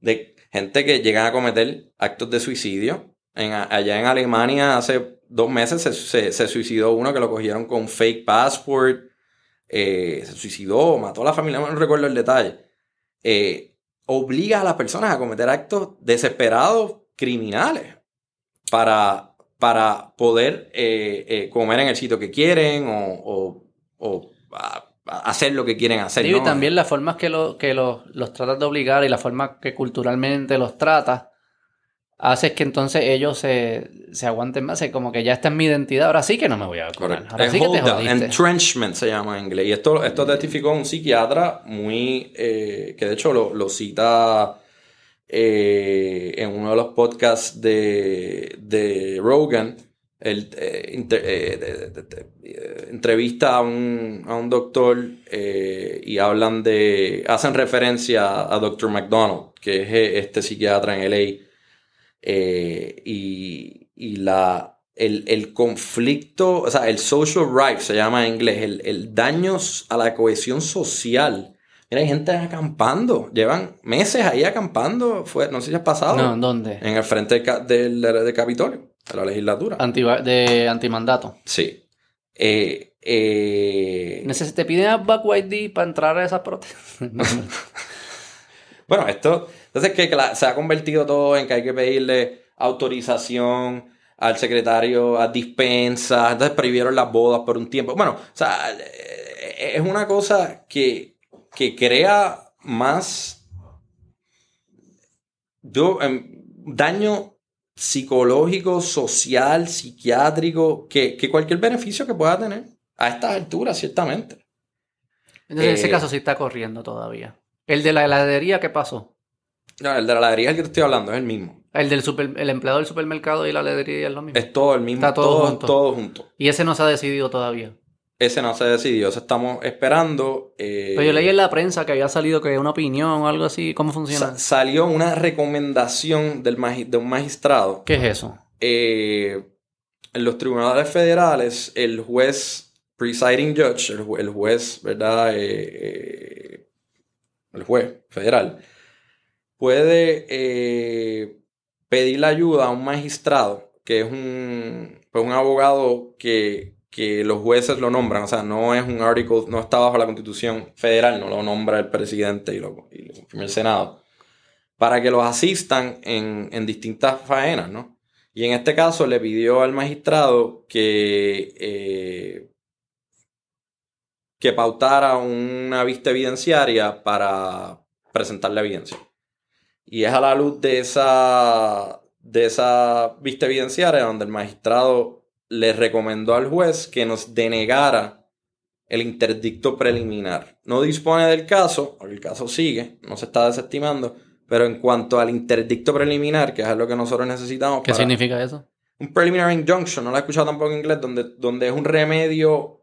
Speaker 2: de gente que llegan a cometer actos de suicidio. Allá en Alemania hace dos meses se, suicidó uno que lo cogieron con fake passport. Eh, se suicidó, mató a la familia, no recuerdo el detalle. Eh, obliga a las personas a cometer actos desesperados criminales para para poder eh, eh, comer en el sitio que quieren o, hacer lo que quieren hacer.
Speaker 1: Y también las formas que, que los tratas de obligar y la forma que culturalmente los tratas hace que entonces ellos se, aguanten más. Es como que ya está en mi identidad, ahora sí que no me voy a vacunar. Ahora sí que te
Speaker 2: Entrenchment se llama en inglés. Y esto, esto testificó un psiquiatra muy... Eh, que de hecho lo, lo cita eh, en uno de los podcasts de, Rogan, él eh, eh, entrevista a un, doctor y hablan de, hacen referencia a Dr. McDonald, que es este psiquiatra en LA, y, la, el, conflicto, o sea, el social right se llama en inglés, el, el daño a la cohesión social Mira, hay gente acampando. Llevan meses ahí acampando. Fue, no sé si has pasado.
Speaker 1: No, ¿dónde?
Speaker 2: En el frente del, Capitolio, de la legislatura.
Speaker 1: de antimandato.
Speaker 2: Sí. Eh, eh...
Speaker 1: ¿Te piden a Back ID para entrar a esas protestas?
Speaker 2: bueno, esto... Entonces que se ha convertido todo en que hay que pedirle autorización al secretario a dispensa. Entonces prohibieron las bodas por un tiempo. Bueno, o sea, eh, es una cosa que que crea más yo, em, daño psicológico, social, psiquiátrico, que, cualquier beneficio que pueda tener a estas alturas, ciertamente.
Speaker 1: Entonces, en ese eh, caso sí está corriendo todavía. ¿El de la heladería qué pasó?
Speaker 2: No, el de la heladería es el que te estoy hablando, es el mismo.
Speaker 1: El del super, el empleado del supermercado y la heladería es lo mismo.
Speaker 2: Es todo el mismo. Está todo, todo junto.
Speaker 1: Y ese no se ha decidido todavía.
Speaker 2: Ese no se decidió, eso estamos esperando.
Speaker 1: Eh, Pero yo leí en la prensa que había salido que una opinión o algo así. ¿Cómo funciona?
Speaker 2: salió una recomendación del de un magistrado.
Speaker 1: ¿Qué es eso?
Speaker 2: Eh, en los tribunales federales, el juez presiding judge, el, juez, ¿verdad? Eh, el juez federal, puede pedir la ayuda a un magistrado, que es un, pues un abogado que que los jueces lo nombran, o sea, no es un artículo, no está bajo la constitución federal, no lo nombra el presidente y lo, y el Senado, para que los asistan en, distintas faenas, ¿no? Y en este caso le pidió al magistrado que, eh, que pautara una vista evidenciaria para presentar la evidencia. Y es a la luz de esa, de esa vista evidenciaria donde el magistrado le recomendó al juez que nos denegara el interdicto preliminar. No dispone del caso, el caso sigue, no se está desestimando, pero en cuanto al interdicto preliminar, que es lo que nosotros necesitamos.
Speaker 1: ¿Qué significa eso?
Speaker 2: Un preliminary injunction, no lo he escuchado tampoco en inglés, donde, donde es un remedio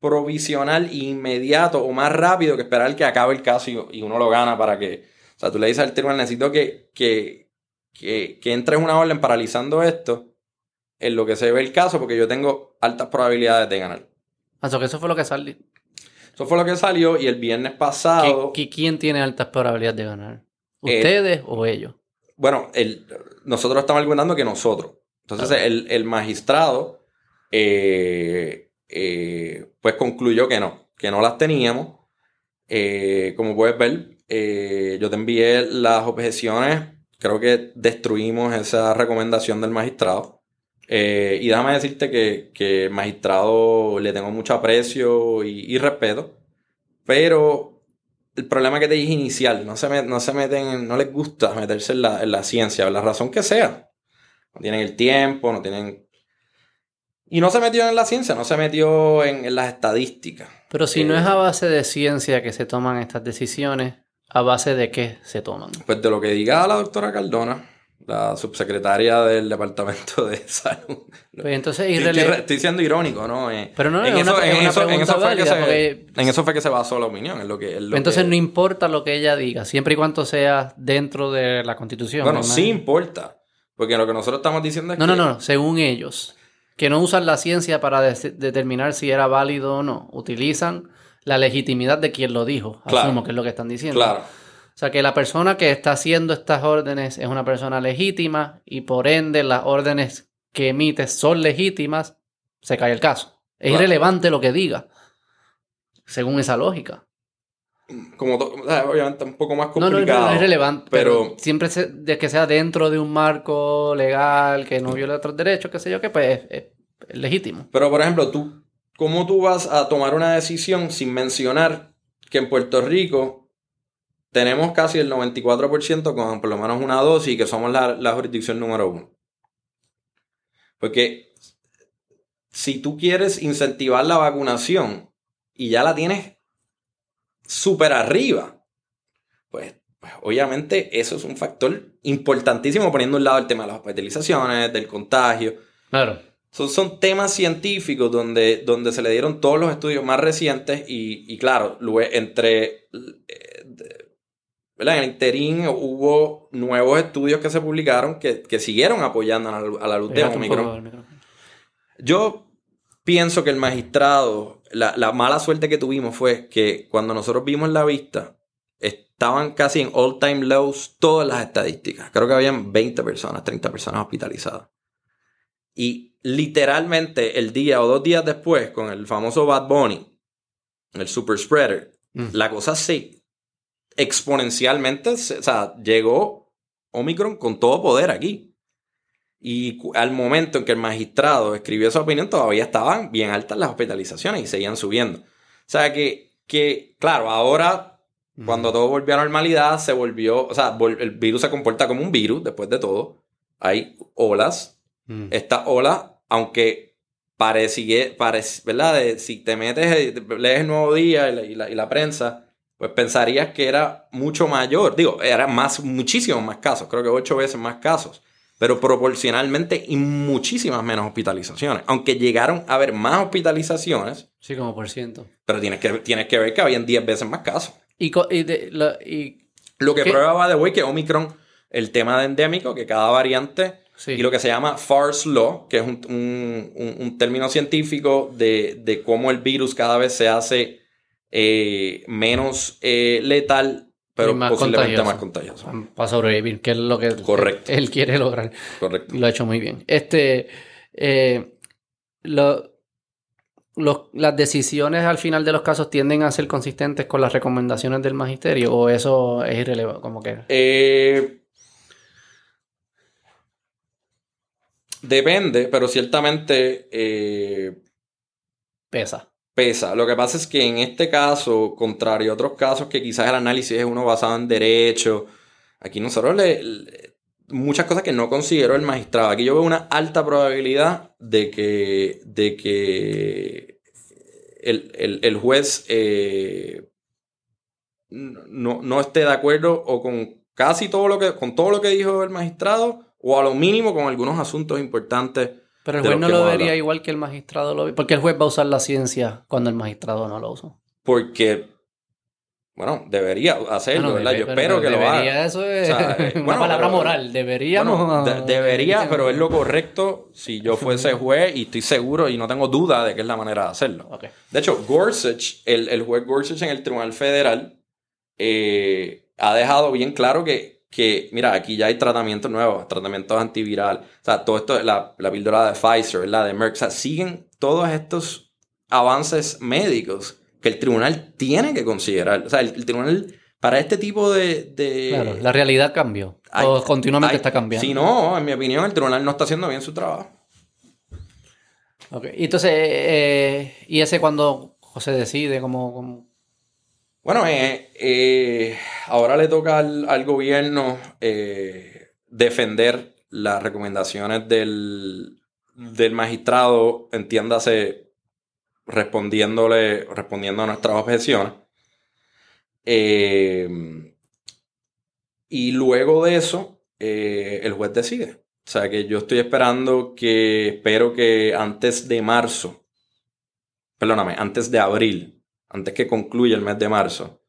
Speaker 2: provisional e inmediato o más rápido que esperar que acabe el caso y, uno lo gana para que. O sea, tú le dices al tribunal, necesito que, que, que, que entres una orden paralizando esto en lo que se ve el caso, porque yo tengo altas probabilidades de ganar.
Speaker 1: Ah, que eso fue lo que salió.
Speaker 2: Eso fue lo que salió y el viernes pasado.
Speaker 1: ¿Quién tiene altas probabilidades de ganar? Eh, ¿Ustedes o ellos?
Speaker 2: Bueno, el, nosotros estamos argumentando que nosotros. Entonces, el, magistrado, eh, eh, pues concluyó que no, que no las teníamos. como puedes ver, yo te envié las objeciones. Creo que destruimos esa recomendación del magistrado. y déjame decirte que, que, el magistrado le tengo mucho aprecio y, y respeto. Pero el problema que te dije inicial, no se, no se meten, no les gusta meterse en la, en la ciencia, por la razón que sea. No tienen el tiempo, no tienen... Y no se metió en la ciencia, no se metió en, las estadísticas.
Speaker 1: Pero si no es a base de ciencia que se toman estas decisiones, ¿a base de qué se toman?
Speaker 2: Pues de lo que diga la doctora Cardona, la subsecretaria del Departamento de Salud.
Speaker 1: Pues entonces
Speaker 2: estoy, siendo irónico, ¿no? Eh, Pero no, en, eso, en, eso, fue que se, en eso fue que se basó la opinión. lo que,
Speaker 1: entonces no importa lo que ella diga, siempre y cuando sea dentro de la Constitución.
Speaker 2: Bueno, sí importa. Porque lo que nosotros estamos diciendo es
Speaker 1: no,
Speaker 2: que...
Speaker 1: No, no, no, según ellos. Que no usan la ciencia para determinar si era válido o no. Utilizan la legitimidad de quien lo dijo. Asumo que es lo que están diciendo. Claro. O sea que la persona que está haciendo estas órdenes es una persona legítima y por ende las órdenes que emite son legítimas, se cae el caso. Es irrelevante lo que diga, según esa lógica.
Speaker 2: Como obviamente un poco más complicado.
Speaker 1: No, no, no, es relevante, pero, siempre de que sea dentro de un marco legal que no viole otros derechos, qué sé yo, que pues es, es legítimo.
Speaker 2: Pero por ejemplo, tú, ¿cómo tú vas a tomar una decisión sin mencionar que en Puerto Rico tenemos casi el 94% con por lo menos una dosis y que somos la, jurisdicción número uno. Porque si tú quieres incentivar la vacunación y ya la tienes súper arriba, pues, pues, obviamente eso es un factor importantísimo poniendo a un lado el tema de las hospitalizaciones, del contagio.
Speaker 1: Claro.
Speaker 2: Son, son temas científicos donde, donde se le dieron todos los estudios más recientes y, y claro, entre eh, en el interín hubo nuevos estudios que se publicaron que, siguieron apoyando a la, luz de Omicron. Yo pienso que el magistrado, la, mala suerte que tuvimos fue que cuando nosotros vimos la vista, estaban casi en all time lows todas las estadísticas. Creo que habían 20 personas, 30 personas hospitalizadas. Y literalmente el día o dos días después, con el famoso Bad Bunny, el super spreader, mm. la cosa se exponencialmente, o sea, llegó Omicron con todo poder aquí. Y al momento en que el magistrado escribió esa opinión, todavía estaban bien altas las hospitalizaciones y seguían subiendo. O sea que, que claro, ahora, cuando todo volvió a normalidad, se volvió, o sea, el virus se comporta como un virus, después de todo. Hay olas. Esta ola, aunque parece, parece ¿verdad? si te metes, lees el Nuevo Día y la, y la prensa, pues pensarías que era mucho mayor. Digo, eran más, muchísimos más casos, creo que ocho veces más casos, pero proporcionalmente y muchísimas menos hospitalizaciones. Aunque llegaron a haber más hospitalizaciones.
Speaker 1: Sí, como por ciento.
Speaker 2: Pero tienes que, tienes que ver que habían 10 veces más casos.
Speaker 1: Y,
Speaker 2: lo, que prueba de hoy que Omicron, el tema de endémico, que cada variante Y lo que se llama FARS Law, que es un, término científico de, de, cómo el virus cada vez se hace eh, menos eh, letal, pero posiblemente más contagioso.
Speaker 1: Para sobrevivir, que es lo que Él, quiere lograr.
Speaker 2: Correcto.
Speaker 1: Lo ha hecho muy bien. Este, eh, las decisiones al final de los casos tienden a ser consistentes con las recomendaciones del magisterio o eso es irrelevante, como que.
Speaker 2: Depende, pero ciertamente
Speaker 1: pesa
Speaker 2: pesa. Lo que pasa es que en este caso, contrario a otros casos que quizás el análisis es uno basado en derecho, aquí nosotros le, muchas cosas que no considero el magistrado. Aquí yo veo una alta probabilidad de que, de que el, juez eh, no, no, esté de acuerdo o con casi todo lo que, con todo lo que dijo el magistrado, o a lo mínimo con algunos asuntos importantes.
Speaker 1: Pero el juez no lo vería igual que el magistrado lo ve. Porque el juez va a usar la ciencia cuando el magistrado no lo usa.
Speaker 2: Porque bueno, debería hacerlo, ¿verdad? Yo espero que lo haga.
Speaker 1: Eso es una palabra moral. Deberíamos.
Speaker 2: debería, pero es lo correcto si yo fuese juez y estoy seguro y no tengo duda de que es la manera de hacerlo. De hecho, Gorsuch, el, el, juez Gorsuch en el Tribunal Federal, eh, ha dejado bien claro que, que, mira, aquí ya hay tratamientos nuevos, tratamientos antiviral. O sea, todo esto, la, la píldora de Pfizer, la de Merck, o sea, siguen todos estos avances médicos que el tribunal tiene que considerar. O sea, el, tribunal, para este tipo de...
Speaker 1: Claro, la realidad cambió. o continuamente está cambiando.
Speaker 2: Si no, en mi opinión, el tribunal no está haciendo bien su trabajo.
Speaker 1: Ok, y entonces, eh, ¿y ese cuando se decide? como
Speaker 2: Bueno, eh, eh, ahora le toca al, gobierno defender las recomendaciones del, del magistrado, entiéndase, respondiéndole, respondiendo a nuestras objeciones. Eh, y luego de eso, eh, el juez decide. O sea que yo estoy esperando que, espero que antes de marzo, perdóname, antes de abril, antes que concluya el mes de marzo,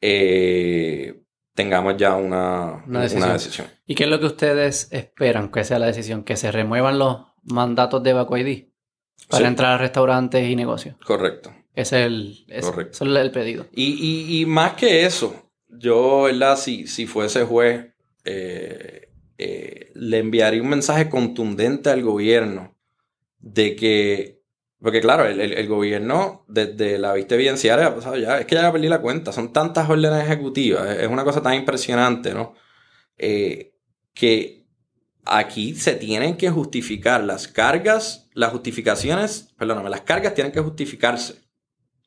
Speaker 2: eh, tengamos ya una, decisión.
Speaker 1: ¿Y qué es lo que ustedes esperan que sea la decisión? ¿Que se remuevan los mandatos de Baco para entrar a restaurantes y negocios.
Speaker 2: Correcto.
Speaker 1: Ese es el, es el pedido.
Speaker 2: Y, más que eso, yo, ¿verdad? Si, si fuese juez, eh, eh, le enviaría un mensaje contundente al gobierno de que, porque claro, el, gobierno desde la vista evidenciaria pasado ya, es que ya perdí la cuenta, son tantas órdenes ejecutivas, es una cosa tan impresionante, ¿no? Eh, que aquí se tienen que justificar las cargas, las justificaciones, perdóname, las cargas tienen que justificarse.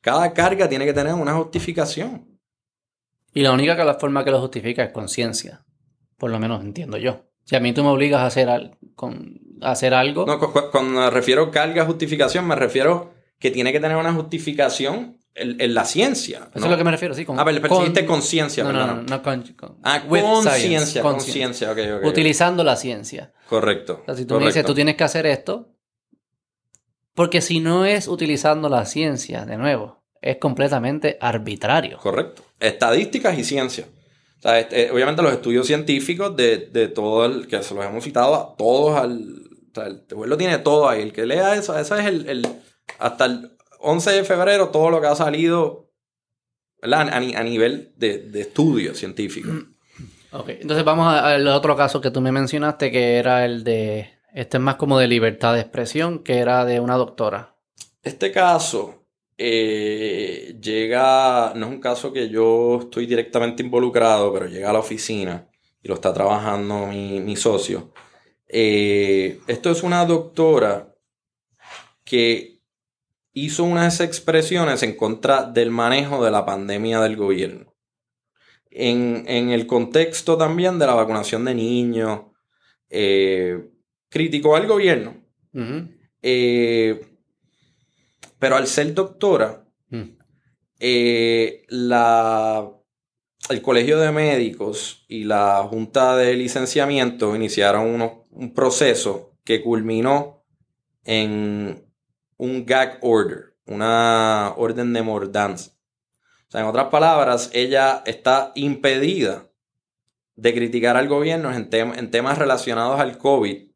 Speaker 2: Cada carga tiene que tener una justificación.
Speaker 1: Y la única que la forma que lo justifica es conciencia. Por lo menos entiendo yo. Si a mí tú me obligas a hacer, con, hacer algo.
Speaker 2: No, cuando me refiero carga, justificación, me refiero que tiene que tener una justificación en, la ciencia.
Speaker 1: Eso es lo que me refiero, sí.
Speaker 2: Con, ah, pero percibiste conciencia,
Speaker 1: no, no, no, no, con,
Speaker 2: Ah, conciencia, conciencia, ok, ok.
Speaker 1: Utilizando la ciencia.
Speaker 2: Correcto.
Speaker 1: O sea, si tú me dices, tú tienes que hacer esto, porque si no es utilizando la ciencia, de nuevo, es completamente arbitrario.
Speaker 2: Correcto. Estadísticas y ciencia. O sea, este, obviamente los estudios científicos de, de todo el, que se los hemos citado a todos al... O sea, el lo tiene todo ahí. El que lea eso, ese es el, el hasta el 11 de febrero todo lo que ha salido A, nivel de, estudio científico. Mm.
Speaker 1: Ok, entonces vamos al otro caso que tú me mencionaste, que era el de, este es más como de libertad de expresión, que era de una doctora.
Speaker 2: Este caso eh, llega, no es un caso que yo estoy directamente involucrado, pero llega a la oficina y lo está trabajando mi, socio. Eh, esto es una doctora que hizo unas expresiones en contra del manejo de la pandemia del gobierno. En, el contexto también de la vacunación de niños, eh, criticó al gobierno, eh, pero al ser doctora, mm. eh, la, el Colegio de Médicos y la Junta de Licenciamiento iniciaron un proceso que culminó en un gag order, una orden de mordanza. O sea, en otras palabras, ella está impedida de criticar al gobierno en, en temas relacionados al COVID.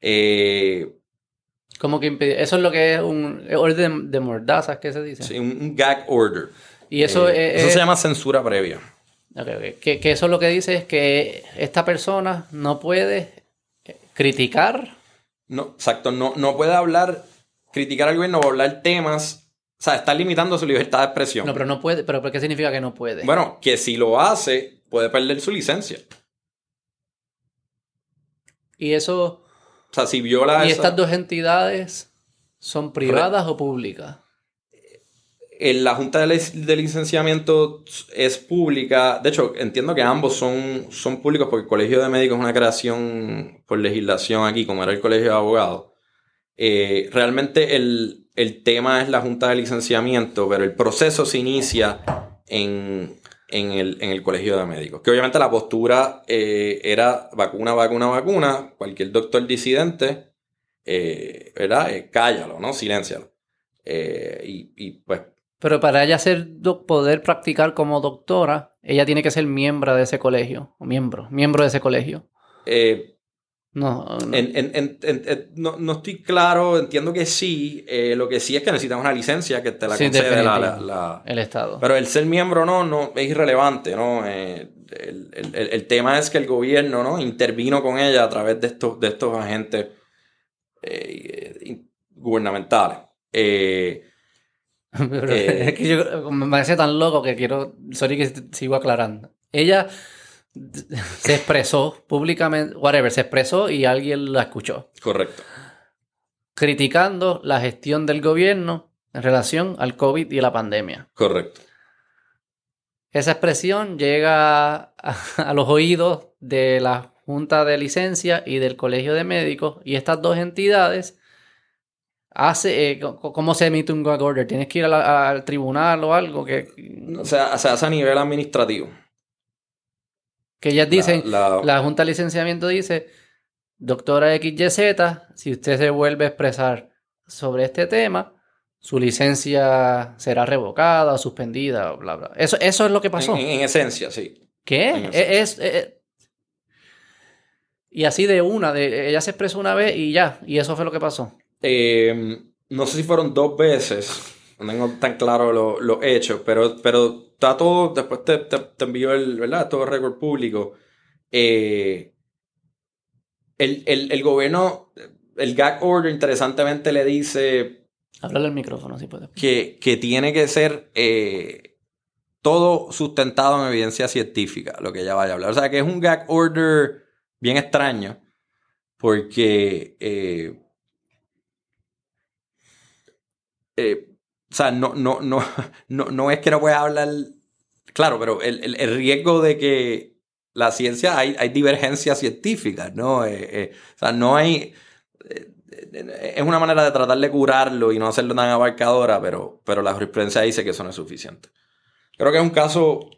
Speaker 1: Eh, ¿Cómo que? Eso es lo que es un orden de mordaza, ¿qué se dice?
Speaker 2: Sí, un, gag order.
Speaker 1: Y eso,
Speaker 2: eh, eso se llama censura previa.
Speaker 1: Que, que, eso lo que dice es que esta persona no puede criticar.
Speaker 2: No, exacto, no, no puede hablar criticar al gobierno o hablar temas. O sea, está limitando su libertad de expresión.
Speaker 1: No, pero no puede. ¿Pero qué significa que no puede?
Speaker 2: Bueno, que si lo hace, puede perder su licencia.
Speaker 1: Y eso.
Speaker 2: O sea, si viola.
Speaker 1: ¿Y estas dos entidades son privadas o públicas?
Speaker 2: En la Junta de, Licenciamiento es pública. De hecho, entiendo que ambos son, son públicos porque el Colegio de Médicos es una creación por legislación aquí, como era el Colegio de Abogados. Eh, realmente el, el, tema es la Junta de Licenciamiento, pero el proceso se inicia en, en, el, en el Colegio de Médicos. Que obviamente la postura eh, era vacuna, vacuna, vacuna. Cualquier doctor disidente, eh, ¿verdad? cállalo, ¿no? Siléncialo. y pues
Speaker 1: pero para ella ser poder practicar como doctora, ella tiene que ser miembro de ese colegio. Miembro, miembro de ese colegio.
Speaker 2: Eh, no, no. estoy claro, entiendo que sí. Eh, lo que sí es que necesitas una licencia que te la concede la,
Speaker 1: el Estado.
Speaker 2: Pero el ser miembro no, no es irrelevante, ¿no? Eh, el, tema es que el gobierno ¿no? intervino con ella a través de estos, de estos agentes gubernamentales.
Speaker 1: Eh, es que yo me parece tan loco que quiero. Sorry que sigo aclarando. Ella se expresó públicamente, whatever, se expresó y alguien la escuchó.
Speaker 2: Correcto.
Speaker 1: Criticando la gestión del gobierno en relación al COVID y la pandemia.
Speaker 2: Correcto.
Speaker 1: Esa expresión llega a, a los oídos de la Junta de Licencia y del Colegio de Médicos y estas dos entidades hace, eh, ¿cómo se emite un gag order? ¿Tienes que ir al tribunal o algo? Que...
Speaker 2: O sea, se hace a nivel administrativo.
Speaker 1: Que ellas dicen, la, Junta de Licenciamiento dice, doctora XYZ, si usted se vuelve a expresar sobre este tema, su licencia será revocada, suspendida, bla, bla. Eso, eso es lo que pasó.
Speaker 2: En, esencia, sí.
Speaker 1: ¿Qué? Es, y así de una, de, ella se expresó una vez y ya, y eso fue lo que pasó.
Speaker 2: Eh, no sé si fueron dos veces, no tengo tan claro los lo hechos, pero, pero está todo, después te, te, envió el, ¿verdad? Todo el récord público. Eh, el, el, gobierno, el gag order interesantemente le dice...
Speaker 1: Háblale al micrófono si puede.
Speaker 2: Que, que tiene que ser eh, todo sustentado en evidencia científica, lo que ella vaya a hablar. O sea, que es un gag order bien extraño, porque Eh, o sea, no, no, no, no, es que no pueda hablar. Claro, pero el, riesgo de que la ciencia hay, hay divergencias científicas, ¿no? Eh, eh, o sea, no hay. es una manera de tratar de curarlo y no hacerlo tan abarcadora, pero, pero la jurisprudencia dice que eso no es suficiente. Creo que es un caso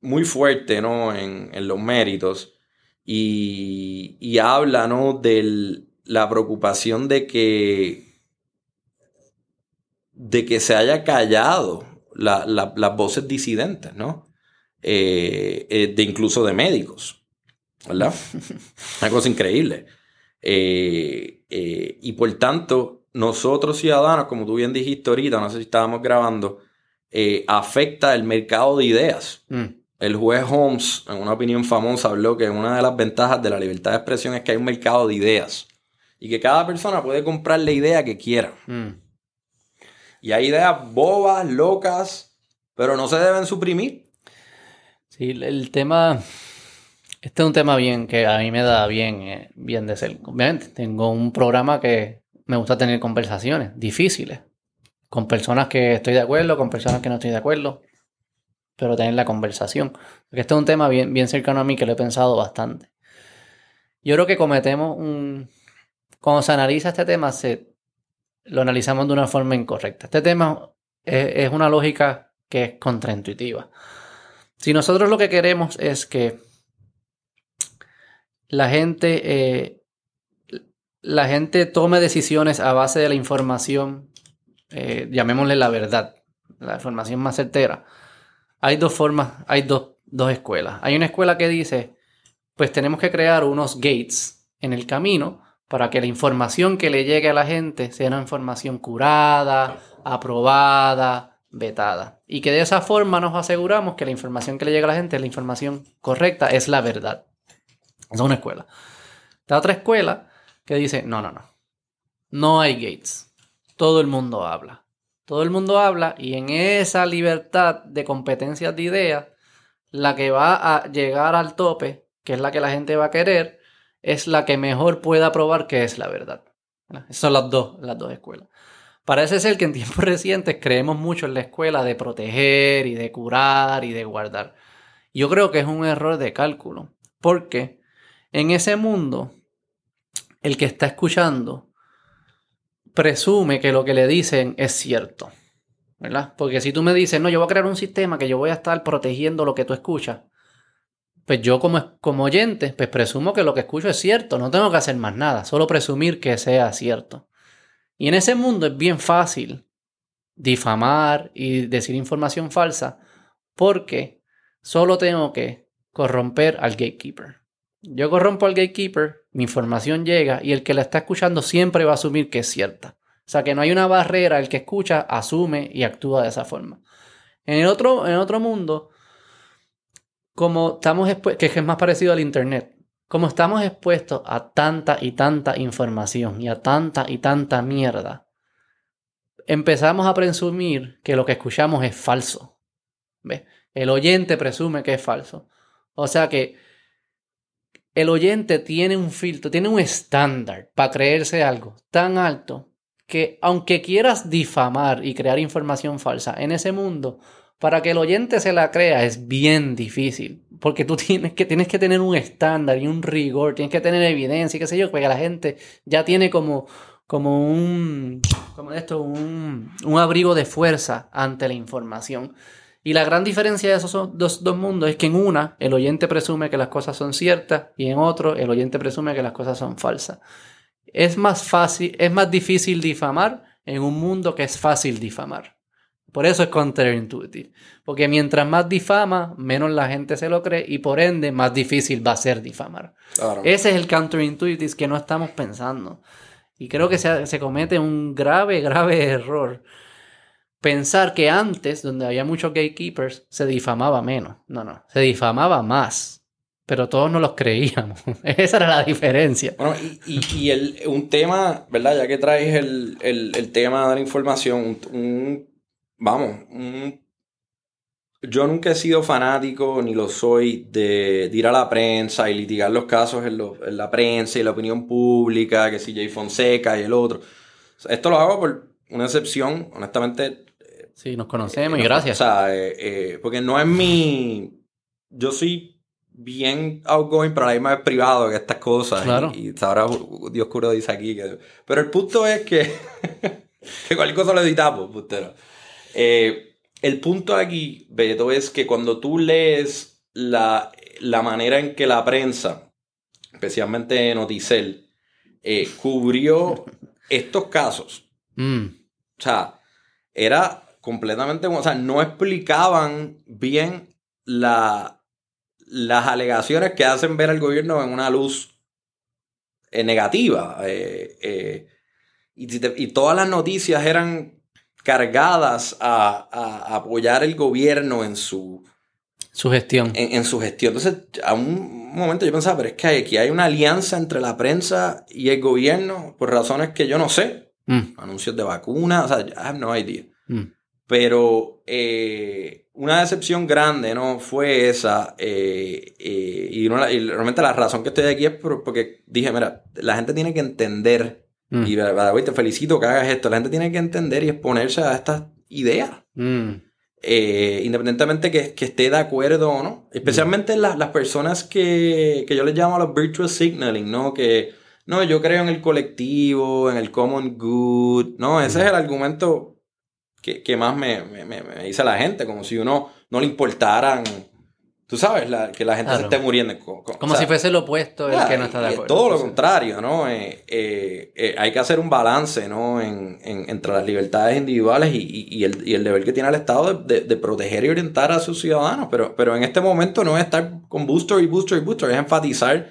Speaker 2: muy fuerte, ¿no? En, los méritos. Y, y habla, ¿no? De la preocupación de que de que se haya callado las voces disidentes, ¿no? Eh, eh, de incluso de médicos, ¿verdad? Una cosa increíble. Eh, y por tanto, nosotros ciudadanos, como tú bien dijiste ahorita, no sé si estábamos grabando, afecta el mercado de ideas. Mm. El juez Holmes, en una opinión famosa, habló que una de las ventajas de la libertad de expresión es que hay un mercado de ideas y que cada persona puede comprar la idea que quiera. Mm. Y hay ideas bobas, locas, pero no se deben suprimir.
Speaker 1: Sí, el tema. Este es un tema bien que a mí me da bien, eh, bien de ser. Obviamente, tengo un programa que me gusta tener conversaciones difíciles. Con personas que estoy de acuerdo, con personas que no estoy de acuerdo. Pero tener la conversación. Porque este es un tema bien, bien cercano a mí que lo he pensado bastante. Yo creo que cometemos un. Cuando se analiza este tema, se lo analizamos de una forma incorrecta. Este tema es, una lógica que es contraintuitiva. Si nosotros lo que queremos es que la gente, eh, la gente tome decisiones a base de la información, eh, llamémosle la verdad, la información más certera, hay dos formas, hay dos, dos escuelas. Hay una escuela que dice, pues tenemos que crear unos gates en el camino para que la información que le llegue a la gente sea una información curada, aprobada, vetada. Y que de esa forma nos aseguramos que la información que le llega a la gente es la información correcta, es la verdad. Es una escuela. Está otra escuela que dice, no, no, no. No hay gates. Todo el mundo habla. Todo el mundo habla y en esa libertad de competencias de ideas, la que va a llegar al tope, que es la que la gente va a querer, es la que mejor pueda probar que es la verdad. Son las dos, las dos escuelas. Parece ser que en tiempos recientes creemos mucho en la escuela de proteger y de curar y de guardar. Yo creo que es un error de cálculo, porque en ese mundo el que está escuchando presume que lo que le dicen es cierto. ¿Verdad? Porque si tú me dices, no, yo voy a crear un sistema que yo voy a estar protegiendo lo que tú escuchas, pues yo como, como oyente, pues presumo que lo que escucho es cierto, no tengo que hacer más nada, solo presumir que sea cierto. Y en ese mundo es bien fácil difamar y decir información falsa porque solo tengo que corromper al gatekeeper. Yo corrompo al gatekeeper, mi información llega y el que la está escuchando siempre va a asumir que es cierta. O sea que no hay una barrera, el que escucha asume y actúa de esa forma. En el otro, en otro mundo, como estamos que es más parecido al Internet, como estamos expuestos a tanta y tanta información y a tanta y tanta mierda, empezamos a presumir que lo que escuchamos es falso. El oyente presume que es falso. O sea que el oyente tiene un filtro, tiene un estándar para creerse algo tan alto que aunque quieras difamar y crear información falsa en ese mundo, para que el oyente se la crea es bien difícil, porque tú tienes que, tienes que tener un estándar y un rigor, tienes que tener evidencia y qué sé yo, porque la gente ya tiene como, como un, como esto, un, un abrigo de fuerza ante la información. Y la gran diferencia de esos dos, dos, mundos es que en una el oyente presume que las cosas son ciertas y en otro el oyente presume que las cosas son falsas. Es más fácil, es más difícil difamar en un mundo que es fácil difamar. Por eso es counterintuitive. Porque mientras más difama, menos la gente se lo cree y por ende más difícil va a ser difamar. Ese es el counterintuitive que no estamos pensando. Y creo que se, se comete un grave, grave error pensar que antes, donde había muchos gatekeepers, se difamaba menos. No, no, se difamaba más. Pero todos no los creíamos. Esa era la diferencia.
Speaker 2: Bueno, y, el, un tema, ¿verdad? Ya que traes el, tema de la información, un, vamos, yo nunca he sido fanático, ni lo soy, de, ir a la prensa y litigar los casos en, en la prensa y la opinión pública, que si Jay Fonseca y el otro. Esto lo hago por una excepción, honestamente,
Speaker 1: Sí, nos conocemos y gracias.
Speaker 2: O sea, eh, eh, porque no es mi. Yo soy bien outgoing, pero a la misma vez privado que estas cosas. Claro. Y, ahora Dios curo dice aquí que. Pero el punto es que. que cualquier cosa lo editamos, putero. Eh, el punto aquí, Beto, es que cuando tú lees la, la manera en que la prensa, especialmente Noticel, cubrió estos casos. Mm. O sea, era completamente, o sea, no explicaban bien la, las alegaciones que hacen ver al gobierno en una luz eh, negativa. Eh, eh, y, todas las noticias eran cargadas a, apoyar el gobierno en su,
Speaker 1: su gestión.
Speaker 2: En, su gestión. Entonces, a un momento yo pensaba, pero es que aquí hay una alianza entre la prensa y el gobierno por razones que yo no sé. Mm. Anuncios de vacunas, o sea, I have no idea. Mm. Pero eh, una decepción grande, ¿no? Fue esa. Eh, eh, y, realmente la razón que estoy aquí es porque dije, mira, la gente tiene que entender. Mm. Y Y te felicito que hagas esto. La gente tiene que entender y exponerse a estas ideas. Mm. independientemente que, que, esté de acuerdo o no. Especialmente las, las, personas que, que yo les llamo a los virtual signaling, ¿no? Que, no, yo creo en el colectivo, en el common good. No, ese es el argumento que, más me, dice la gente, como si uno no le importaran, tú sabes, que la gente se esté muriendo.
Speaker 1: como si fuese lo opuesto el que no está de acuerdo.
Speaker 2: Todo lo contrario, ¿no? Eh, eh, eh, hay que hacer un balance, ¿no? En, entre las libertades individuales y, el, deber que tiene el Estado de, proteger y orientar a sus ciudadanos. Pero, pero en este momento no es estar con booster y booster y booster, es enfatizar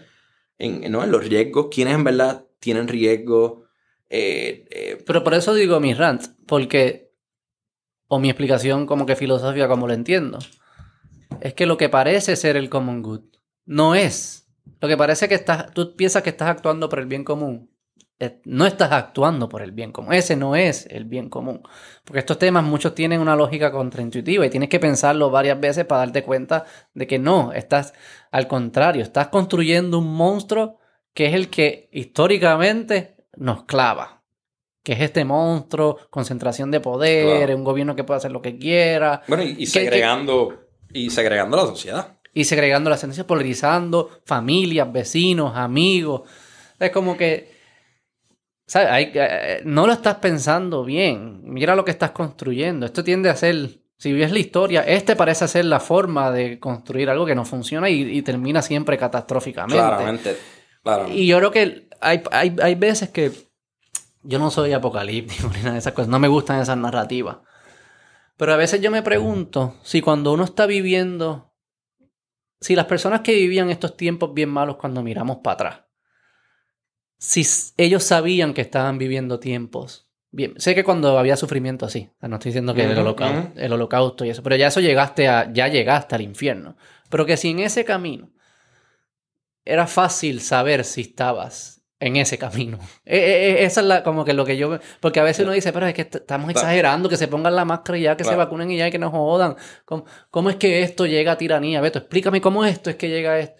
Speaker 2: en, ¿no? en los riesgos, quienes en verdad tienen riesgo.
Speaker 1: pero por eso digo mis rants, porque o mi explicación como que filosofía como lo entiendo, es que lo que parece ser el common good no es. Lo que parece que estás, tú piensas que estás actuando por el bien común. No estás actuando por el bien común. Ese no es el bien común. Porque estos temas muchos tienen una lógica contraintuitiva y tienes que pensarlo varias veces para darte cuenta de que no, estás al contrario, estás construyendo un monstruo que es el que históricamente nos clava que es este monstruo, concentración de poder, un gobierno que puede hacer lo que quiera.
Speaker 2: Bueno, y, segregando, y segregando la sociedad.
Speaker 1: Y segregando la sentencia, polarizando familias, vecinos, amigos. Es como que, ¿sabes? Eh, no lo estás pensando bien. Mira lo que estás construyendo. Esto tiende a ser si ves la historia, este parece ser la forma de construir algo que no funciona y, termina siempre catastróficamente.
Speaker 2: Claramente,
Speaker 1: Y yo creo que hay, hay, veces que yo no soy apocalíptico ni nada de esas cosas, no me gustan esas narrativas. Pero a veces yo me pregunto si cuando uno está viviendo, si las personas que vivían estos tiempos bien malos cuando miramos para atrás, si ellos sabían que estaban viviendo tiempos Bien, sé que cuando había sufrimiento así, no estoy diciendo que el, holocausto, el holocausto y eso, pero ya eso llegaste a, ya llegaste al infierno. Pero que si en ese camino era fácil saber si estabas en ese camino. E, e, e, esa es la, como que lo que yo... Porque a veces uno dice, pero es que estamos exagerando, que se pongan la máscara y ya, que se vacunen y ya, que no jodan. ¿Cómo, ¿Cómo, es que esto llega a tiranía? Beto, explícame cómo esto es que llega a esto.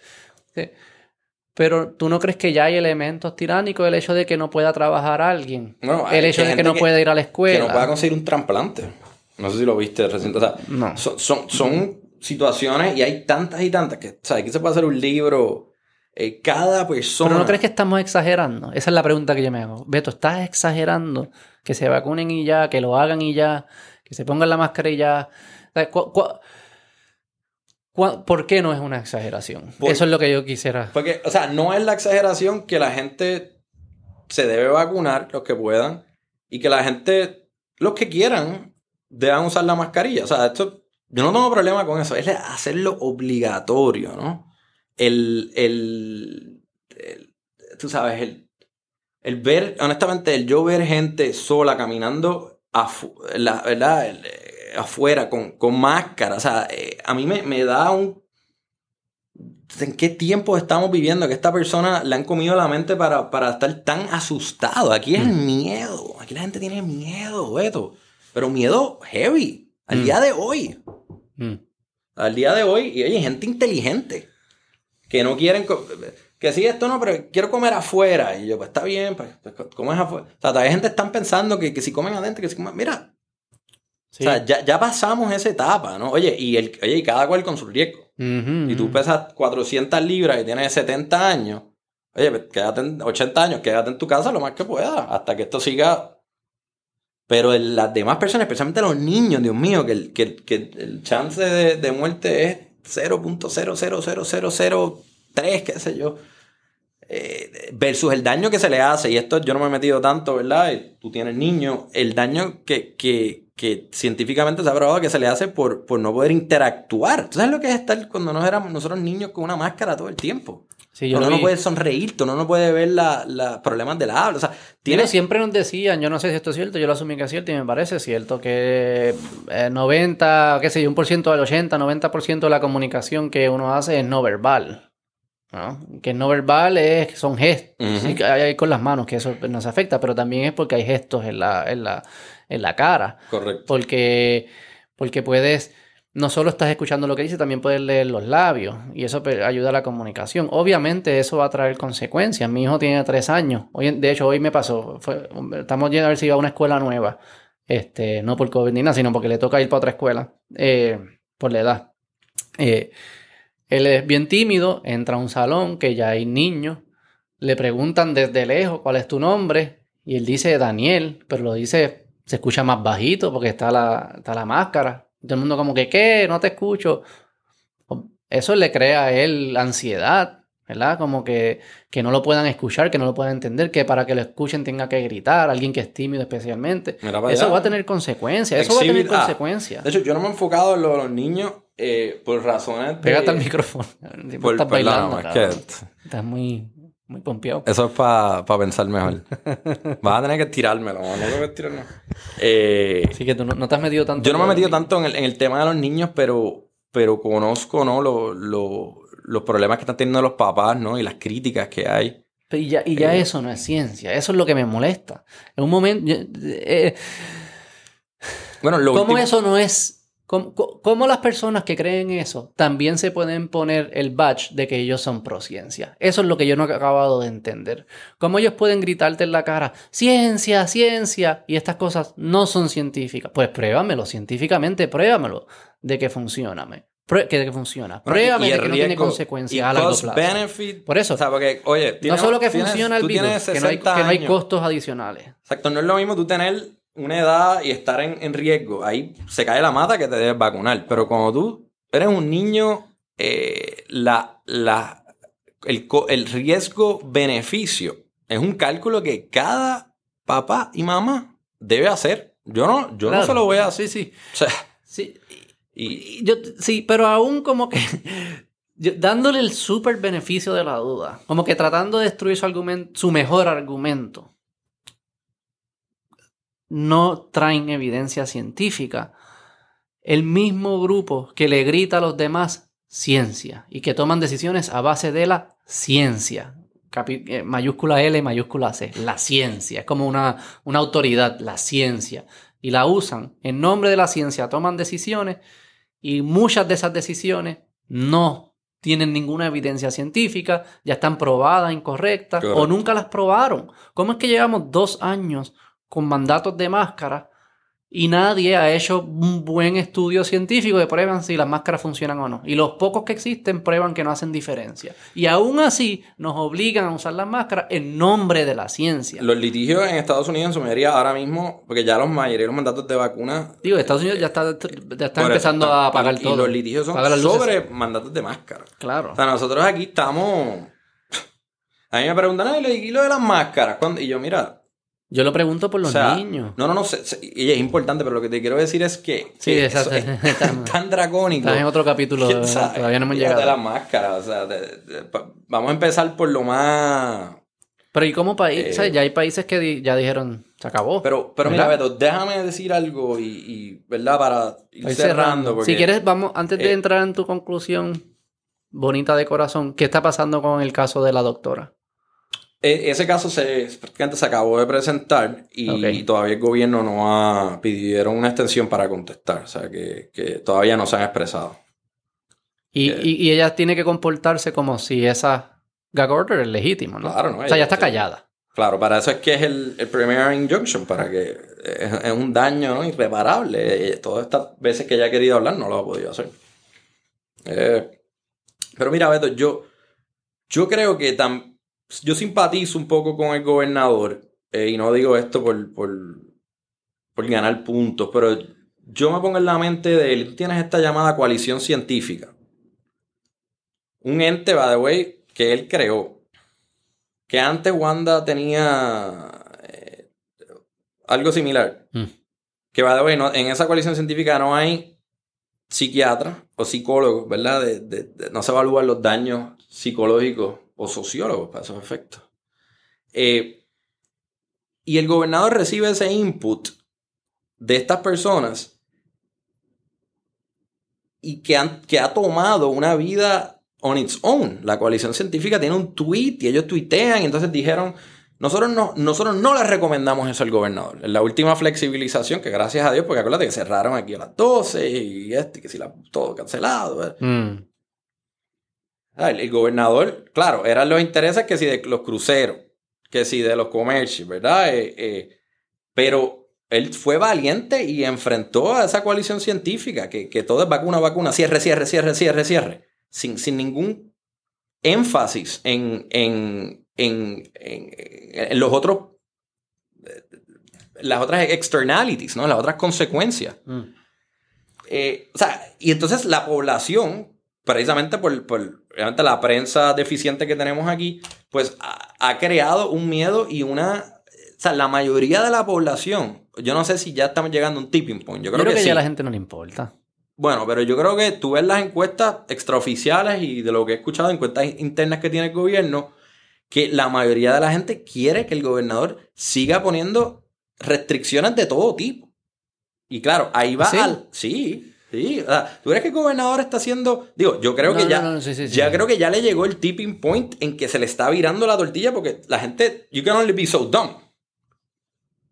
Speaker 1: Pero tú no crees que ya hay elementos tiránicos, el hecho de que no pueda trabajar alguien, el hecho de que no pueda ir a la escuela.
Speaker 2: Que no pueda conseguir un trasplante. No sé si lo viste reciente. O sea, no. son, son, situaciones y hay tantas y tantas que, o sea, aquí se puede hacer un libro. Eh, cada persona.
Speaker 1: Pero no crees que estamos exagerando. Esa es la pregunta que yo me hago. Beto, ¿estás exagerando que se vacunen y ya, que lo hagan y ya, que se pongan la máscara y ya? ¿Por qué no es una exageración? Eso es lo que yo quisiera.
Speaker 2: Porque, o sea, no es la exageración que la gente se debe vacunar, los que puedan, y que la gente, los que quieran, deban usar la mascarilla. O sea, esto, yo no tengo problema con eso, es hacerlo obligatorio, ¿no? El, el, tú sabes, el, el ver, honestamente, el yo ver gente sola caminando, la, ¿verdad? afuera con, con máscara. O sea, eh, a mí me, da un... ¿En qué tiempo estamos viviendo? Que esta persona le han comido la mente para, para estar tan asustado. Aquí es el mm. miedo. Aquí la gente tiene miedo, Beto. Pero miedo heavy. Al mm. día de hoy. Mm. Al día de hoy. Y hay gente inteligente. Que no quieren... Que sí, esto no, pero quiero comer afuera. Y yo, pues está bien, pues, pues comes afuera. O sea, todavía gente están pensando que, que si comen adentro, que si comen... Mira, o sea, ya, ya, pasamos esa etapa, ¿no? Oye, y, el, oye, y cada cual con su riesgo. Y tú pesas 400 libras y tienes 70 años, oye, pues quédate en 80 años, quédate en tu casa lo más que puedas, hasta que esto siga. Pero las demás personas, especialmente los niños, Dios mío, que el, que, que el chance de, de muerte es 0.000003, qué sé yo. Eh, versus el daño que se le hace, y esto yo no me he metido tanto, ¿verdad? Tú tienes niños, el daño que, que, que científicamente se ha probado que se le hace por, por no poder interactuar. ¿Tú sabes lo que es estar cuando nos éramos nosotros niños con una máscara todo el tiempo? Sí, yo uno no puede sonreír, uno no puede ver los problemas del habla. O sea,
Speaker 1: tiene... siempre nos decían, yo no sé si esto es cierto, yo lo asumí que es cierto y me parece cierto, que 90, eh, qué sé yo, un por ciento del 80, 90% de la comunicación que uno hace es no verbal. ¿no? Que no verbal es, son gestos que hay con las manos, que eso nos afecta, pero también es porque hay gestos en la, en la, en la cara.
Speaker 2: Correcto.
Speaker 1: Porque, porque puedes, no solo estás escuchando lo que dice, también puedes leer los labios y eso ayuda a la comunicación. Obviamente eso va a traer consecuencias. Mi hijo tiene tres años. Hoy, de hecho, hoy me pasó. estamos yendo a ver si iba a una escuela nueva. Este, no por COVID ni nada, sino porque le toca ir para otra escuela. Eh, por la edad. Eh, él es bien tímido, entra a un salón que ya hay niños, le preguntan desde lejos cuál es tu nombre y él dice Daniel, pero lo dice se escucha más bajito porque está la, la máscara. Todo el mundo como que, ¿qué? No te escucho. Eso le crea a él ansiedad, ¿verdad? Como que, que no lo puedan escuchar, que no lo puedan entender, que para que lo escuchen tenga que gritar, alguien que es tímido especialmente. Eso va a tener consencas, eso va a tener consecuencias.
Speaker 2: de hecho, yo no me he enfocado en los niños eh, por razones
Speaker 1: de... Pégate al micrófono. estás bailando, Estás muy... Muy pompeado.
Speaker 2: Eso es para pensar mejor. Vas a tener que tirármelo. No tengo que. Eh,
Speaker 1: sí, que tú no, te has metido tanto.
Speaker 2: Yo no me he metido tanto en el, tema de los niños, pero, pero conozco ¿no? los problemas que están teniendo los papás ¿no? y las críticas que hay.
Speaker 1: y ya, y ya eh, eso no es ciencia. Eso es lo que me molesta. En un momento. Eh, bueno, lo ¿Cómo eso no es ¿Cómo, cómo las personas que creen eso también se pueden poner el badge de que ellos son pro ciencia? Eso es lo que yo no he acabado de entender. ¿Cómo ellos pueden gritarte en la cara, ciencia, ciencia, y estas cosas no son científicas? Pues pruébamelo científicamente, pruébamelo de que funciona. Que, que funciona. Pruébame de que no tiene consecuencias a largo plazo.
Speaker 2: Benefit,
Speaker 1: Por eso.
Speaker 2: O sea, porque, oye,
Speaker 1: no solo que
Speaker 2: tienes-
Speaker 1: funciona el virus, que no, hay,
Speaker 2: 60
Speaker 1: que no hay costos adicionales.
Speaker 2: Exacto, no es lo mismo tú tener una edad y estar en, en riesgo. Ahí se cae la mata que te debes vacunar. Pero cuando tú eres un niño, eh, la, la, el, el riesgo-beneficio es un cálculo que cada papá y mamá debe hacer. Yo no, yo no se lo voy a hacer.
Speaker 1: Sí, sí.
Speaker 2: O sea,
Speaker 1: sí.
Speaker 2: y,
Speaker 1: Y Yo, sí, pero aún como que yo- dándole el súper beneficio de la duda, como que tratando de destruir su argumento, su mejor argumento, no traen evidencia científica. El mismo grupo que le grita a los demás ciencia y que toman decisiones a base de la ciencia. Capi- eh, mayúscula L, mayúscula C. La ciencia. Es como una, una autoridad, la ciencia. Y la usan en nombre de la ciencia, toman decisiones y muchas de esas decisiones no tienen ninguna evidencia científica, ya están probadas, incorrectas, o nunca las probaron. ¿Cómo es que llevamos dos años con mandatos de máscara y nadie ha hecho un buen estudio científico que prueban si las máscaras funcionan o no? Y los pocos que existen prueban que no hacen diferencia. Y aún así nos obligan a usar las máscaras en nombre de la ciencia.
Speaker 2: los litigios en Estados Unidos en su mayoría ahora mismo, porque ya los mayoría de los mandatos de vacuna
Speaker 1: Digo, Estados Unidos ya está, ya está
Speaker 2: eso
Speaker 1: empezando a pagar
Speaker 2: y,
Speaker 1: todo.
Speaker 2: Y los litigios son sobre mandatos de máscara.
Speaker 1: Claro.
Speaker 2: O sea, nosotros aquí estamos. A mí me preguntan, ay, ¿y lo de las máscaras? ¿Cuándo? Y yo, mira.
Speaker 1: Yo lo pregunto por los
Speaker 2: o sea,
Speaker 1: niños.
Speaker 2: No, no, no. se- se- y es importante, pero lo que te quiero decir es que.
Speaker 1: Sí,
Speaker 2: que
Speaker 1: exacto.
Speaker 2: es tan, dracónico.
Speaker 1: Estás en otro capítulo, todavía no hemos llegado.
Speaker 2: las máscaras. O sea, de- de- vamos a empezar por lo más.
Speaker 1: Pero ¿y como país?
Speaker 2: Eh,
Speaker 1: O sea, ya hay países que di- ya dijeron, se acabó.
Speaker 2: Pero, pero mira. Beto, déjame decir algo y, y, ¿verdad? Para ir cerrando. porque-
Speaker 1: Si quieres, vamos, antes de
Speaker 2: eh,
Speaker 1: entrar en tu conclusión bonita de corazón, ¿qué está pasando con el caso de la doctora?
Speaker 2: E- Ese caso se, prácticamente se acabó de presentar y, todavía el gobierno no ha pidieron una extensión para contestar. O sea, que, que todavía no se han expresado.
Speaker 1: Y,
Speaker 2: Eh.
Speaker 1: y- y ella tiene que comportarse como si esa gag order es legítimo, ¿no?
Speaker 2: Claro, ¿no?
Speaker 1: O sea, ya está callada.
Speaker 2: Claro, para eso es que es el, el injunction, para que es, es un daño ¿no? irreparable. Eh, Todas estas veces que ella ha querido hablar no lo ha podido hacer. Eh, pero mira, Beto, yo, yo creo que tam- yo simpatizo un poco con el gobernador, eh, y no digo esto por, por, por ganar puntos, pero yo me pongo en la mente de él, tú tienes esta llamada coalición científica. Un ente, by the way, que él creó. Que antes Wanda tenía eh, algo similar.
Speaker 1: Mm.
Speaker 2: Que, by the way, no- en esa coalición científica no hay psiquiatras o psicólogos, ¿verdad? De- de- de- no se evalúan los daños psicológicos o sociólogos para esos efectos. Eh, y el gobernador recibe ese input de estas personas y que, han, que ha tomado una vida on its own. La coalición científica tiene un tweet y ellos tuitean y entonces dijeron, nosotros no, nosotros no le recomendamos eso al gobernador. En la última flexibilización, que gracias a Dios, porque acuérdate que cerraron aquí a las 12 y este, que si la, todo cancelado. Ah, El, el gobernador, claro, eran los intereses que si de los cruceros, que si de los comercios, ¿verdad? Eh, eh, pero él fue valiente y enfrentó a esa coalición científica, que, que todo es vacuna, vacuna, cierre, cierre, cierre, cierre, cierre, sin, sin ningún énfasis en, en, en, en- los otros, eh, las otras externalities, ¿no? Las otras consecuencias.
Speaker 1: Mm.
Speaker 2: Eh, o sea, y entonces la población, precisamente por, por obviamente la prensa deficiente que tenemos aquí, pues ha, ha creado un miedo y una... O sea, la mayoría de la población, yo no sé si ya estamos llegando a un tipping point. Yo
Speaker 1: Yo
Speaker 2: creo,
Speaker 1: creo que, ya
Speaker 2: sí.
Speaker 1: a la gente no le importa.
Speaker 2: Bueno, pero yo creo que tú ves las encuestas extraoficiales y de lo que he escuchado, encuestas internas que tiene el gobierno, que la mayoría de la gente quiere que el gobernador siga poniendo restricciones de todo tipo. Y claro, ahí va
Speaker 1: ¿Sí?
Speaker 2: al... Sí, sí. o sea, ¿Tú crees que el gobernador está haciendo... Digo, yo creo
Speaker 1: No,
Speaker 2: que ya...
Speaker 1: no, sí, sí, sí.
Speaker 2: Ya creo que ya le llegó el tipping point en que se le está virando la tortilla porque la gente... You can only be so dumb.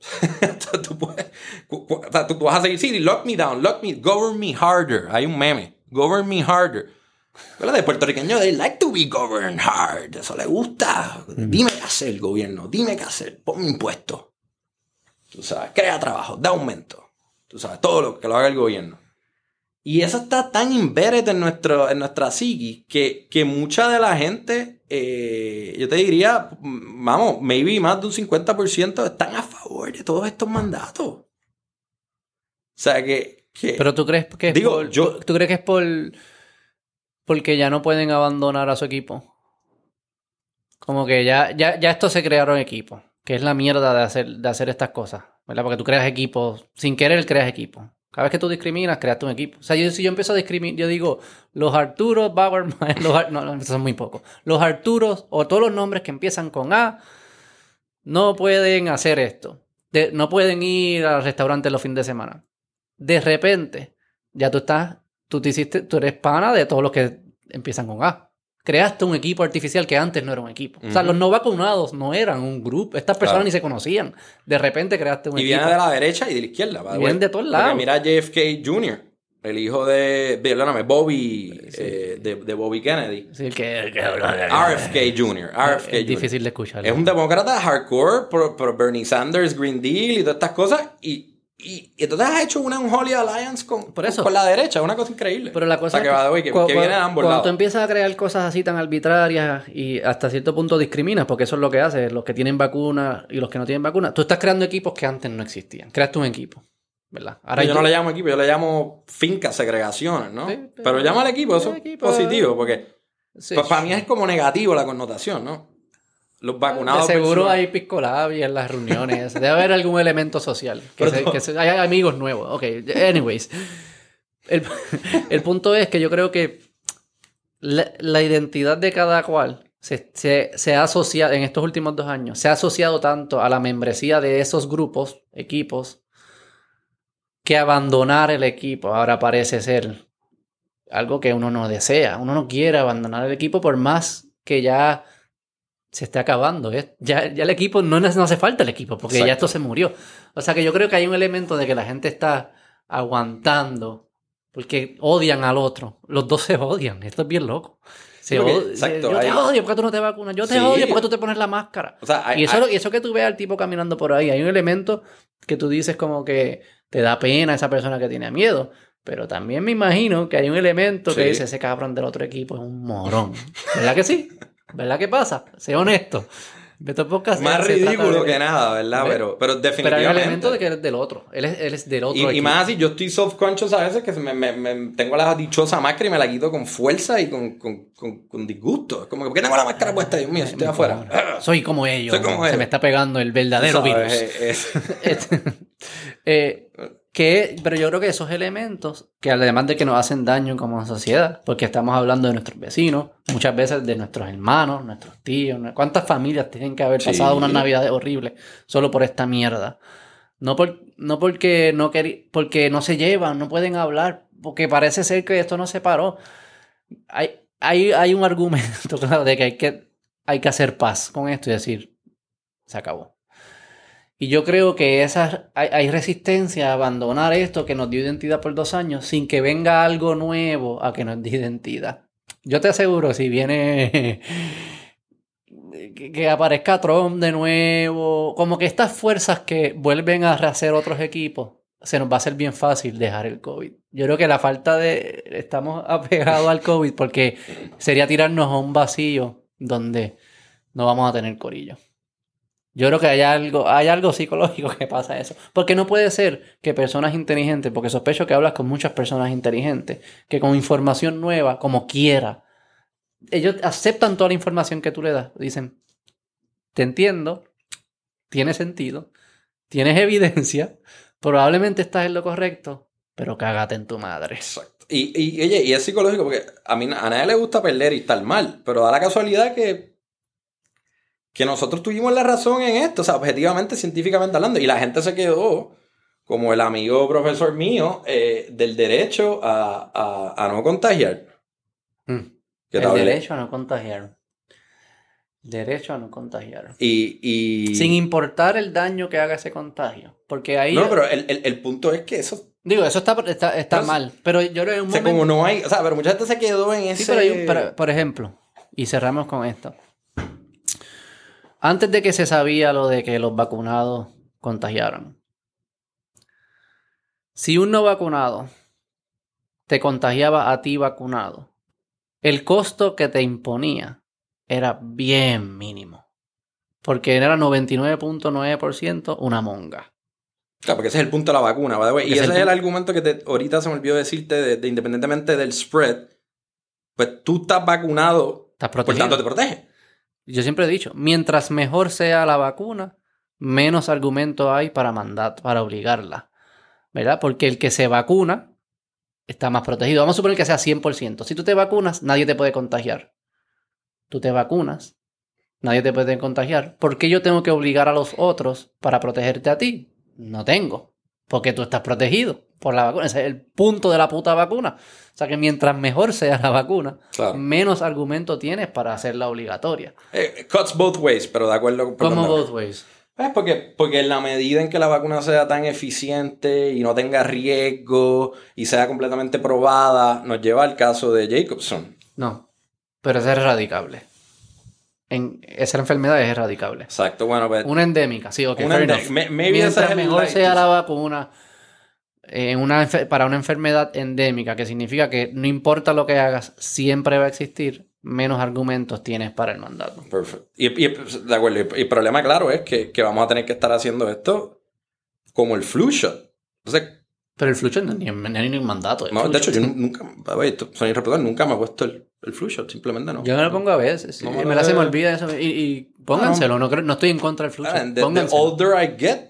Speaker 2: tú, puedes, o sea, tú, vas a seguir, sí, lock me down, lock me, govern me harder. Hay un meme, govern me harder. ¿Verdad? De puertorriqueño, they like to be governed hard. Eso le gusta. Dime qué hacer, gobierno. Dime qué hacer. Ponme impuestos. Tú sabes, crea trabajo, da aumento. Tú sabes, todo lo que lo haga el gobierno. Y eso está tan embedded en, nuestro, en nuestra psiqui que, que mucha de la gente, eh, yo te diría, vamos, maybe más de un 50% están a favor de todos estos mandatos. O sea que... que
Speaker 1: Pero tú crees que es
Speaker 2: Digo,
Speaker 1: por,
Speaker 2: yo-
Speaker 1: tú crees que es por porque ya no pueden abandonar a su equipo. Como que ya, ya, ya estos se crearon equipos, que es la mierda de hacer, de hacer estas cosas, ¿verdad? Porque tú creas equipos, sin querer creas equipos. Cada vez que tú discriminas, creaste un equipo. O sea, yo, si yo empiezo a discriminar, yo digo, los Arturos, Bauerman, los no, no, son muy pocos. Los Arturos, o todos los nombres que empiezan con A, no pueden hacer esto. No pueden ir al restaurante los fines de semana. De repente, ya tú estás, tú te hiciste, tú eres pana de todos los que empiezan con A. Creaste un equipo artificial que antes no era un equipo. O sea, los no vacunados no eran un grupo. Estas personas
Speaker 2: Claro.
Speaker 1: ni se conocían. De repente creaste un
Speaker 2: Y
Speaker 1: equipo.
Speaker 2: viene de la derecha y de la izquierda.
Speaker 1: Y vienen de todos lados.
Speaker 2: Mira a JFK Jr., el hijo de, perdóname, Bobby,
Speaker 1: Sí.
Speaker 2: eh, de, de Bobby Kennedy.
Speaker 1: Sí, el que, que-
Speaker 2: RFK Jr., RFK
Speaker 1: es
Speaker 2: Jr.
Speaker 1: difícil de escuchar.
Speaker 2: Es un demócrata hardcore por Bernie Sanders, Green Deal y todas estas cosas. Y, y, y entonces has hecho una Unholy Alliance con,
Speaker 1: Por eso.
Speaker 2: con la derecha. Una cosa increíble.
Speaker 1: Pero la
Speaker 2: O
Speaker 1: cosa
Speaker 2: sea, que, by the way, que, viene de ambos
Speaker 1: cuando
Speaker 2: lados.
Speaker 1: tú empiezas a crear cosas así tan arbitrarias y hasta cierto punto discriminas, porque eso es lo que haces, los que tienen vacunas y los que no tienen vacunas, tú estás creando equipos que antes no existían. Creaste un equipo, ¿verdad? Ahora
Speaker 2: yo no le llamo equipo, yo le llamo fincas, segregaciones, ¿no?
Speaker 1: Sí,
Speaker 2: pero,
Speaker 1: pero-
Speaker 2: llama al equipo, eso es positivo, porque
Speaker 1: Sí.
Speaker 2: para mí es como negativo la connotación, ¿no? Los vacunados.
Speaker 1: De seguro hay piscolabia en las reuniones. Debe haber algún elemento social. Que
Speaker 2: Pero
Speaker 1: se-
Speaker 2: no.
Speaker 1: que se- hay amigos nuevos. Ok, anyways. El, el punto es que yo creo que la, la identidad de cada cual se, se- se ha asociado, en estos últimos dos años, se ha asociado tanto a la membresía de esos grupos, equipos, que abandonar el equipo ahora parece ser algo que uno no desea. Uno no quiere abandonar el equipo por más que ya se esté acabando. ¿eh? Ya, ya el equipo, no, no hace falta el equipo, porque ya esto se murió. O sea que yo creo que hay un elemento de que la gente está aguantando porque odian al otro. Los dos se odian. Esto es bien loco.
Speaker 2: Sí, porque- exacto,
Speaker 1: yo te
Speaker 2: hay-
Speaker 1: odio porque tú no te vacunas. Yo te
Speaker 2: Sí.
Speaker 1: odio porque tú te pones la máscara.
Speaker 2: O sea, hay-
Speaker 1: Y eso,
Speaker 2: hay-
Speaker 1: y eso que tú veas al tipo caminando por ahí, hay un elemento que tú dices como que te da pena esa persona que tiene miedo. Pero también me imagino que hay un elemento que dice ese cabrón del otro equipo es un morón. ¿Verdad que sí? ¿Verdad que pasa? Sé honesto. Beto Podcast
Speaker 2: más ridículo
Speaker 1: de-
Speaker 2: que nada, ¿verdad?
Speaker 1: ¿Ves?
Speaker 2: Pero, pero
Speaker 1: Pero hay
Speaker 2: definitivamente.
Speaker 1: un elemento de que eres del otro. Él es, él es del otro
Speaker 2: Y, más así, yo estoy self-conscious a veces que me, me- me- tengo la dichosa máscara y me la quito con fuerza y con, con, con, con disgusto. Es como que, ¿por qué tengo la máscara puesta? Dios mío, estoy afuera.
Speaker 1: Soy como ellos.
Speaker 2: Soy como
Speaker 1: Se
Speaker 2: ellos.
Speaker 1: me está pegando el verdadero virus.
Speaker 2: sabes, es- es-
Speaker 1: Eh, que, pero yo creo que esos elementos, que además de que nos hacen daño como sociedad, porque estamos hablando de nuestros vecinos, muchas veces de nuestros hermanos, nuestros tíos. ¿cuántas familias tienen que haber
Speaker 2: Sí.
Speaker 1: pasado unas navidades horribles solo por esta mierda? No, por, no porque no porque no se llevan, no pueden hablar, porque parece ser que esto no se paró. Hay, hay, hay un argumento, claro, de que hay, que hay que hacer paz con esto y decir, se acabó. Y yo creo que esas, hay, resistencia a abandonar esto que nos dio identidad por dos años sin que venga algo nuevo a que nos dé identidad. Yo te aseguro, si viene que, que aparezca Trump de nuevo, como que estas fuerzas que vuelven a rehacer otros equipos, se nos va a hacer bien fácil dejar el COVID. Yo creo que la falta de... Estamos apegados al COVID porque sería tirarnos a un vacío donde no vamos a tener corillo. Yo creo que hay algo, hay algo psicológico que pasa eso. Porque no puede ser que personas inteligentes, porque sospecho que hablas con muchas personas inteligentes, que con información nueva, como quiera, ellos aceptan toda la información que tú le das. Dicen, te entiendo, tiene sentido, tienes evidencia, probablemente estás en lo correcto, pero cágate en tu madre.
Speaker 2: Exacto. Y, y, y es psicológico porque a mí a nadie le gusta perder y estar mal, pero da la casualidad que, que nosotros tuvimos la razón en esto, o sea, objetivamente, científicamente hablando, y la gente se quedó como el amigo profesor mío eh, del derecho a, a- a no contagiar.
Speaker 1: Mm.
Speaker 2: Te
Speaker 1: El
Speaker 2: hablé.
Speaker 1: derecho a no contagiar. Derecho a no contagiar.
Speaker 2: Y, y...
Speaker 1: Sin importar el daño que haga ese contagio. Porque ahí.
Speaker 2: No, pero el, el, el punto es que eso...
Speaker 1: Digo, eso está, está, está
Speaker 2: Pero-
Speaker 1: mal. Pero yo creo que un
Speaker 2: O sea,
Speaker 1: momento.
Speaker 2: como no hay... O sea, pero mucha gente se quedó en ese...
Speaker 1: Sí, pero hay un- pero, por ejemplo, y cerramos con esto. Antes de que se sabía lo de que los vacunados contagiaron, si un no vacunado te contagiaba a ti vacunado, el costo que te imponía era bien mínimo. Porque era 99.9% una monga.
Speaker 2: Claro, porque ese es el punto de la vacuna. Y
Speaker 1: Ese
Speaker 2: ese
Speaker 1: es
Speaker 2: es
Speaker 1: el
Speaker 2: argumento que te, ahorita se me olvidó decirte, de, de independientemente del spread, pues tú estás vacunado,
Speaker 1: Estás
Speaker 2: por
Speaker 1: protegido.
Speaker 2: tanto te protege.
Speaker 1: Yo siempre he dicho, mientras mejor sea la vacuna, menos argumento hay para mandar, para obligarla. ¿Verdad? Porque el que se vacuna está más protegido. Vamos a suponer que sea 100%. Si tú te vacunas, nadie te puede contagiar. Tú te vacunas, nadie te puede contagiar. ¿Por qué yo tengo que obligar a los otros para protegerte a ti? No tengo. Porque tú estás protegido por la vacuna. Ese es el punto de la puta vacuna. O sea que mientras mejor sea la vacuna,
Speaker 2: Claro.
Speaker 1: menos argumento tienes para hacerla obligatoria.
Speaker 2: Eh, cuts both ways, pero de acuerdo con... Perdón,
Speaker 1: both ways.
Speaker 2: Pues porque, porque en la medida en que la vacuna sea tan eficiente y no tenga riesgo y sea completamente probada, nos lleva al caso de Jacobson.
Speaker 1: No, pero es erradicable. En, esa enfermedad es erradicable.
Speaker 2: Exacto, bueno, pues...
Speaker 1: Una endémica, sí, ok,
Speaker 2: Una ese
Speaker 1: Mientras mejor sea la vacuna eh, una para una enfermedad endémica, que significa que no importa lo que hagas, siempre va a existir, menos argumentos tienes para el mandato.
Speaker 2: Perfecto. Y, y- de acuerdo, y el problema, claro, es que, que vamos a tener que estar haciendo esto como el flu shot. Entonces,
Speaker 1: Pero el no es ni, no es ni un mandato.
Speaker 2: no,
Speaker 1: flu
Speaker 2: de hecho,
Speaker 1: shot.
Speaker 2: yo nunca, way, esto- irresponsable, nunca me he puesto el, el flu shot, simplemente no.
Speaker 1: Yo me lo pongo a veces. sí.
Speaker 2: No,
Speaker 1: me la se me olvida eso. Y, y pónganselo, no, creo- no estoy en contra del flucho.
Speaker 2: Ah, and the, the older I get,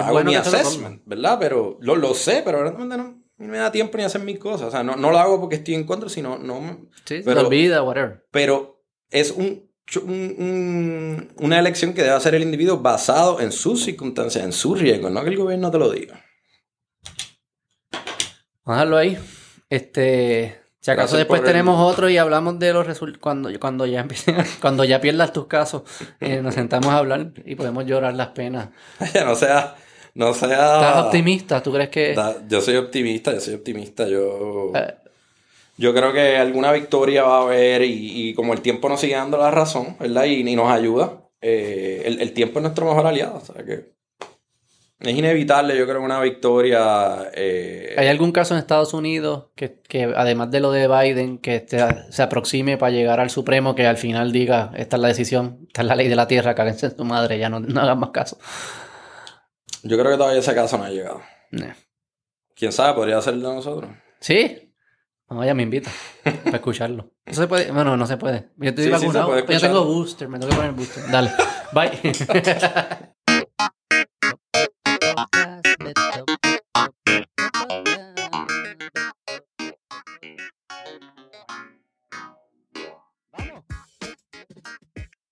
Speaker 2: hago
Speaker 1: bueno
Speaker 2: mi assessment, ¿verdad? Pero lo, lo sé, pero realmente no, no me da tiempo ni hacer mis cosas. O sea, no, no lo hago porque estoy en contra, sino no me-
Speaker 1: Sí,
Speaker 2: pero-
Speaker 1: olvida, whatever.
Speaker 2: Pero es un, un- un- una elección que debe hacer el individuo basado en sus circunstancias, en sus riesgos, no que el gobierno te lo diga.
Speaker 1: Vamos a dejarlo ahí. Este, si acaso después
Speaker 2: el-
Speaker 1: tenemos otro y hablamos de los resultados. Cuando, cuando ya empiecen, cuando ya pierdas tus casos, eh, nos sentamos a hablar y podemos llorar las penas.
Speaker 2: no sea, no sea.
Speaker 1: ¿Estás optimista? ¿Tú crees que.?
Speaker 2: Da- Yo soy optimista, yo soy optimista. Yo,
Speaker 1: Eh.
Speaker 2: yo creo que alguna victoria va a haber y, y como el tiempo nos sigue dando la razón, ¿verdad? Y, y nos ayuda, eh, el, el tiempo es nuestro mejor aliado. O sea que es inevitable, yo creo, una victoria. eh,
Speaker 1: ¿Hay algún caso en Estados Unidos que, que además de lo de Biden, que este- se aproxime para llegar al Supremo, que al final diga, esta es la decisión, esta es la ley de la tierra, cáguense en tu madre, ya no, no hagan más caso?
Speaker 2: Yo creo que todavía ese caso no ha llegado. Quién sabe, podría ser de nosotros.
Speaker 1: ¿Sí? No, me invita para escucharlo. ¿No se puede? Bueno, no se puede. Yo estoy
Speaker 2: Sí, sí se
Speaker 1: vacunado.
Speaker 2: puede
Speaker 1: Yo tengo booster, me tengo que poner booster. Dale, bye.